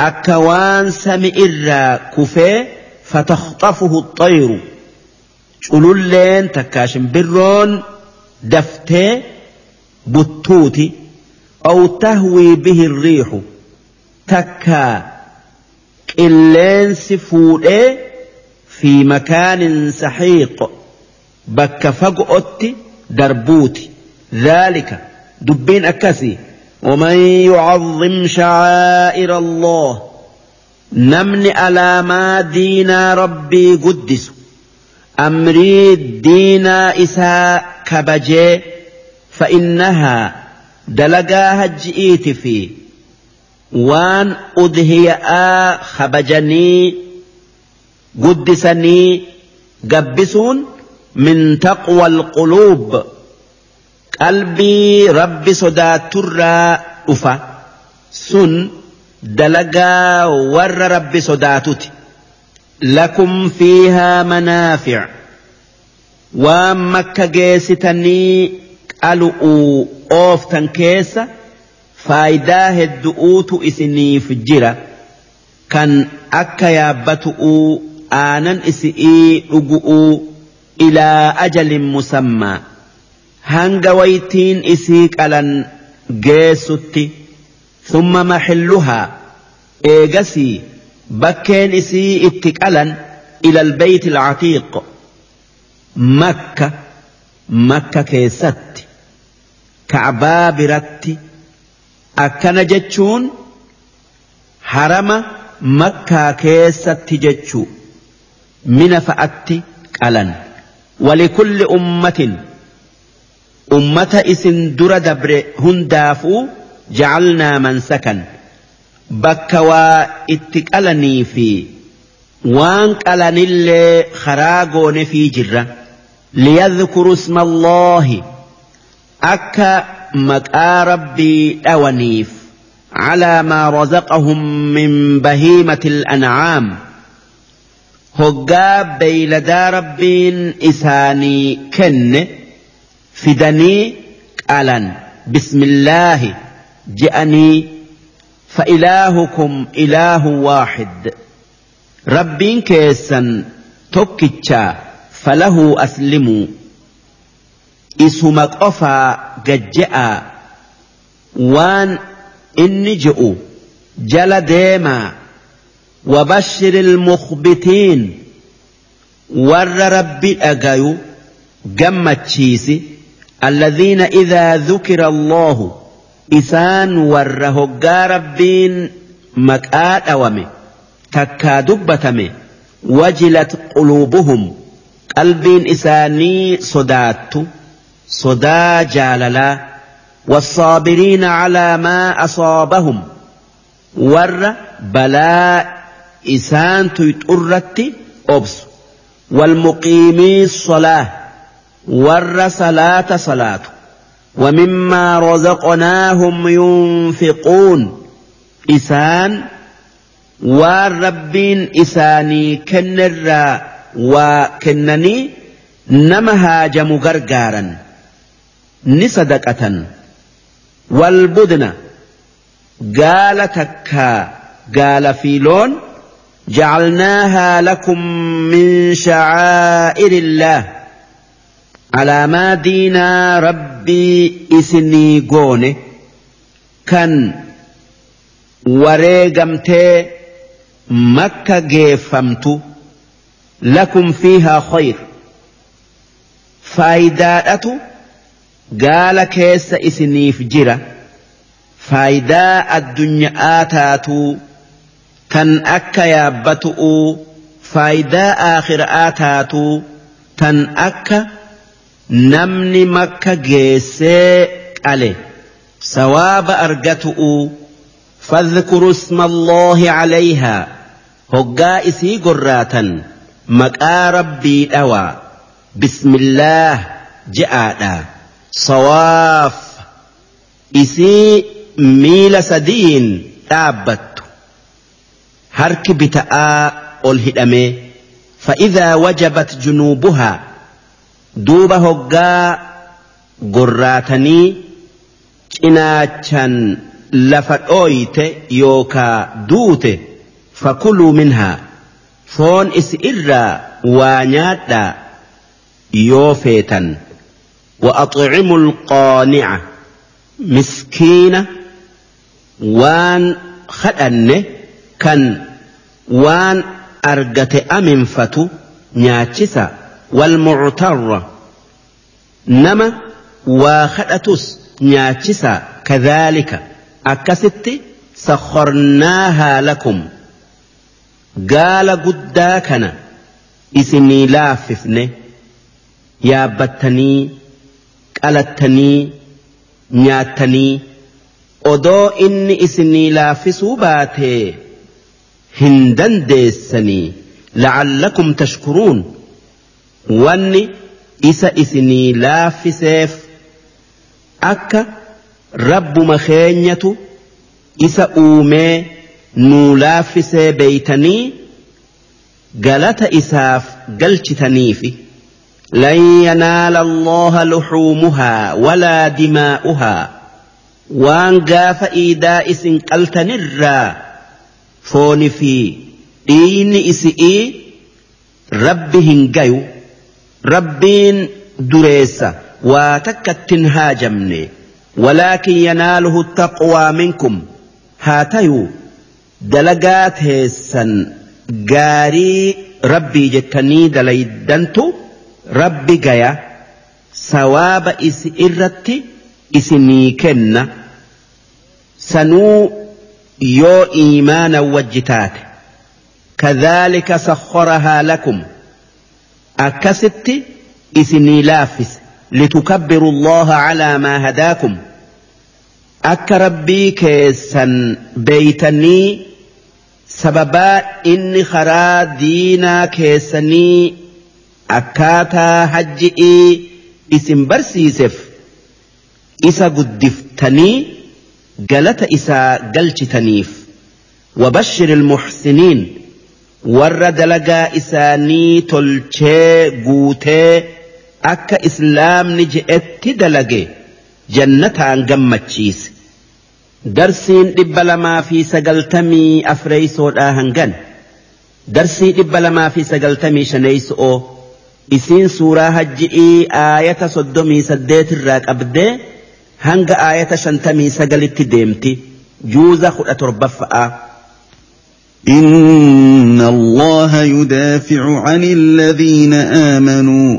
أكوان سمئر كفي فتخطفه الطير cululleen takkaa shimbirroon دفتي بطوتي أو تهوي به الريح تكا إلين سفوده في مكان سحيق. بك فقؤتي دربوتي. ذلك دبين أكاسي. ومن يعظم شعائر الله. نمن على ما دينا ربي قدس. أمري دينا إساء إساء كبجي فإنها دلقا هجئيت في وان أدهيا خبجني قدسني قبسون من تقوى القلوب قلبي رب صدات الرا أفا سن دلقا ور رب صداتتي لكم ومكة جيستني قالوا أوفتن كيسة فايداه الدؤوت إسني في الجرة كان أكا يابتؤ آنا إسئي أقؤ إلى أجل مسمى هنغ ويتين إسيك ألن جيستي ثم محلها إيجسي bakkeen isii itti qalan ila albayti alcatiiq makka makka keessatti kaabaa biratti akkana jechuun harama makkaa keessatti jechuu mina fa'atti qalan walikulli ummatin ummata isin dura dabre hundaafuu jacalnaa mansakan bakka waa itti qalanii fi waan qalanillee karaa goone fii jirra. Liyadhkuru isma allaahi akka maqaa rabbii dhawaniif على ما رزقهم من بهيمة الأنعام. هقا بيلدا ربين إساني كن. فدني قالا بسم الله. جأني فإلهكم إله واحد. ربين كيسا. توكيتشا فله أسلموا. اسمك أفا ججأ. وان إني جئوا جل ديما. وبشر المخبتين. ور ربي أجايو جمت الذين إذا ذكر الله isaan warra hoggaa rabbiin maqaa dhawame takkaa dubbatame wajilat quluubuhum qalbiin isaanii sodaattu sodaa jaalalaa والصابرين على ما أصابهم ور بلاء إسان تيتؤرت أبس والمقيمي الصلاة ور صلاة صلاة ومما رزقناهم ينفقون إسان والربين إساني كنرا وكنني نما هاجم غرغارا نصدقة والبدن قال تكا قال فيلون جعلناها لكم من شعائر الله alaamaa diinaa rabbii isinii goone kan wareegamtee makka geeffamtu لكم فيها خير. فايدات قال كيس إسني فجرة فايدا الدنيا آتاتو تن أكا يابتؤو فايدا آخر آتاتو تن أكا نمني مكة جيسة عليه سواب أرجتؤو فاذكروا اسم الله عليها. هقا إسي قراتاً. Maqaa rabbii dhawaa bismillaah je'aadha sawaaf isii miila sadiin dhaabbattu harki bita'aa ol hidhamee fa'idaa wajabat junuubuhaa duuba hoggaa gorraatanii cinaachan lafa dhooyte yookaa duute fakuluu minhaa foon isi irraa waa nyaadhaa yoo feetan. وأطعموا القانع مسكينة وان خدن كان وان أرجت أمنفتو نياتشسا والمعتر نما وخدتس نياتشسا كذلك أكست سخرناها لكم gaala guddaa kana isinii laaffifne yaabbattanii qalattanii nyaattanii odoo inni isinii laaffisuu baatee hin dandeessanii la'allakum tashkuruun wanni isa isinii laaffiseef akka rabbuma keenyatu isa uumee. nuu laaffisee beeytanii galata isaaf galchitaniifi lan yanaala allaha luxuumuhaa walaa dimaa'uhaa waan gaafa iidaa isin qaltanirraa fooni fi dhiini isi'ii rabbi hin gayu rabbiin dureessa waa takkattin haajamne. Walaakin yanaaluhu taqwaa minkum. Haa tayuu دلقات هسن قاري ربي جتني دليدنتو rabbi gaya sawaaba isi irratti isinii kenna sanuu yoo iimaana wajji taate kadhaalika sakharahaa lakum akkasitti isinii laaffise litukabbiru allaha calaa maa hadaakum akka rabbii keessan beeytanii sababaa inni karaa diinaa keessanii akkaataa hajji'ii isin barsiiseef isa guddiftanii galata isaa galchitaniif وبشر المحسنين warra dalagaa isaanii tolchee guutee akka islaamni je'etti dalage jannataan gammachiise dhibba lamaa fi sagaltamii afreeysoodhaa hangan darsii dhibba lamaa fi sagaltamii shaneeyso'oo isiin suuraa hajji'ii aayata soddomii saddeetirraa qabdee hanga aayata shantamii sagalitti deemti juuza kudha torbaffa'a. إن الله يدافع عن الذين آمنوا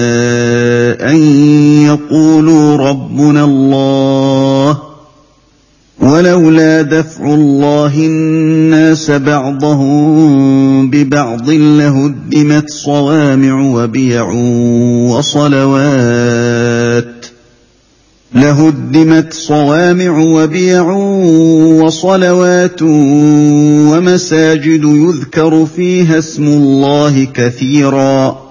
أن يقولوا ربنا الله ولولا دفع الله الناس بعضهم ببعض لهدمت صوامع وبيع وصلوات لهدمت صوامع وبيع وصلوات ومساجد يذكر فيها اسم الله كثيرا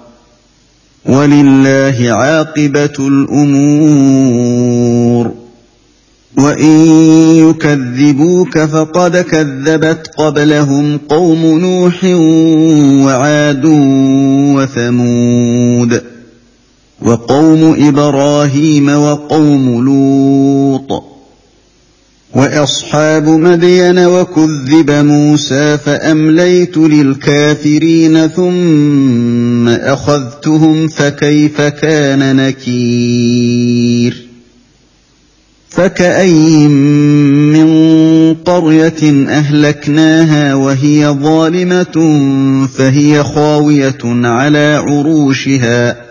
ولله عاقبة الأمور. وإن يكذبوك فقد كذبت قبلهم قوم نوح وعاد وثمود وقوم إبراهيم وقوم لوط. واصحاب مدين وكذب موسى فامليت للكافرين ثم اخذتهم فكيف كان نكير فكاين من قريه اهلكناها وهي ظالمه فهي خاويه على عروشها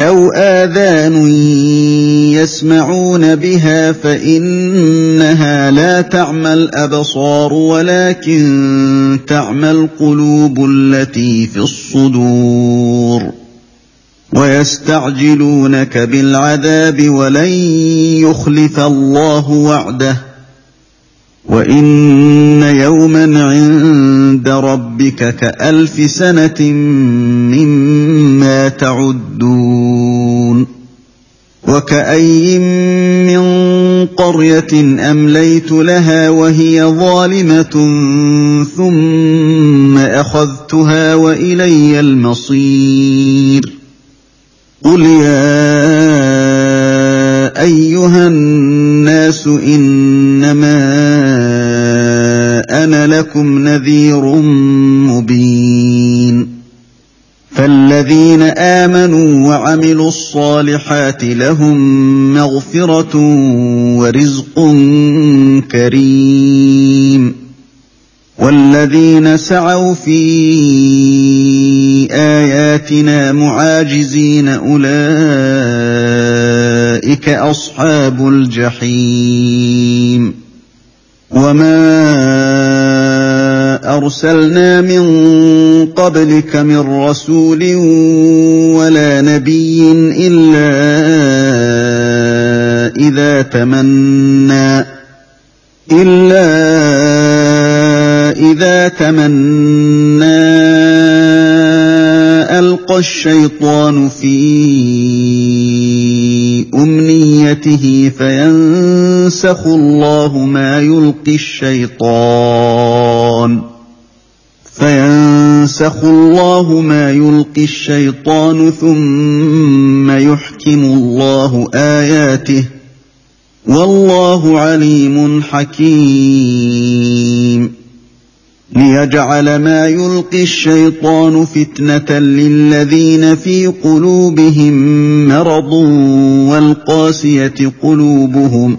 أو اذان يسمعون بها فانها لا تعمى الابصار ولكن تعمى القلوب التي في الصدور ويستعجلونك بالعذاب ولن يخلف الله وعده وان يوما عند ربك كالف سنه مما تعدون وكاين من قريه امليت لها وهي ظالمه ثم اخذتها والي المصير قل يا ايها الناس انما لكم نذير مبين فالذين آمنوا وعملوا الصالحات لهم مغفرة ورزق كريم والذين سعوا في آياتنا معاجزين أولئك أصحاب الجحيم وما أرسلنا من قبلك من رسول ولا نبي إلا إذا تمنى إلا إذا تمنى ألقى الشيطان في أمنيته فينسخ الله ما يلقي الشيطان فينسخ الله ما يلقي الشيطان ثم يحكم الله آياته والله عليم حكيم. ليجعل ما يلقي الشيطان فتنة للذين في قلوبهم مرض والقاسية قلوبهم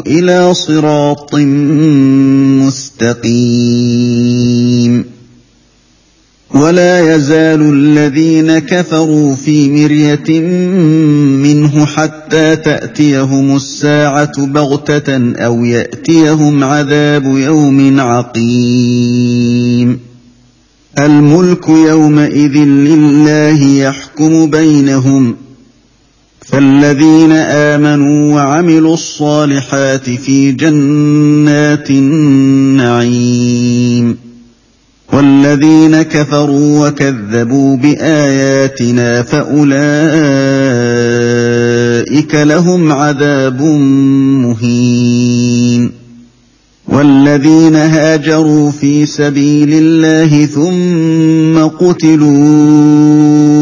إلى صراط مستقيم. ولا يزال الذين كفروا في مرية منه حتى تأتيهم الساعة بغتة أو يأتيهم عذاب يوم عقيم. الملك يومئذ لله يحكم بينهم. فالذين آمنوا وعملوا الصالحات في جنات النعيم. والذين كفروا وكذبوا بآياتنا فأولئك لهم عذاب مهين. والذين هاجروا في سبيل الله ثم قتلوا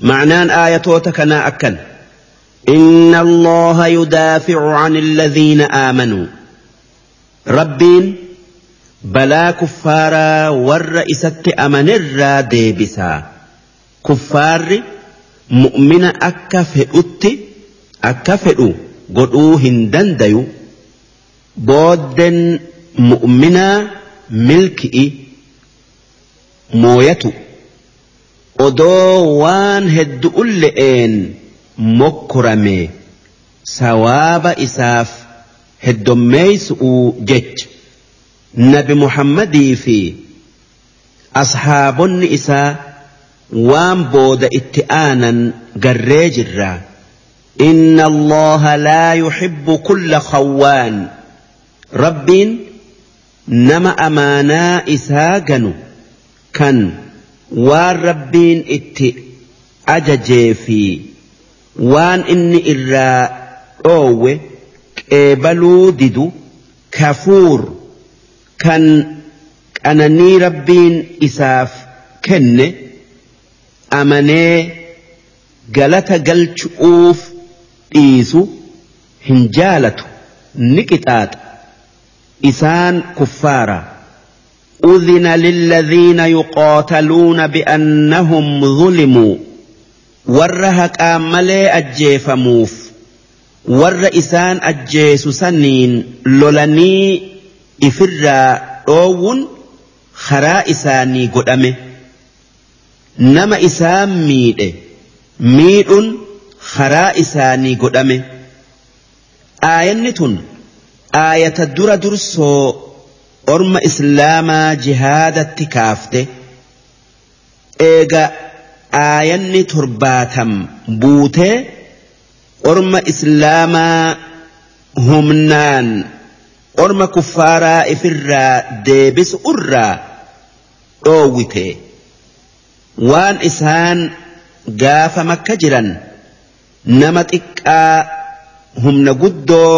معنان آياتك أكن إن الله يدافع عن الذين آمنوا ربين warra isatti amanirraa deebisaa kuffaarri mu'mina akka fedhutti akka fedhu godhuu hin dandayu booddeen mu'minaa milki'i mooyatu odoo waan heddu'un le'een mokkorame sawaaba isaaf heddommeeysu'uu jecha nabi muhammadii fi ashaabonni isaa waan booda itti aanan garree jirraa إن الله لا يحب كل خوان ربين نما أمانا إساقن كان waan rabbiin itti ajajee fi waan inni irraa dhoowwe qeebaluu didu kafuur kan qananii rabbiin isaaf kenne amanee galata galchuuf dhiisu hin jaalatu ni qixaaxa isaan kuffaaraa. أذن للذين يقاتلون بأنهم ظلموا. ورهك أملي أجيف موف والرئيسان أجيس سنين لولني إفرا أوون خرا إساني قدامي نما إسام ميد ميد خرا إساني قدامي آية آية الدرة درسو orma islaamaa jihaadatti kaafte eega aayanni torbaatam buutee orma islaamaa humnaan orma kuffaaraa ifirraa deebisu irraa dhoowwite waan isaan gaafa makka jiran nama xiqqaa humna guddoo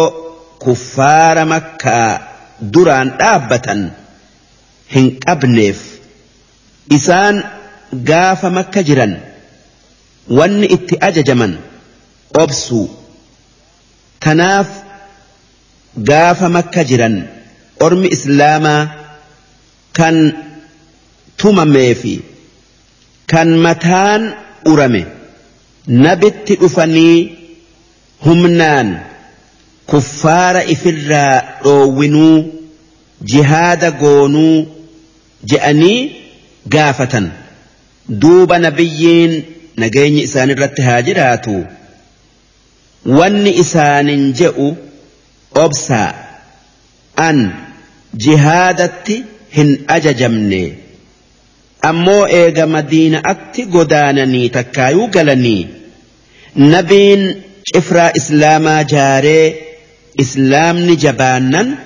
kuffaara makkaa duraan dhaabbatan hin qabneef isaan gaafa makka jiran wanni itti ajajaman obsuu tanaaf gaafa makka jiran ormi islaamaa kan tumamee fi kan mataan urame nabitti dhufanii humnaan kuffaara ifirraa dhoowwinuu jihaada goonuu je'anii gaafatan. Duuba nabiyyiin nageenyi isaan irratti haa jiraatu. Wanni isaanin je'u obsaa. An jihaadatti hin ajajamne. Ammoo eega madiinaatti godaananii takkaayuu galanii. Nabiin cifraa islaamaa jaaree islaamni jabaannan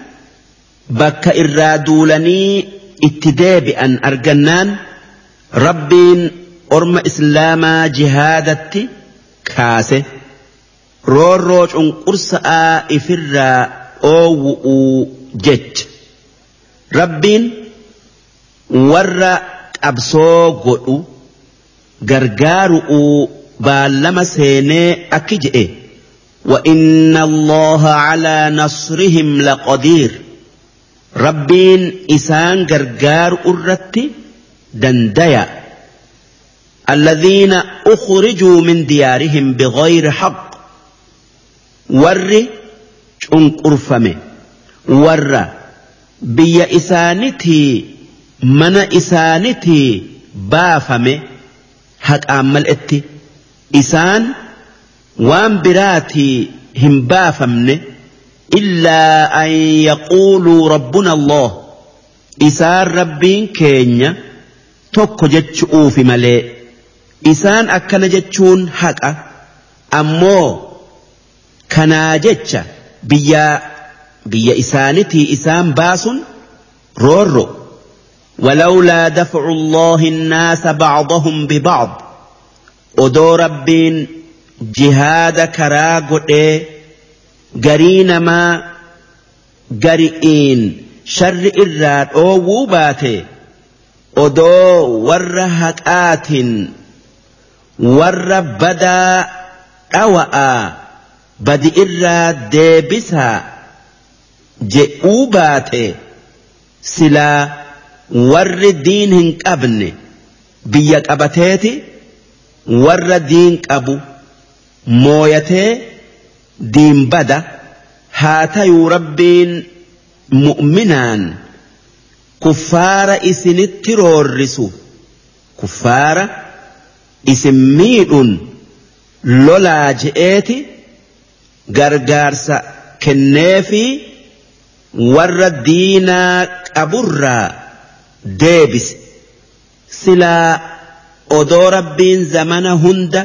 bakka irraa duulanii itti deebi'an argannaan rabbiin orma islaamaa jihaadatti kaase. roorroo cunqursa'aa ifirraa dhoowwu'uu jecha rabbiin warra qabsoo godhu gargaaru'uu baallama seenee akki je'e وإن الله على نصرهم لقدير. ربين إسان غرغار أرتي دنديا. الذين أخرجوا من ديارهم بغير حق. ور شنقرفمه ور بي إسانتي من إسانتي بافمه حق أمل إتي إسان وان براتي هم بافمن إلا أن يقولوا ربنا الله إسان ربين كينيا توك جتشؤو في ملي إسان أكنا جتشون حقا أمو كنا جتشا بيا بيا إسانتي إسان باس رورو ولولا دفع الله الناس بعضهم ببعض ودو ربين jihaada karaa godhee garii namaa gari'iin sharri irraa dhoowwuu baate odoo warra haqaatiin warra badaa dhawa'aa badi irraa deebisaa je'uu baate silaa warri diin hin qabne biyya qabateeti warra diin qabu mooyatee diin bada haa tayuu rabbiin mu'minaan kuffaara isinitti roorrisu. Kuffaara isin miidhun lolaa je'eeti gargaarsa kenneefi warra diinaa qaburraa deebise silaa odoo rabbiin zamana hunda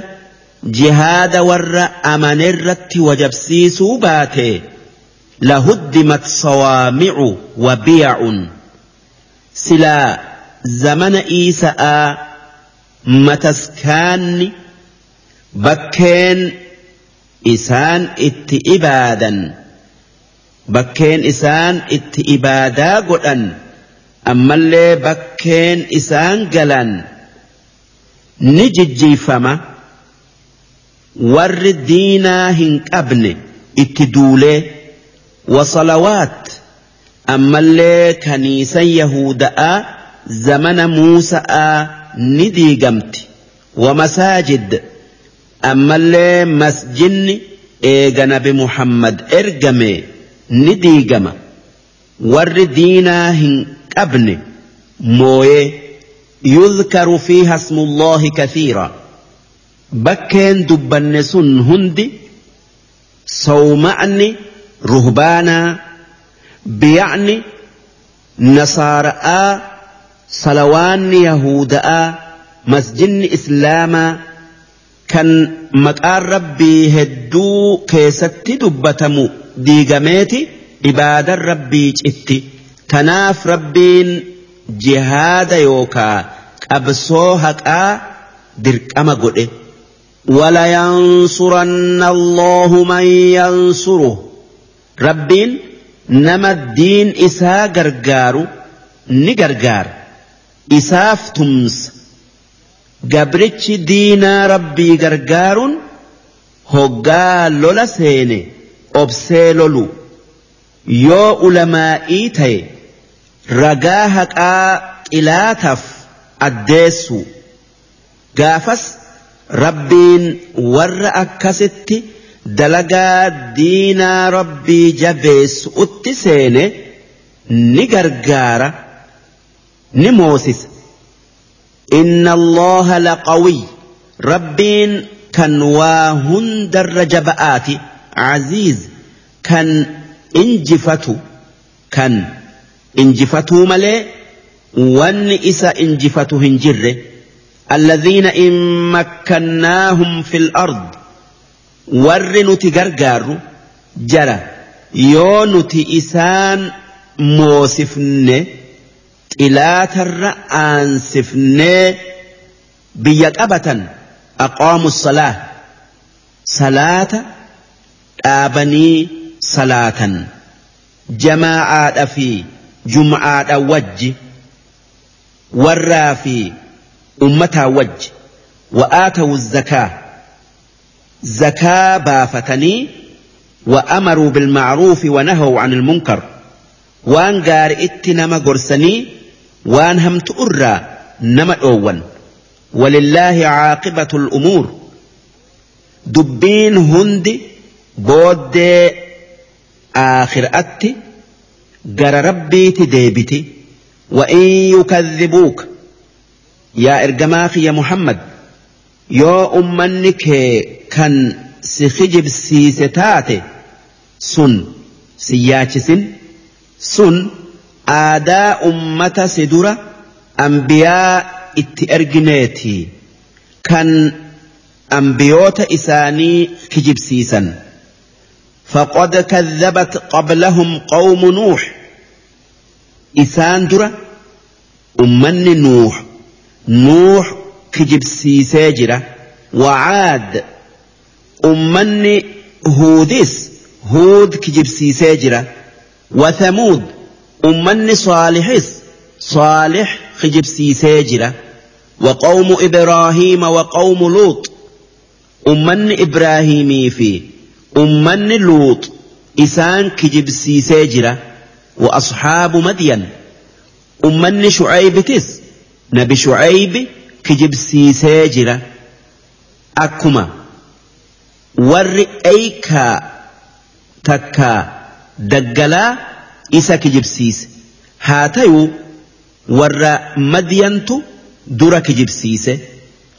jihaada warra amanerratti wajabsiisuu baate lahuddimat sawaamicu wa biya'un silaa zamana iisa'aa mataskaanni bakkeen isaan itti ibaadan bakkeen isaan itti ibaadaa godhan ammallee bakkeen isaan galan ni jijjiifama warri diinaa hin qabne itti duulee wasalawaat ammallee kaniisan yahuda'aa zamana muusa'aa ni diigamti wamasaajid ammallee masjinni eega nabi muhammad ergame ni diigama warri diinaa hin qabne mooyee yudhkaru fiiha ismullaahi kathiira bakkeen dubbanne sun hundi sawma'ni ruhbaanaa biya'ni nasaara'aa salawaanni yahuda'aa masjinni islaamaa kan maqaan rabbii hedduu keessatti dubbatamu diigameeti ibaadan rabbii citti. Tanaaf rabbiin jihaada yookaa qabsoo haqaa dirqama godhe ولينصرن الله من ينصره ربين نما الدين إسا غرغارو نغرغار إساف تمس gabrichi diinaa rabbii gargaaruun hoggaa lola seene obsee lolu yoo ulamaa'ii ta'e ragaa haqaa xilaataaf addeessu gaafas rabbiin warra akkasitti dalagaa diinaa rabbii jabeessu utti seene ni gargaara ni moosisa إن الله لقوي ربين كان واهندر جبآت عزيز كان انجفتو كان انجفتو ملي وان إسا انجفتو هنجر الذين إن مكناهم في الأرض ورنوتي غرغارو جرى يونوتي إسان موسفن إلا ترى أنسفن بيك أبتا أقام الصلاة صلاة آبني صلاة جماعة في جمعة وج ورافي ummataa wajji wa'aatawu zakaa زكاة بافتني وأمروا بالمعروف ونهوا عن المنكر. وان قار اتنما قرسني وان هم تؤرى نما أول ولله عاقبة الأمور. دبين هند بود آخر أتي قر ربي تديبتي وإن يكذبوك. يا إرجماخي يا محمد يا أمنك كان سخجب سيستاتي سن سياتشسن سن آداء أمة سدرة أنبياء itti ergineeti kan ambiyoota isaanii kijibsiisan. فقد كذبت قبلهم قوم نوح إسان درة أمن نوح نوح كجب سيساجرة وعاد أمن هودس هود كجب سيساجرة وثمود أمن صالحس صالح كجب سيساجرة وقوم إبراهيم وقوم لوط أمن إبراهيمي في أمن لوط إسان كجب سيساجرة وأصحاب مدين أمن شعيب تس نبي شعيب كجب سيساجرة أكما ور أيكا تكا دقلا إسا كجب سيس هاتيو ور مدينتو dura kijibsiise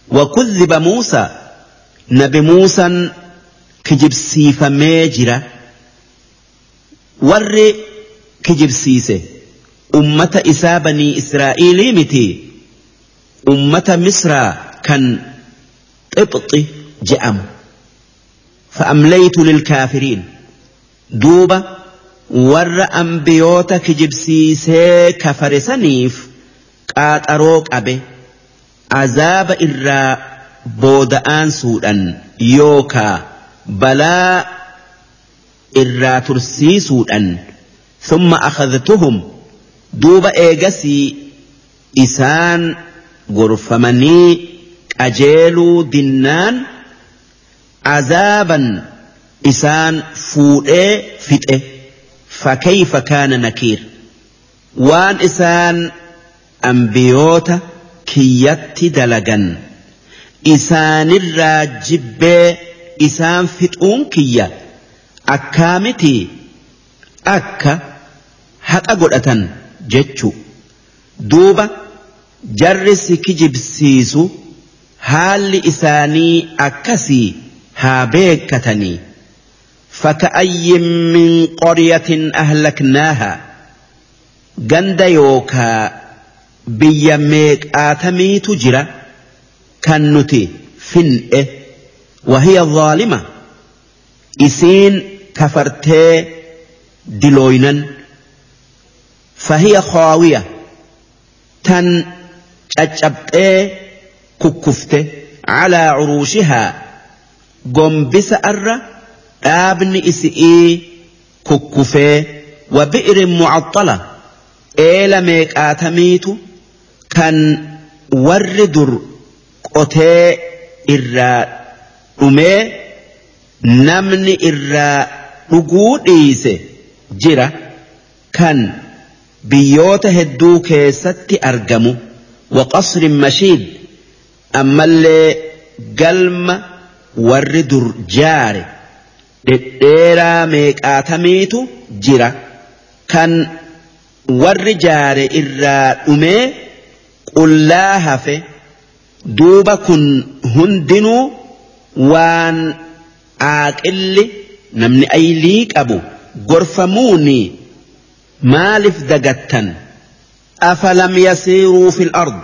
wakudhiba muusaa nabi muusaan kijibsiifamee jira warri kijibsiise ummata isaa banii israa'iilii miti ummata misraa kan qibxi je'amu فأمليت للكافرين دوبا ور أنبيوتا كجبسيسي كفرسنيف قاطرو قبه azaaba irraa booda'aansuudhan yookaa balaa irraa tursiisuudhan thumma akhadtuhum duuba eegasii isaan gorfamanii qajeeluu dinnaan azaaban isaan fuudhee fixe. Fakkeeyfa kaana nakiir. Waan isaan ambiyoota kiyyatti dalagan. Isaanirraa jibbee isaan fixuun kiyya. Akkaamiti akka haqa godhatan jechu. Duuba jarri si kijibsiisu haalli isaanii akkasii haa beekkatanii. Faka'ayyin min qoryatin ahlaknaaha. Ganda yookaa biyya meeqaatamiitu jira? Kan nuti fin'e wahiya zaalima? Isiin kafartee dilooynan fahiya khaawiya. Tan caccabxee kukkufte calaa curuushihaa gombisa arra dhaabni isi'ii kukkufee wa bi'rin mucaxxala eela meeqaatamiitu kan warri dur qotee irraa dhumee namni irraa dhuguu dhiise jira kan biyyoota hedduu keessatti argamu waqasrin mashiid ammallee galma warri dur jaare dhedheeraa meeqaatamiitu jira kan warri jaare irraa dhumee qullaa hafe duuba kun hundinuu waan aaqilli namni aylii qabu gorfamuuni maaliif dagattan أفلم يسيروا في الأرض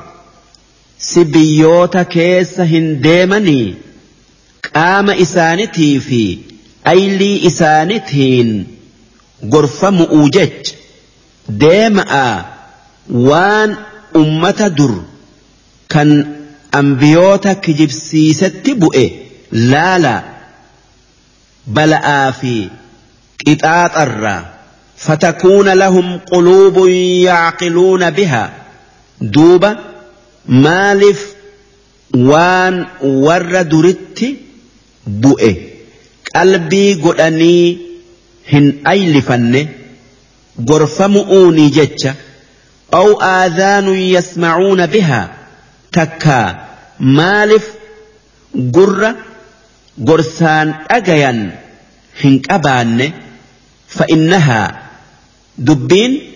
سبيوت كيس هنديمني قام إسانتي في أيلي إسانتين غرفة مؤجج ديمأ وان أمة در كان أنبيوتا كجبسيستي بؤي لا لا بلآ في قطاط الرّا فتكون لهم قلوب يعقلون بها دوبا مالف وان ور درت bu'e qalbii godhanii hin aylifanne gorfamu'uunii jecha aw aadaanun yasmacuuna bihaa takkaa maaliif gurra gorsaan dhagayan hin qabaanne fa'innahaa dubbiin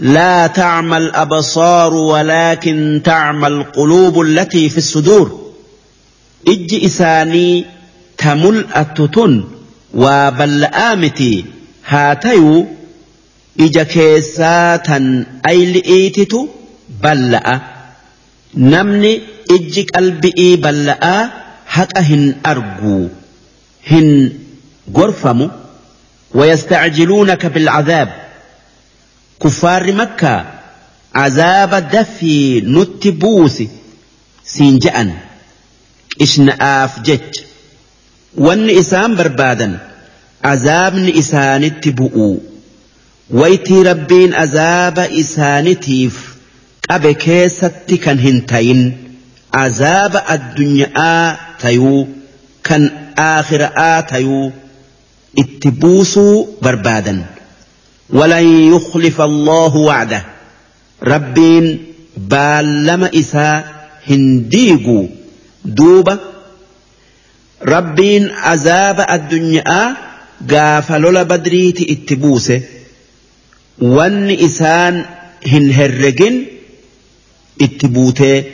لا تعمى الأبصار ولكن تعمى القلوب التي في الصدور. إج إساني تمل أتتن وبلآمتي هاتيو إج كيساتا أي لئيتت بلأ نمني إج قلبئي بلأ حق هن أرجو. هن غرفم ويستعجلونك بالعذاب. Kuffaarri makkaa azaaba dafii nutti buusi siin je'an qishna'aaf jecha. Wanni isaan barbaadan azaabni isaanitti bu'uu waytii rabbiin azaaba isaanitiif qabe keessatti kan hin tayin azaaba addunyaa tayuu kan aakhira'aa tayuu itti buusuu barbaadan. ولن يخلف الله وعده. ربين بالما إساء هنديقو دوبة ربين عذاب الدنيا قاف لولا بدريت اتبوسه. وان إسان هنهرقن اتبوته.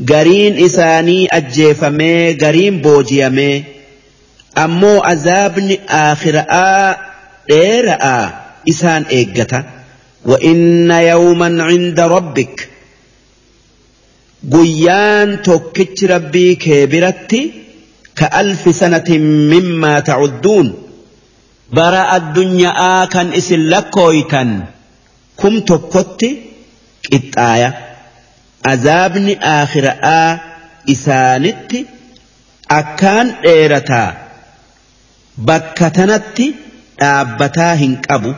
gariin isaanii ajjeefamee gariin booji'amee ammoo azaabni aakhiraa dheera'aa isaan eeggata. Wa'inna yawman cinda rabbik. Guyyaan tokkichi rabbii kee biratti ka alfi sanatin mimmaa tacudduun bara addunyaa kan isin lakkooytan kum tokkotti qixxaaya. Azaabni aakhiraa isaanitti akkaan dheerataa. Bakka tanatti dhaabbataa hin qabu.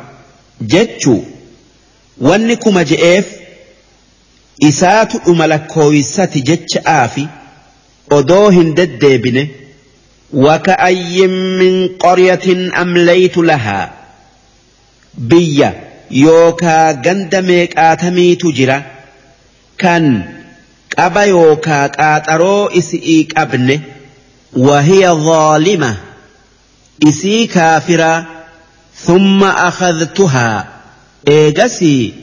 jechuu. Wanni kuma je'eef isaatu dhuma lakkooysati jecha'aafi odoo hin deddeebine waka'ayyin min qoryatin amlaytu lahaa biyya yookaa ganda meeqaatamiitu jira? Kan qaba yookaa qaaxaroo isi'ii qabne wahiya zaalima isii kaafiraa ثم أخذتها. إيجسي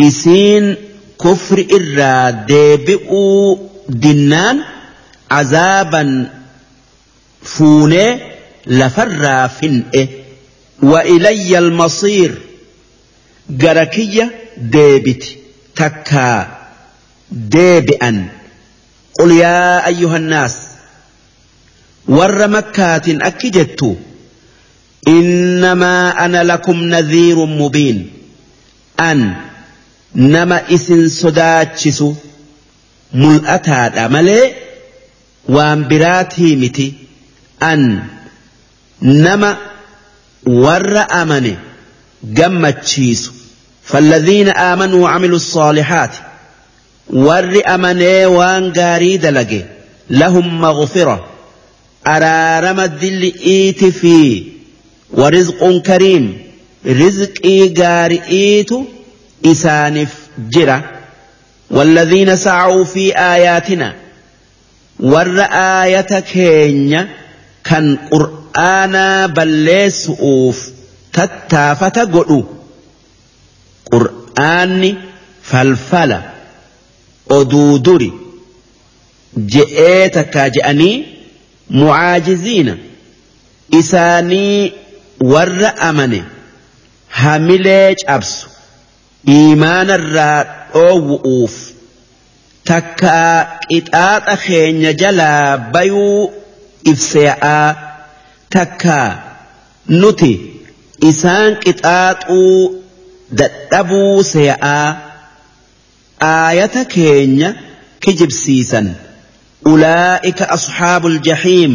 إسين كفر إرا. ديبئو دنان عذابا. فوني. لفرا فنئ وإلي المصير. جركية ديبت. تكا. ديبئا. قل يا أيها الناس. ور مكات أكجت إنما أنا لكم نذير مبين. أن نما إسن صداتشس ملأتا ملئ waan biraatii miti an nama warra amane gammachiisu فالذين آمنوا وعملوا الصالحات ور أمني وان دلقي لهم مغفرة. أرارم الدل إيت في ورزق كريم رزق إيغار إيت إسانف جرة والذين سعوا في آياتنا warra aayata keenya kan qur'aanaa balleessu'uuf tattaafata godhu qur'aanni falfala oduu duri je'ee takkaa je'anii mucaajiziina isaanii warra amane hamilee cabsu iimaanarraa dhoowwu'uuf takkaa qixaaxa keenya jalaa bayuu ibsee'aa takkaa nuti isaan qixaaxuu dadhabuu see'aa aayata keenya kijibsiisan ulaa'ika asxaabul jahiim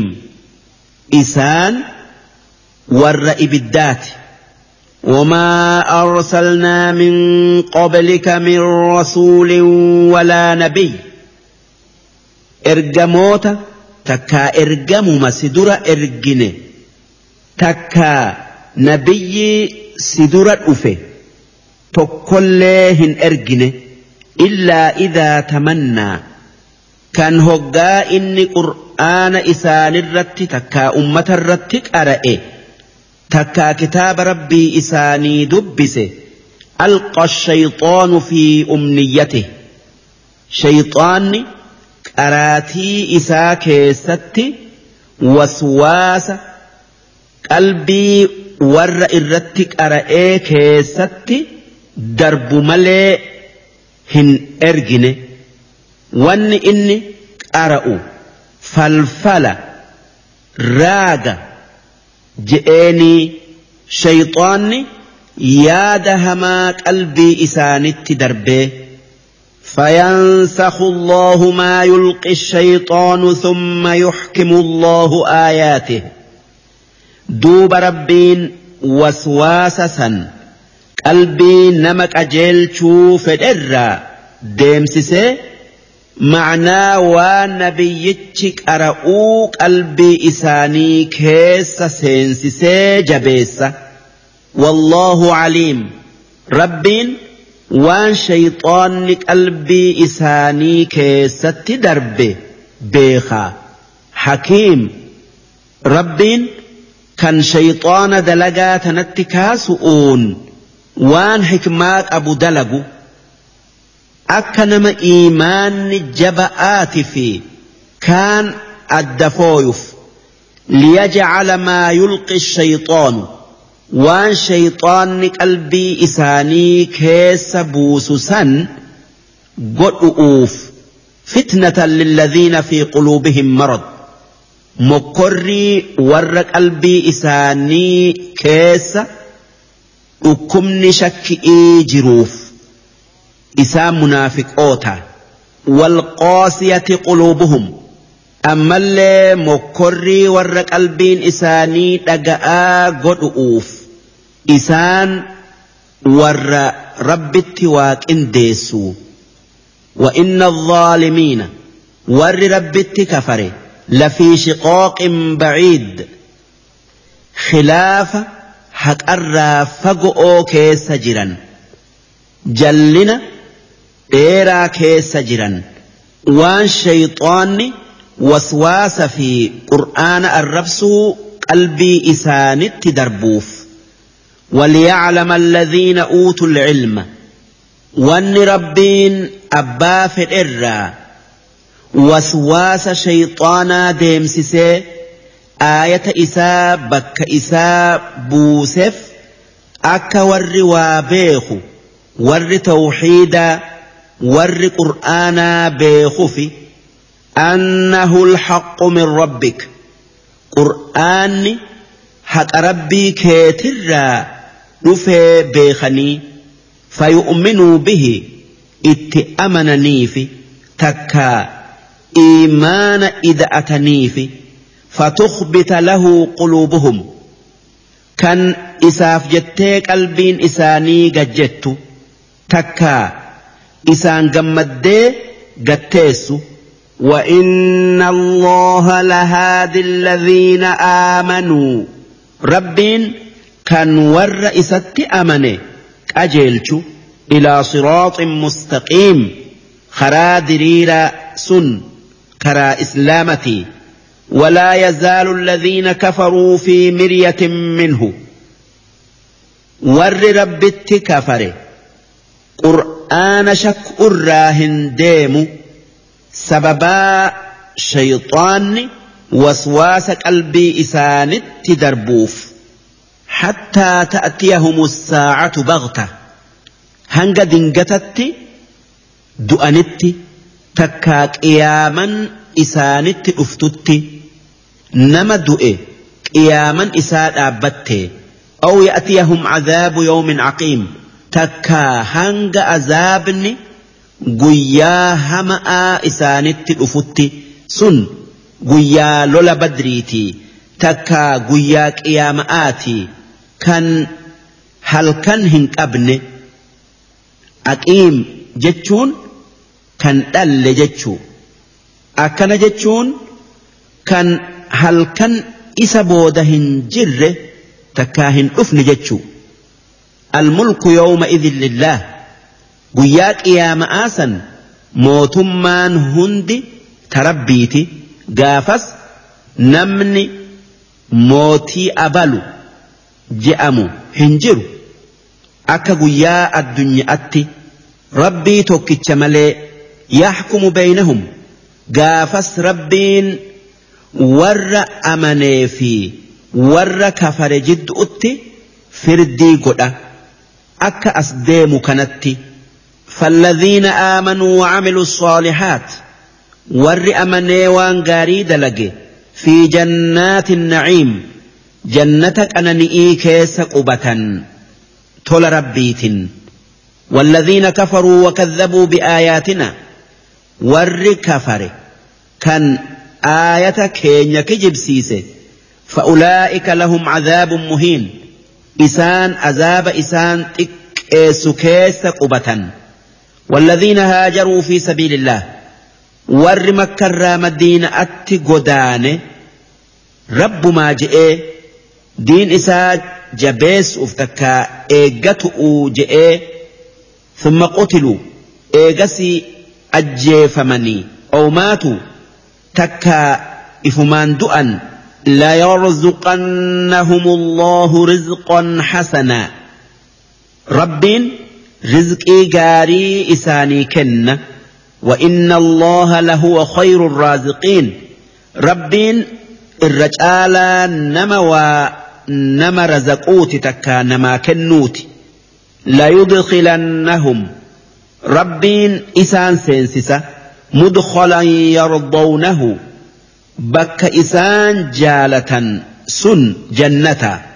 isaan warra ibiddaati وما أرسلنا من قبلك من رسول ولا نبي إرجموت takkaa ergamuma si dura ergine takkaa nabiyyi si dura dhufe tokkollee hin ergine illaa idaa tamannaa kan hoggaa inni qur'aana isaanirratti takkaa ummatarratti qara'e تكا كتاب ربي إساني دبسه ألقى الشيطان في أمنيته شيطان أراتي إسا كيستي وسواس قلبي ور إرتك أرأي كيستي درب ملي هن إرجني ون إني أرأو فالفلا راجا je'eenii shayxaanni yaada hamaa qalbii isaanitti darbee فينسخ الله ما يلقي الشيطان ثم يحكم الله آياته. دوب ربين وسواسا قلبي نمك أجيل شوف الإرّا deemsisee معناه والنبي يتشك أرأوك قلبي إساني كيس سينسي جبيسة والله عليم ربين وان شيطانك قلبي إساني كيس تدرب بيخا حكيم ربين كان شيطان دلقات نتكاسؤون وان حكمات أبو دلقو akka nama iimaanni jaba'aati fi kaan adda fooyuuf liyajcala maa yulqi shayxaanu waan shayxaanni qalbii isaanii keessa buusu san godhu'uuf fitnatan lilladhiina fi quluubihim marad mokkorrii warra qalbii isaanii keessa dhukkubni shakki'ii jiruuf isaan munaafiqoota walqaasiyati quluubuhum ammallee mokkorrii warra qalbiin isaanii dhaga'aa godhu'uuf isaan warra rabbitti waaqindeessu وإن الظالمين ور ربت كفر لفي شقاق بعيد خلاف حق الرافق كيس جرا جلنا dheeraa keessa jiran. Waan shayxaanni waswaasa fi qur'aana arrabsuu qalbii isaanitti darbuuf. وليعلم الذين أوتوا العلم وان ربين أبا فدرا وسواس شيطانا ديمسسي آية إساء بك إساء بوسف أكا ور وابيخ ور توحيدا ور قرآنا بيخف أنه الحق من ربك. قرآن حق ربي كيترا دفي بيخني فيؤمنوا به. اتأمننيف تكا إيمان إذا أتنيف فتخبت له قلوبهم. كان إساف جتي قلبين إساني قجت تكا isaan gammaddee gatteessu. وإن الله لهادي الذين آمنوا ربين كان ور إست أمنه أجيلش إلى صراط مستقيم خرا دريرا سن كرا إسلامتي ولا يزال الذين كفروا في مرية منه ور ربت كفره قرآن شك الراهن ديم سببا شيطان وسواس قلبي إسان تدربوف حتى تأتيهم الساعة بغتة. هنگا دنگتت دؤنت تكاك إياما إسانت أفتت نما دؤي إياما إسان أبت أو يأتيهم عذاب يوم عقيم. Takkaa hanga azaabni guyyaa hama'aa isaanitti dhufutti sun guyyaa lola badriitii takkaa guyyaa qiyaama'aatii kan halkan hin qabne aqiim jechuun kan dhalle jechuu. Akkana jechuun kan halkan isa booda hin jirre takkaa hin dhufne jechuu yawma idin lillaah guyyaa qiyaama'aa san mootummaan hundi tarabbiiti gaafas namni mootii abalu je'amu hin jiru akka guyyaa addunyaatti rabbii tokkicha malee yaxkumu beeynahum gaafas rabbiin warra amanee fi warra kafare jidduutti firdii godha akka as deemu kanatti فالذين آمنوا وعملوا الصالحات ور أمني وان غاري دلقي في جنات النعيم. جنتك أنا نئي كيس قبة تول ربيت والذين كفروا وكذبوا بآياتنا ور كفر. كان آية كين كجب سيسه فأولئك لهم عذاب مهين. isaan azaaba isaan xiqqeessu keessa qubatan walladhiina haajaruu fi sabiilillah warri makkarraa madiinaatti godaane rabbumaa je'ee diin isaa jabeessuuf takka eeggatu'uu je'ee thumma qutiluu eegasii ajjeefamanii oomaatu takka ifumaan du'an. ليرزقنهم الله رزقا حسنا. رب رزقي غاري إساني كن. وإن الله لهو خير الرازقين. رب الرجال نما ونما رزقوت تكا نما كنوت. ليدخلنهم. رب إسان سينسسة مدخلا يرضونه. بك إسان جالة سن جنة.